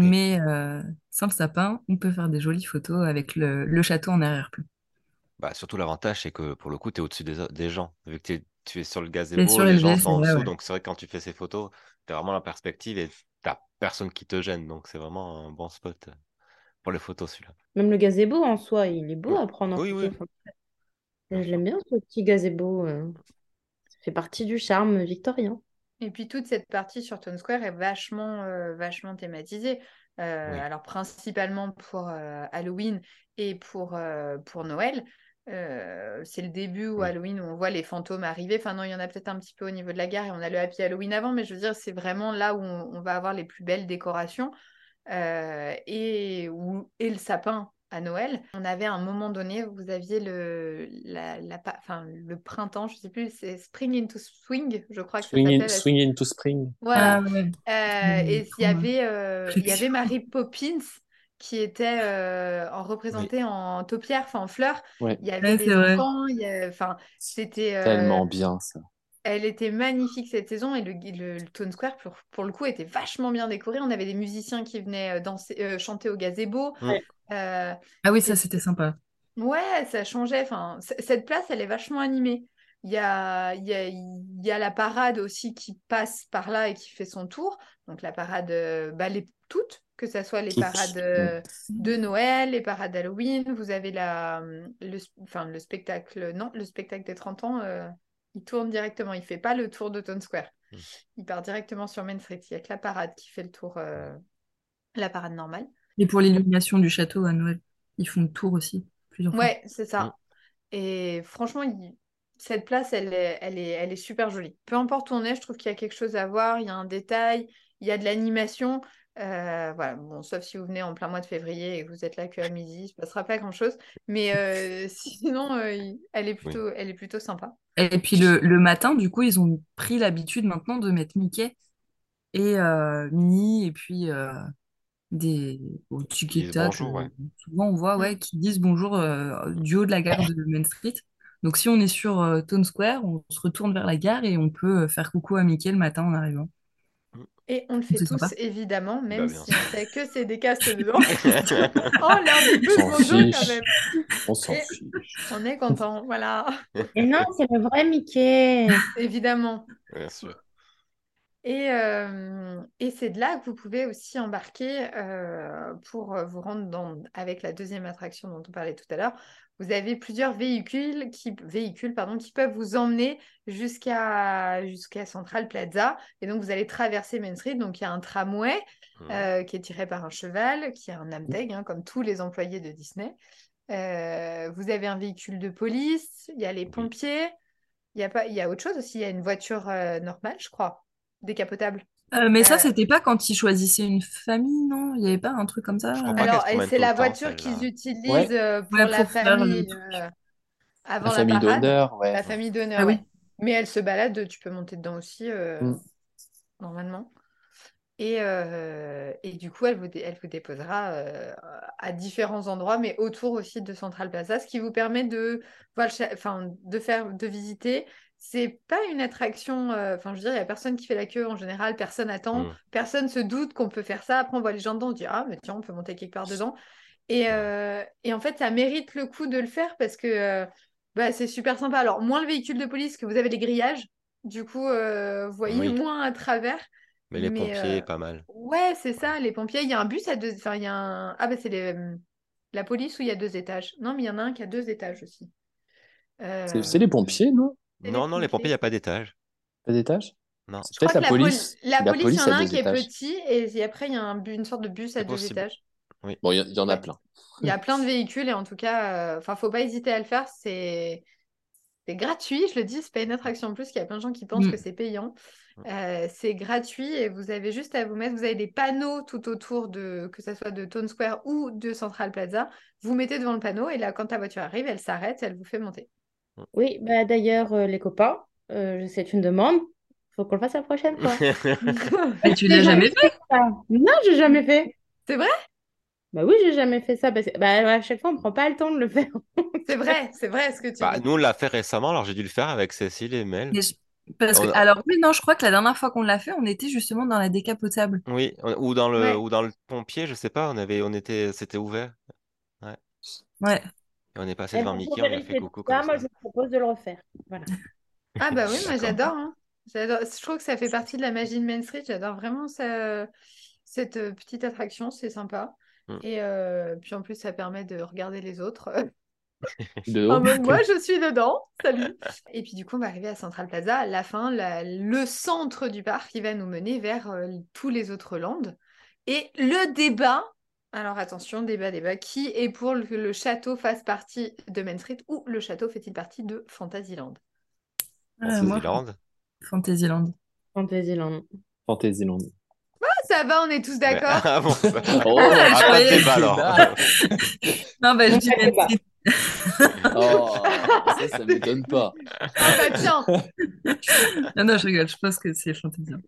Oui. Mais euh, sans le sapin, on peut faire des jolies photos avec le, le château en arrière-plan. Bah, surtout l'avantage, c'est que pour le coup, tu es au-dessus des, des gens. Vu que tu es tu es sur le Et gazebo, sur les les gens sont en dessous, ouais. donc c'est vrai que quand tu fais ces photos, tu as vraiment la perspective et t'as personne qui te gêne, donc c'est vraiment un bon spot pour les photos celui-là. Même le gazebo en soi, il est beau à prendre en Oui, photo. oui. Bien je l'aime bien ce petit gazebo. euh. Ça fait partie du charme victorien. Et puis toute cette partie sur Town Square est vachement, euh, vachement thématisée. Euh, Oui. Alors principalement pour euh, Halloween et pour, pour Noël. C'est le début où Oui. Halloween où on voit les fantômes arriver. Enfin non, il y en a peut-être un petit peu au niveau de la gare et on a le Happy Halloween avant, mais je veux dire, c'est vraiment là où on, on va avoir les plus belles décorations et, où, et le sapin à Noël. On avait à un moment donné, vous aviez le, la, enfin, le printemps, je sais plus, c'est Spring into Swing, je crois que ça Swing, in- s'appelle. swing into spring. Voilà. Ah ouais. Euh, Mm, et il y avait, euh, il y avait. Mary Poppins qui était euh, en représentée en taupière, enfin en fleurs. Ouais. Il y avait Ouais, des enfants, il y a- enfin c'était euh, Tellement bien ça. Elle était magnifique cette saison et le, le, le Town Square pour, pour le coup était vachement bien décoré. On avait des musiciens qui venaient euh, danser, euh, chanter au gazebo. Ouais. Euh, Ah oui, ça c'était sympa. Ouais, ça changeait. Enfin, cette place, elle est vachement animée. Il y a, il y a, il y a la parade aussi qui passe par là et qui fait son tour. Donc la parade, euh, bah, les, toutes, que ce soit les parades euh, de Noël, les parades d'Halloween. Vous avez la, le, enfin, le spectacle, non, le spectacle des 30 ans, euh, il tourne directement. Il fait pas le tour de Town Square. Mm. Il part directement sur Main Street. Il y a que la parade qui fait le tour, euh, la parade normale. Et pour l'illumination du château à Noël, ils font le tour aussi, plusieurs fois. Ouais, c'est ça. Mm. Et franchement, il- cette place, elle est, elle est, elle est super jolie. Peu importe où on est, je trouve qu'il y a quelque chose à voir, il y a un détail, il y a de l'animation. Euh, voilà, bon, sauf si vous venez en plein mois de février et que vous êtes là qu'à midi, il ne se passera pas grand-chose. Mais euh, sinon, euh, elle est plutôt, elle est plutôt sympa. Et puis le, le matin, du coup, ils ont pris l'habitude maintenant de mettre Mickey et euh, Minnie et puis euh, des au ouais. euh, souvent, on voit ouais, qui disent bonjour euh, du haut de la gare de Main Street. Donc, si on est sur euh, Town Square, on se retourne vers la gare et on peut faire coucou à Mickey le matin en arrivant. Et on le fait tous, sympa. évidemment, même Bah, bien si on sait que c'est des castes dedans. oh, du On peu s'en bonjour quand fiche. même. On s'en fiche. On est content, voilà. Et non, c'est le vrai Mickey. Évidemment. Bien sûr. Et, euh, et c'est de là que vous pouvez aussi embarquer euh, pour vous rendre dans, avec la deuxième attraction dont on parlait tout à l'heure. Vous avez plusieurs véhicules qui, véhicules, pardon, qui peuvent vous emmener jusqu'à jusqu'à Central Plaza. Et donc, vous allez traverser Main Street. Donc, il y a un tramway Mhm. euh, qui est tiré par un cheval, qui a un Amteg, hein, comme tous les employés de Disney. Euh, vous avez un véhicule de police, il y a les Oui. pompiers. Il y a, pas, il y a autre chose aussi, il y a une voiture euh, normale, je crois, décapotable. Euh, mais ça, Euh, c'était pas quand ils choisissaient une famille, non? Il n'y avait pas un truc comme ça? Je crois pas Alors, c'est la voiture qu'ils utilisent Ouais. euh, pour Ouais, la pour famille euh, avant La la famille parade. d'honneur, ouais. La famille d'honneur, Ah oui. Mais elle se balade, tu peux monter dedans aussi, euh, Mm. normalement. Et, euh, et du coup, elle vous, dé- elle vous déposera euh, à différents endroits, mais autour aussi de Central Plaza, ce qui vous permet de, enfin, de faire, de visiter. C'est pas une attraction, euh, enfin, je veux dire, il n'y a personne qui fait la queue en général, personne attend, Mm. personne se doute qu'on peut faire ça. Après, on voit les gens dedans, on dit, ah, mais tiens, on peut monter quelque part dedans. Et, euh, et en fait, ça mérite le coup de le faire parce que euh, bah, c'est super sympa. Alors, moins le véhicule de police, que vous avez les grillages. Du coup, euh, vous voyez Oui. moins à travers. Mais les Mais, pompiers, euh, pas mal. Ouais, c'est ça, les pompiers. Il y a un bus à deux. Enfin, il y a un. Ah, bah, c'est les... la police où il y a deux étages. Non, mais il y en a un qui a deux étages aussi. Euh, C'est les pompiers, non? Non, non, les pompiers, il n'y a pas d'étage. Pas d'étage? Non. C'est Je crois peut-être la pol- police. La La police, il y en a un qui est petit et après, il y a un une sorte de bus à deux possible. étages. Bon, il y, en a plein. Il y a plein de véhicules et en tout cas, euh, enfin, faut pas hésiter à le faire. C'est c'est gratuit, je le dis, c'est pas une attraction en plus. Il y a plein de gens qui pensent Mm. que c'est payant. Euh, c'est gratuit et vous avez juste à vous mettre. Vous avez des panneaux tout autour de que ça soit de Town Square ou de Central Plaza. Vous mettez devant le panneau et là, quand ta voiture arrive, elle s'arrête, elle vous fait monter. Oui, bah d'ailleurs, euh, les copains, euh, c'est une demande. Faut qu'on le fasse la prochaine fois. Et tu l'as jamais fait? ça. Non, j'ai jamais fait. C'est vrai? Bah oui, j'ai jamais fait ça. Parce que, bah, à chaque fois, on prend pas le temps de le faire. C'est vrai, c'est vrai ce que tu Bah, dis. nous, on l'a fait récemment, alors j'ai dû le faire avec Cécile et Mel. Mais je- Parce que, On a- alors oui, non, je crois que la dernière fois qu'on l'a fait, on était justement dans la décapotable. Oui, on- ou dans le, Ouais. ou dans le pompier, je sais pas, on avait, on était, c'était ouvert. Ouais. Et on est passé Et devant Mickey, on a fait coucou tout ça, comme moi, je vous propose de le refaire. Voilà. Ah bah oui, moi j'adore. hein. J'adore. Je trouve que ça fait partie de la magie de Main Street. J'adore vraiment ça- cette euh, petite attraction, c'est sympa. Mm. Et euh, puis en plus, ça permet de regarder les autres. De En mode, moi, je suis dedans. Salut. Et puis, du coup, on va arriver à Central Plaza. La fin, la- le centre du parc qui va nous mener vers euh, tous les autres landes. Et le débat, alors attention, débat, débat, qui est pour que le château fasse partie de Main Street ou le château fait-il partie de Fantasyland? Moi, Fantasyland. Fantasyland. Fantasyland. Fantasyland. Ah, Ça va, on est tous d'accord. Ah bon, ça- Oh, Ah, pas de voyais débat alors. Non, bah, je dis Main. Street. Oh, ça, ça m'étonne pas. Ah bah tiens, Non, non, je rigole, je pense que c'est Fantasyland.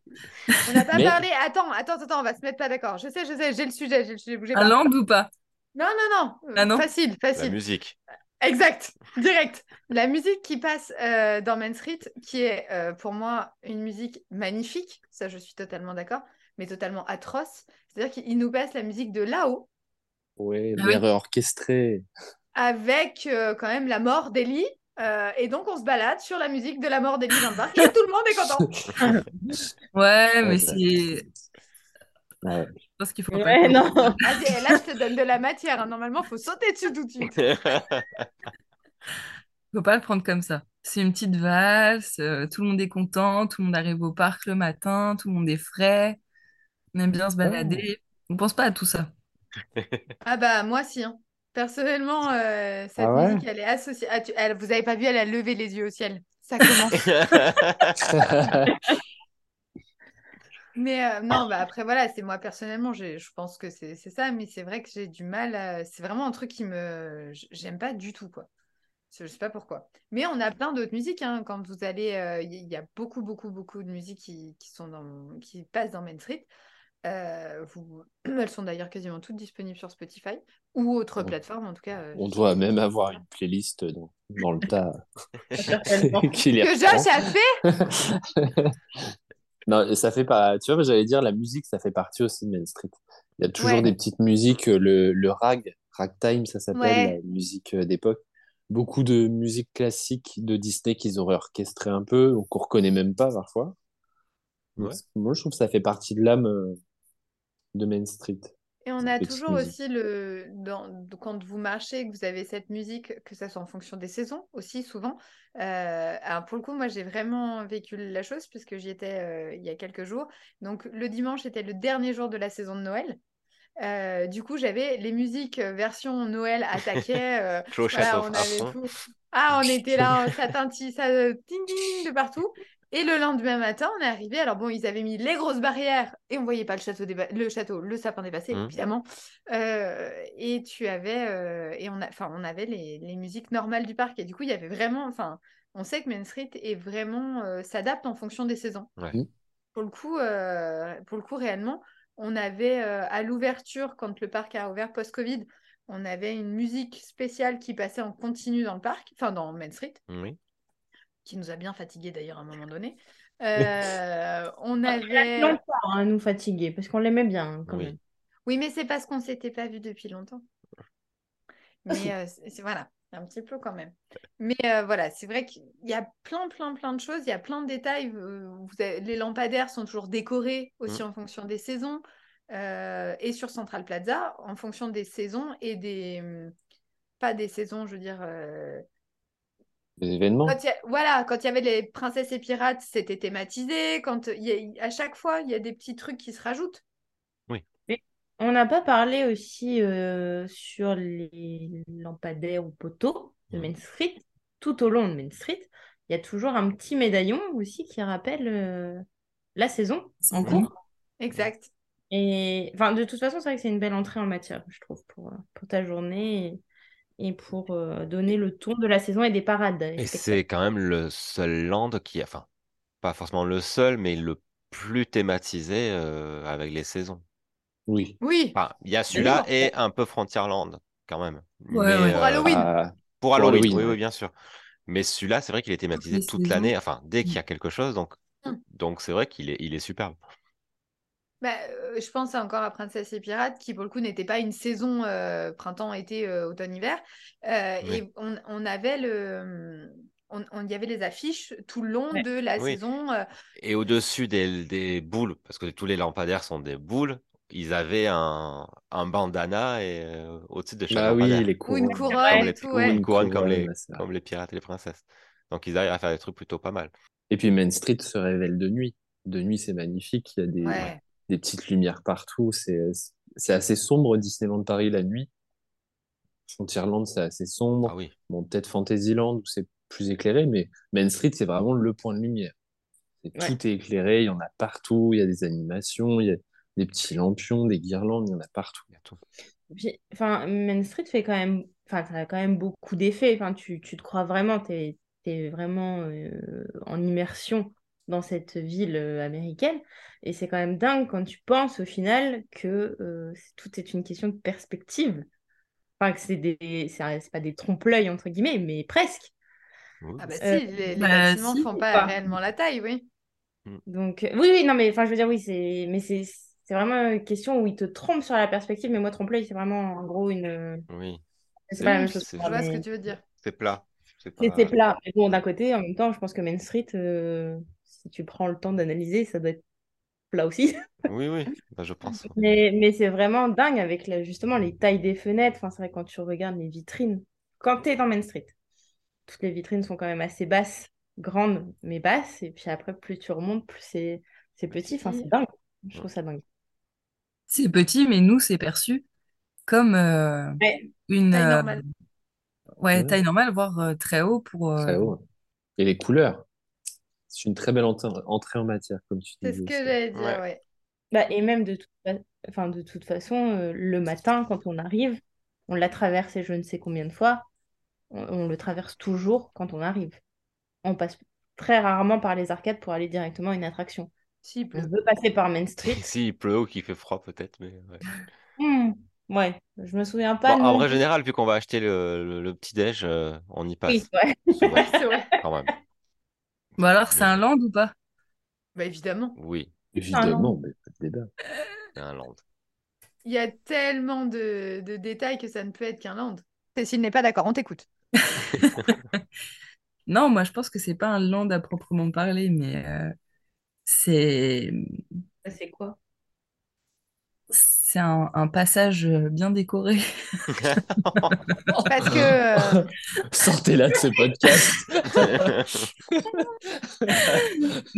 on n'a pas Mais- parlé. Attends, attends, attends, on va se mettre pas d'accord. Je sais, je sais, j'ai le sujet, j'ai le sujet, bougez À pas. Ou pas? Non, non, non. Ah non? Facile, La facile. musique. Exact, direct. La musique qui passe euh, dans Main Street, qui est euh, pour moi une musique magnifique, ça je suis totalement d'accord, mais totalement atroce. C'est-à-dire qu'il nous passe la musique de là-haut Ouais, Ah oui. l'air orchestré. Avec euh, quand même la mort d'Ellie. euh, et donc on se balade sur la musique de la mort d'Ellie dans le parc et tout le monde est content. Ouais, mais c'est. Ouais. Je pense qu'il faut Ouais, pas. non. Vas-y, là je te donne de la matière. hein. Normalement, il faut sauter dessus tout de suite. Faut pas le prendre comme ça. C'est une petite valse, euh, tout le monde est content, tout le monde arrive au parc le matin, tout le monde est frais, on aime bien se balader. On pense pas à tout ça. Ah bah moi si. hein. Personnellement, euh, cette Ah ouais musique, elle est associée. Ah, tu- elle- vous avez pas vu, elle a levé les yeux au ciel. Ça commence. Mais euh, non, bah après, voilà, c'est moi personnellement, je pense que c'est ça, mais c'est vrai que j'ai du mal. à- C'est vraiment un truc qui me. J'aime pas du tout, quoi. Je sais pas pourquoi. Mais on a plein d'autres musiques, hein. Quand vous allez. euh, Il y, y a beaucoup, beaucoup, beaucoup de musiques qui, qui sont dans... qui passent dans Main Street. Euh, vous... Elles sont d'ailleurs quasiment toutes disponibles sur Spotify ou autre On- plateforme, en tout cas. euh, On doit même avoir une playlist dans, dans le tas Certainement. qui les Que reprend. Josh a fait Non, ça fait pas. Tu vois, j'allais dire, la musique, ça fait partie aussi de Main Street. Il y a toujours Ouais. des petites musiques, euh, le, le rag, ragtime, ça s'appelle, Ouais. la musique d'époque. Beaucoup de musique classique de Disney qu'ils auraient orchestré un peu, qu'on reconnaît même pas parfois. Ouais. Moi, je trouve que ça fait partie de l'âme euh, de Main Street. Et on a toujours musique. aussi le dans, quand vous marchez, que vous avez cette musique, que ça soit en fonction des saisons aussi souvent. Euh, alors pour le coup, moi j'ai vraiment vécu la chose puisque j'y étais euh, il y a quelques jours. Donc le dimanche était le dernier jour de la saison de Noël. Euh, du coup, j'avais les musiques version Noël attaquaient. voilà, on avait tout. Ah, on était là, ça tintille, ça ting de partout. Et le lendemain matin, on est arrivé. Alors bon, ils avaient mis les grosses barrières et on voyait pas le château, déba- le château, le sapin dépassé, Mhm. évidemment. Euh, et tu avais, euh, et on a, enfin, on avait les, les musiques normales du parc. Et du coup, il y avait vraiment, enfin, on sait que Main Street est vraiment euh, s'adapte en fonction des saisons. Ouais. Mhm. Pour le coup, euh, pour le coup, réellement, on avait euh, à l'ouverture, quand le parc a ouvert post-Covid, on avait une musique spéciale qui passait en continu dans le parc, enfin dans Main Street, Oui. Qui nous a bien fatigués d'ailleurs à un moment donné. Euh, on Elle a avait. longtemps à nous fatiguer parce qu'on l'aimait bien hein, quand Oui. même. Oui, mais c'est parce qu'on s'était pas vu depuis longtemps. Mais euh, c'est voilà, un petit peu quand même. Mais euh, voilà, c'est vrai qu'il y a plein, plein, plein de choses. Il y a plein de détails. vous avez- les lampadaires sont toujours décorés aussi en fonction des saisons. Euh, et sur Central Plaza, en fonction des saisons et des. hum, Pas des saisons, je veux dire. Euh, Des événements. quand il y a- voilà, quand il y avait les princesses et pirates, c'était thématisé. Quand il y a- à chaque fois, il y a des petits trucs qui se rajoutent. On n'a pas parlé aussi euh, sur les lampadaires ou poteaux de Main Street. Tout au long de Main Street, il y a toujours un petit médaillon aussi qui rappelle euh, la saison en cours. Exact. Et enfin, de toute façon, c'est vrai que c'est une belle entrée en matière, je trouve, pour, euh, pour ta journée et, et pour euh, donner le ton de la saison et des parades. des Et c'est quand même le seul land qui, enfin, pas forcément le seul, mais le plus thématisé euh, avec les saisons. Oui. Oui. Enfin, il y a celui-là et un peu Frontierland quand même. Ouais, Mais, ouais. Pour euh, Halloween. Ah, Pour Pour Halloween, oui, bien sûr. Mais celui-là, c'est vrai qu'il est thématisé toute l'année, enfin, dès qu'il y a quelque chose, donc Mm. donc c'est vrai qu'il est, il est superbe. Bah, euh, je pense encore à Princesse et Pirates, qui pour le coup n'était pas une saison euh, printemps, été, euh, automne, hiver. Euh, Oui. Et on, on avait le, on, y avait les affiches tout le long de la saison. Et au-dessus des, des, boules, parce que tous les lampadaires sont des boules, ils avaient un, un bandana et euh, au-dessus de chaque bah oui, les couronnes. Ou une couronne, tout, une couronne comme, les, comme les pirates et les princesses. Donc ils arrivent à faire des trucs plutôt pas mal. Et puis Main Street se révèle de nuit. De nuit, c'est magnifique. Il y a des, des petites lumières partout. C'est assez sombre Disneyland Paris la nuit. Frontierland, c'est assez sombre. Ah oui. Bon, peut-être Fantasyland où c'est plus éclairé, mais Main Street, c'est vraiment le point de lumière. Tout est éclairé, il y en a partout, il y a des animations, il y a des petits lampions, des guirlandes, il y en a partout. enfin, Main Street fait quand même, enfin, ça a quand même beaucoup d'effets. Enfin, tu, tu, te crois vraiment, tu es, vraiment euh, en immersion dans cette ville euh, américaine. Et c'est quand même dingue quand tu penses au final que euh, tout est une question de perspective. Enfin, que c'est des, c'est pas des trompe-l'œil entre guillemets, mais presque. Ah bah si, les, bah, bâtiments ne font pas, réellement la taille, oui. Mm. Donc oui, oui, non, mais enfin, je veux dire, oui, c'est, mais c'est, c'est vraiment une question où il te trompe sur la perspective, mais moi, trompe-l'œil, c'est vraiment en gros une. Oui. C'est pas la même chose. Je vois ce que tu veux dire. C'est plat. C'est plat. Mais bon, d'un côté, en même temps, je pense que Main Street, euh, si tu prends le temps d'analyser, ça doit être plat aussi. oui, oui, bah, je pense. mais, mais c'est vraiment dingue avec justement les tailles des fenêtres. Enfin, c'est vrai, quand tu regardes les vitrines, quand tu es dans Main Street, toutes les vitrines sont quand même assez basses, grandes, mais basses. Et puis après, plus tu remontes, plus c'est petit. Enfin, c'est dingue. Je trouve ça dingue. C'est petit, mais nous, c'est perçu comme euh, une taille euh, normale. ouais, taille normale, voire euh, très haut pour. Très haut. Et les couleurs. C'est une très belle entrée, en matière, comme tu dis. C'est ce que j'allais dire, ouais. Bah, et même de toute, enfin, de toute façon, le matin, quand on arrive, on l'a traversé je ne sais combien de fois, on, le traverse toujours quand on arrive. On passe très rarement par les arcades pour aller directement à une attraction. Si, on veut passer par Main Street. si, il pleut ou qu'il fait froid peut-être, mais ouais. Hmm, ouais, je me souviens pas. en vrai général, vu qu'on va acheter le, petit déj, euh, on y passe. Oui, ouais. c'est vrai. Quand même. Bon alors, c'est un land ou pas? Bah évidemment. Oui. Évidemment, mais pas de débat. C'est un land. Il y a tellement de, de détails que ça ne peut être qu'un land. S'il n'est pas d'accord, on t'écoute. non, moi je pense que c'est pas un land à proprement parler, mais euh, c'est. C'est quoi? C'est un, passage bien décoré. Parce que. Euh, Sortez-la de ce podcast.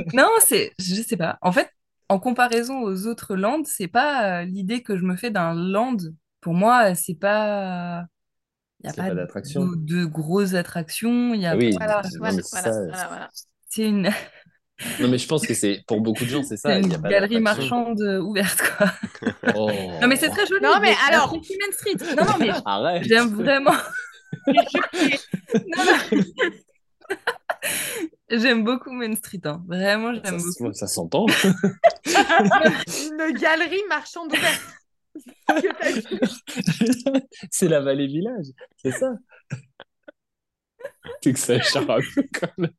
non, c'est. Je sais pas. En fait, en comparaison aux autres lands, c'est pas euh, l'idée que je me fais d'un land. Pour moi, c'est pas. Il n'y a pas, de, grosses attractions. Il y a ah oui, voilà, voilà, C'est une. Non, mais je pense que c'est pour beaucoup de gens, c'est ça. Une galerie marchande ouverte, quoi. Oh. Non, mais c'est très joli. Non, mais alors. Main Street. Non, non, mais j'aime vraiment. J'aime beaucoup Main Street, hein. vraiment j'aime beaucoup. Ça s'entend. une galerie marchande ouverte. c'est la vallée village, c'est ça. C'est que ça charme quand même.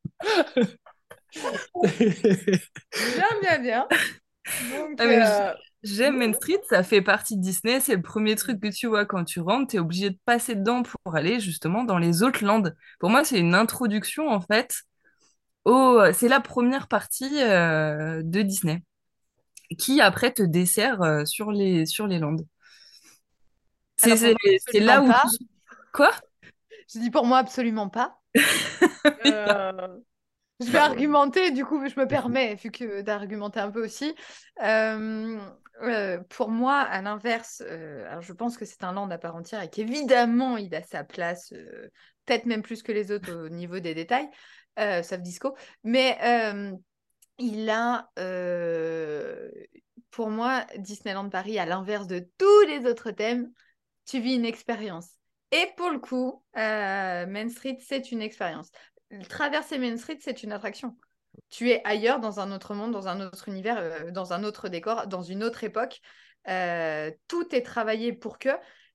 Bien, bien, bien. Ah, euh, j'aime Main Street, ça fait partie de Disney, c'est le premier truc que tu vois quand tu rentres, tu es obligé de passer dedans pour aller justement dans les autres landes. Pour moi, c'est une introduction en fait. Au... C'est la première partie euh, de Disney qui après te dessert euh, sur les, sur les landes. C'est là où. Quoi? Je dis pour moi absolument pas. euh... Je vais argumenter, du coup, je me permets, vu que d'argumenter un peu aussi. Euh, euh, pour moi, à l'inverse, euh, je pense que c'est un land à part entière et qu'évidemment, il a sa place, peut-être même plus que les autres au niveau des détails, sauf Disco. Mais il a, pour moi, Disneyland Paris, à l'inverse de tous les autres thèmes, tu vis une expérience. Et pour le coup, Main Street, c'est une expérience traverser Main Street, c'est une attraction. Tu es ailleurs, dans un autre monde, dans un autre univers, euh, dans un autre décor, dans une autre époque. Euh, tout est travaillé pour que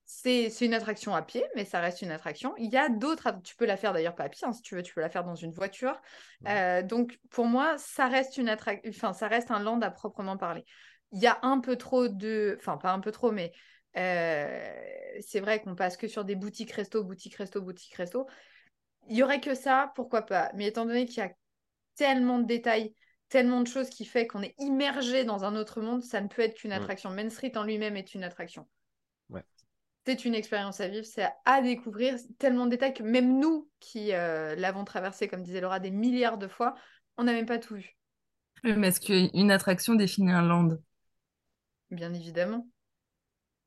c'est une attraction à pied, mais ça reste une attraction. Il y a d'autres, tu peux la faire d'ailleurs pas à pied, hein, si tu veux, tu peux la faire dans une voiture. Euh, donc pour moi, ça reste une attraction, enfin ça reste un land à proprement parler. Il y a un peu trop de, enfin pas un peu trop, mais c'est vrai qu'on passe que sur des boutiques resto, boutiques resto, boutiques resto il y aurait que ça, pourquoi pas. Mais étant donné qu'il y a tellement de détails, tellement de choses qui fait qu'on est immergé dans un autre monde, ça ne peut être qu'une Mm. attraction. Main Street en lui-même est une attraction. Ouais. C'est une expérience à vivre, c'est à découvrir. Tellement de détails que même nous, qui euh, l'avons traversé, comme disait Laura, des milliards de fois, on n'a même pas tout vu, Oui, Mais est-ce qu'une attraction définit un land? Bien évidemment.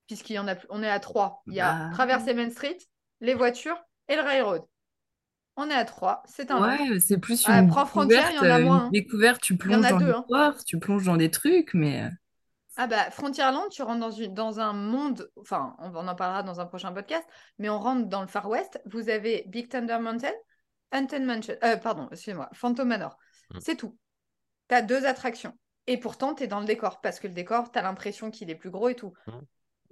Puisqu'il y en a, plus- on est à trois. Il y a Bah. traverser Main Street, les voitures et le railroad. On est à trois, c'est un. Ouais, c'est plus Ah, une prends Frontier, il y en a euh, moins, une hein. découverte, tu plonges a dans deux, des hein. histoires, tu plonges dans des trucs, mais euh, Ah bah Frontierland, tu rentres dans, une, dans un monde, enfin on, on en parlera dans un prochain podcast, mais on rentre dans le Far West, vous avez Big Thunder Mountain, Haunted Mansion, euh, pardon, excusez-moi, Phantom Manor, Mm. c'est tout. Tu as deux attractions, et pourtant tu es dans le décor, parce que le décor, tu as l'impression qu'il est plus gros et tout. Mm.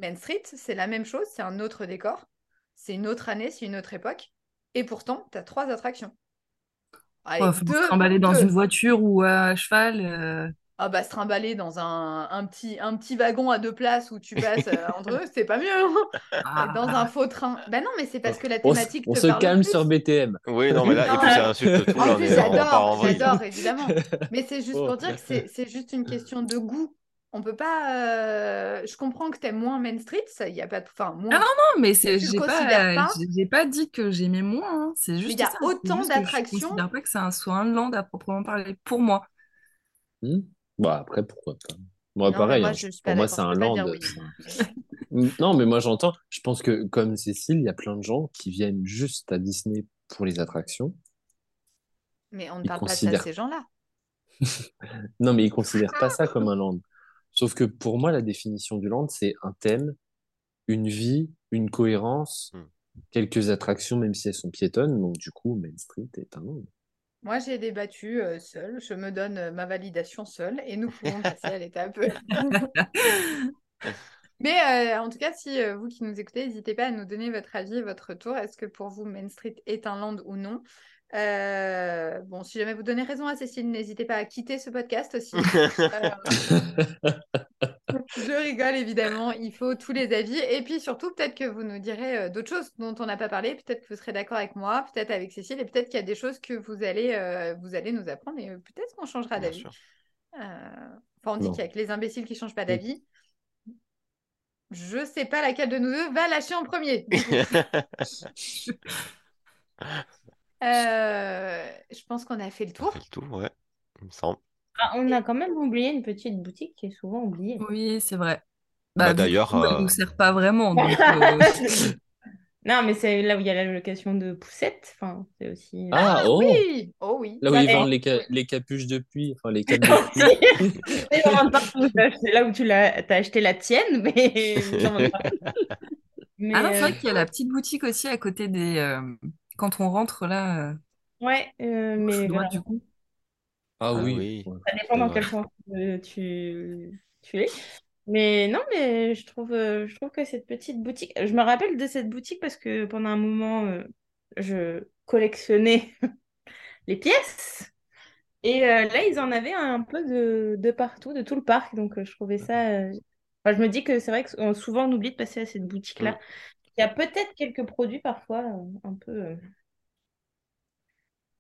Main Street, c'est la même chose, c'est un autre décor, c'est une autre année, c'est une autre époque, et pourtant tu as trois attractions. Allez, ouais, faut deux, se trimballer dans deux. une voiture ou à cheval. euh, Ah bah se trimballer dans un, un petit, un petit wagon à deux places où tu passes euh, entre eux, c'est pas mieux. hein. ah, Dans un faux train. Bah non, mais c'est parce que la thématique on te se parle calme plus. sur BTM. Oui, non, mais là, et puis ça euh, insulte tout. En plus, j'adore, j'adore, évidemment. Mais c'est juste Oh. pour dire que c'est c'est juste une question de goût. On peut pas. euh, Je comprends que t'aimes moins Main Street, ça, y a pas de. Enfin, moins. Ah non, mais c'est, j'ai pas, pas j'ai pas dit que j'aimais moins. hein, C'est juste il y a ça. autant d'attractions. Je considère pas que c'est un soit un land à proprement parler pour moi. Hmm Bon, après, pourquoi pas. Moi, Non, pareil, moi, hein, pour moi, c'est un land. oui. Hmm, Non, mais moi, j'entends. Je pense que, comme Cécile, il y a plein de gens qui viennent juste à Disney pour les attractions. Mais on ne Ils parle pas de ça, ces gens-là. Non, mais ils considèrent pas ça comme un land. Sauf que pour moi, la définition du land, c'est un thème, une vie, une cohérence, Hmm. quelques attractions, même si elles sont piétonnes. Donc, du coup, Main Street est un land. Moi, j'ai débattu euh, seule. Je me donne euh, ma validation seule et nous pourrons passer à l'étape. Mais euh, en tout cas, si euh, vous qui nous écoutez, n'hésitez pas à nous donner votre avis, votre retour. Est-ce que pour vous, Main Street est un land ou non? Euh, Bon, si jamais vous donnez raison à Cécile, n'hésitez pas à quitter ce podcast aussi. Euh, je rigole évidemment, il faut tous les avis. Et puis surtout, peut-être que vous nous direz euh, d'autres choses dont on n'a pas parlé. Peut-être que vous serez d'accord avec moi, peut-être avec Cécile, et peut-être qu'il y a des choses que vous allez, euh, vous allez nous apprendre et peut-être qu'on changera d'avis. Euh, Enfin, on dit que les imbéciles qui changent pas d'avis. Je sais pas laquelle de nous deux va lâcher en premier. Euh, je pense qu'on a fait le On tour. fait le tour, ouais, il me semble. Ah, on a quand même oublié une petite boutique qui est souvent oubliée. Oui, c'est vrai. Bah, Bah, d'ailleurs, elle euh, nous sert pas vraiment. donc, euh, Non, mais c'est là où il y a la location de poussettes. Enfin, c'est aussi. Ah, oh! Oui, oh oui. Là où Ça ils vendent les, ca- Oui. les capuches de pluie, enfin les capes de pluie. C'est là où tu l'as t'as acheté la tienne, mais. j'en veux pas. Mais, Ah non, c'est euh, vrai qu'il y a la petite boutique aussi à côté des. Quand on rentre là, euh, Ouais, euh, mais ou droite, voilà, du coup. Ah Ah oui. oui. Ça dépend dans quel sens euh, tu, tu es. Mais non, mais je trouve, je trouve que cette petite boutique. Je me rappelle de cette boutique parce que pendant un moment, je collectionnais les pièces. Et euh, là, ils en avaient un peu de, de partout, de tout le parc. Donc, je trouvais ça. enfin, je me dis que c'est vrai que souvent, on oublie de passer à cette boutique-là. Il y a peut-être quelques produits parfois euh, un peu euh,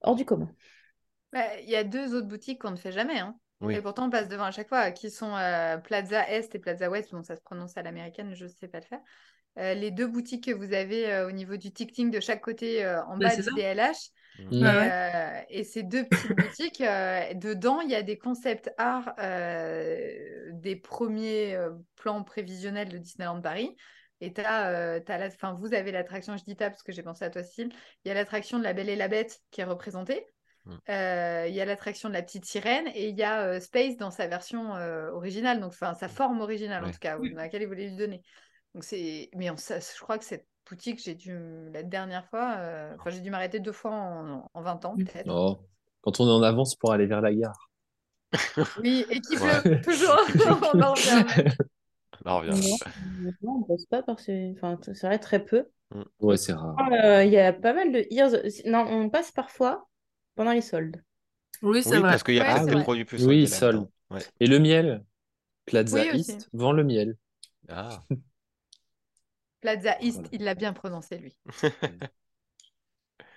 hors du commun. Bah, Il y a deux autres boutiques qu'on ne fait jamais. hein. Oui. Et pourtant, on passe devant à chaque fois, qui sont euh, Plaza Est et Plaza Ouest. Bon, ça se prononce à l'américaine, je ne sais pas le faire. Euh, les deux boutiques que vous avez euh, au niveau du ticketing de chaque côté euh, en Bah, bas du. DLH. Mm. Et, Ouais, euh, et ces deux petites boutiques, euh, dedans, il y a des concepts art euh, des premiers euh, plans prévisionnels de Disneyland Paris. Et t'as, euh, t'as la, vous avez l'attraction, je dis t'as parce que j'ai pensé à toi, Cécile. Il y a l'attraction de la Belle et la Bête qui est représentée. Mm. Euh, il y a l'attraction de la petite sirène et il y a euh, Space dans sa version euh, originale, donc enfin sa forme originale en Ouais. tout cas, dans laquelle il voulait lui donner. Donc c'est, mais on- ça- je crois que cette boutique, j'ai dû la dernière fois, euh, enfin j'ai dû m'arrêter deux fois en, en 20 ans Mm. peut-être. Oh. Quand on est en avance pour aller vers la gare. Oui, et qui Ouais. pleut toujours. on en revient. On en revient. Non, on bosse pas parce que enfin, c'est vrai très peu. Ouais, c'est rare. Euh, Il y a pas mal de ears. Non, on passe parfois pendant les soldes. Oui, c'est Oui, vrai. parce qu'il y a Ouais, des vrai. produits plus Oui, soldés sol. là-dedans. Ouais. Et le miel? Plaza Oui, aussi. East vend le miel. Ah, Plaza East, Voilà. il l'a bien prononcé lui.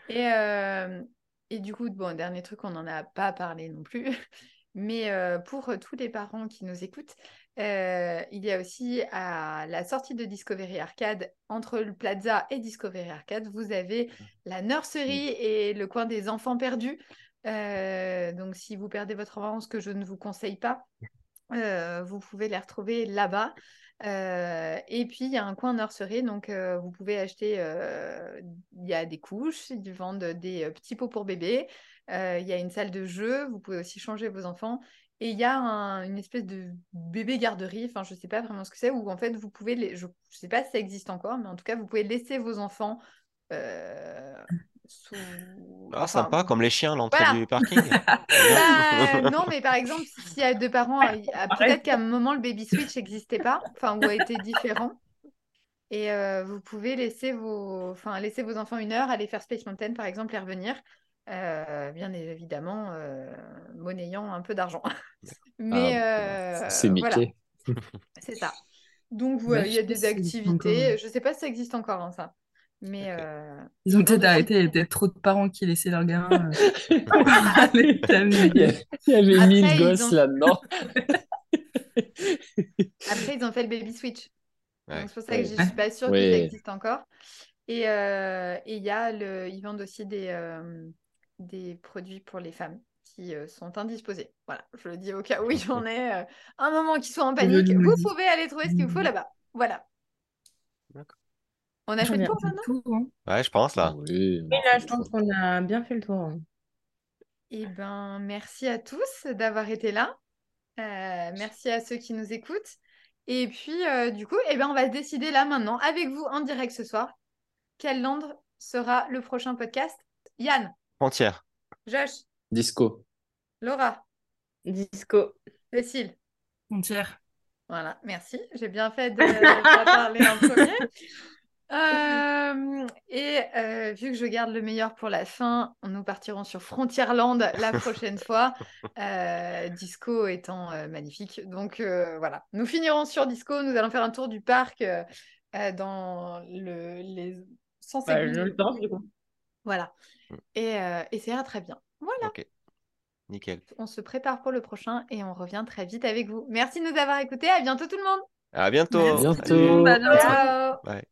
Et, euh, et du coup, bon, dernier truc, on n'en a pas parlé non plus. Mais euh, pour tous les parents qui nous écoutent, euh, il y a aussi à la sortie de Discovery Arcade, entre le Plaza et Discovery Arcade, vous avez la nurserie et le coin des enfants perdus. Euh, donc, si vous perdez votre enfant, ce que je ne vous conseille pas, euh, vous pouvez les retrouver là-bas. Euh, et puis, il y a un coin nurserie, donc euh, vous pouvez acheter, il y a des couches, ils vendent des petits pots pour bébés, il y a une salle de jeu, vous pouvez aussi changer vos enfants. Et il y a un- une espèce de bébé garderie, enfin je ne sais pas vraiment ce que c'est, où en fait vous pouvez, les, je ne sais pas si ça existe encore, mais en tout cas vous pouvez laisser vos enfants euh, sous... Ah, enfin, sympa, comme les chiens, l'entrée Voilà. du parking. bah, non, mais par exemple, si- s'il y a deux parents, peut-être qu'à un moment, le baby switch n'existait pas, enfin, ou a été différent. Et euh, vous pouvez laisser vos, enfin, laisser vos enfants une heure, aller faire Space Mountain, par exemple, et revenir. Euh, bien évidemment, euh, monnayant un peu d'argent. Mais euh, C'est voilà, Mickey. c'est ça. Donc, voilà, Bah, il y a des activités. encore. Je ne sais pas si ça existe encore, hein, ça. Mais euh, Ils ont peut-être arrêté, il y avait peut-être trop de parents qui laissaient leurs gamins euh, aller Il y avait Après, 1000 ils gosses ont- là-dedans. Après, ils ont fait le baby switch. Ouais. C'est pour ça que je ne suis pas sûre que Ouais. ça existe encore. Et euh, et il y a le... ils vendent aussi des, euh, des produits pour les femmes qui euh, sont indisposés. Voilà, je le dis au cas où il y en ait euh, un moment qui soit en panique. Vous pouvez aller trouver ce qu'il vous faut Mhm. là-bas. Voilà. On a fait ai le tour maintenant? tout, hein. Ouais, je pense là. Oui, Oui, là, je pense qu'on a bien fait le tour. hein. Eh ben, merci à tous d'avoir été là. Euh, merci à ceux qui nous écoutent. Et puis, euh, du coup, eh ben, on va se décider là maintenant, avec vous en direct ce soir, quel land sera le prochain podcast. Yann, Frontière. Josh, Disco. Laura, Disco. Cécile. Entière. Voilà, merci. J'ai bien fait de, de parler en premier. Euh, et euh, vu que je garde le meilleur pour la fin, nous partirons sur Frontierland la prochaine fois, euh, Disco étant euh, magnifique. Donc euh, voilà, nous finirons sur Disco. Nous allons faire un tour du parc dans le, les 100 Bah. Voilà. Et, euh, et ça ira très bien. Voilà, Ok. Nickel. on se prépare pour le prochain et on revient très vite avec vous. Merci de nous avoir écoutés. À bientôt tout le monde. À bientôt. Bientôt. À bientôt. Ciao. Ouais.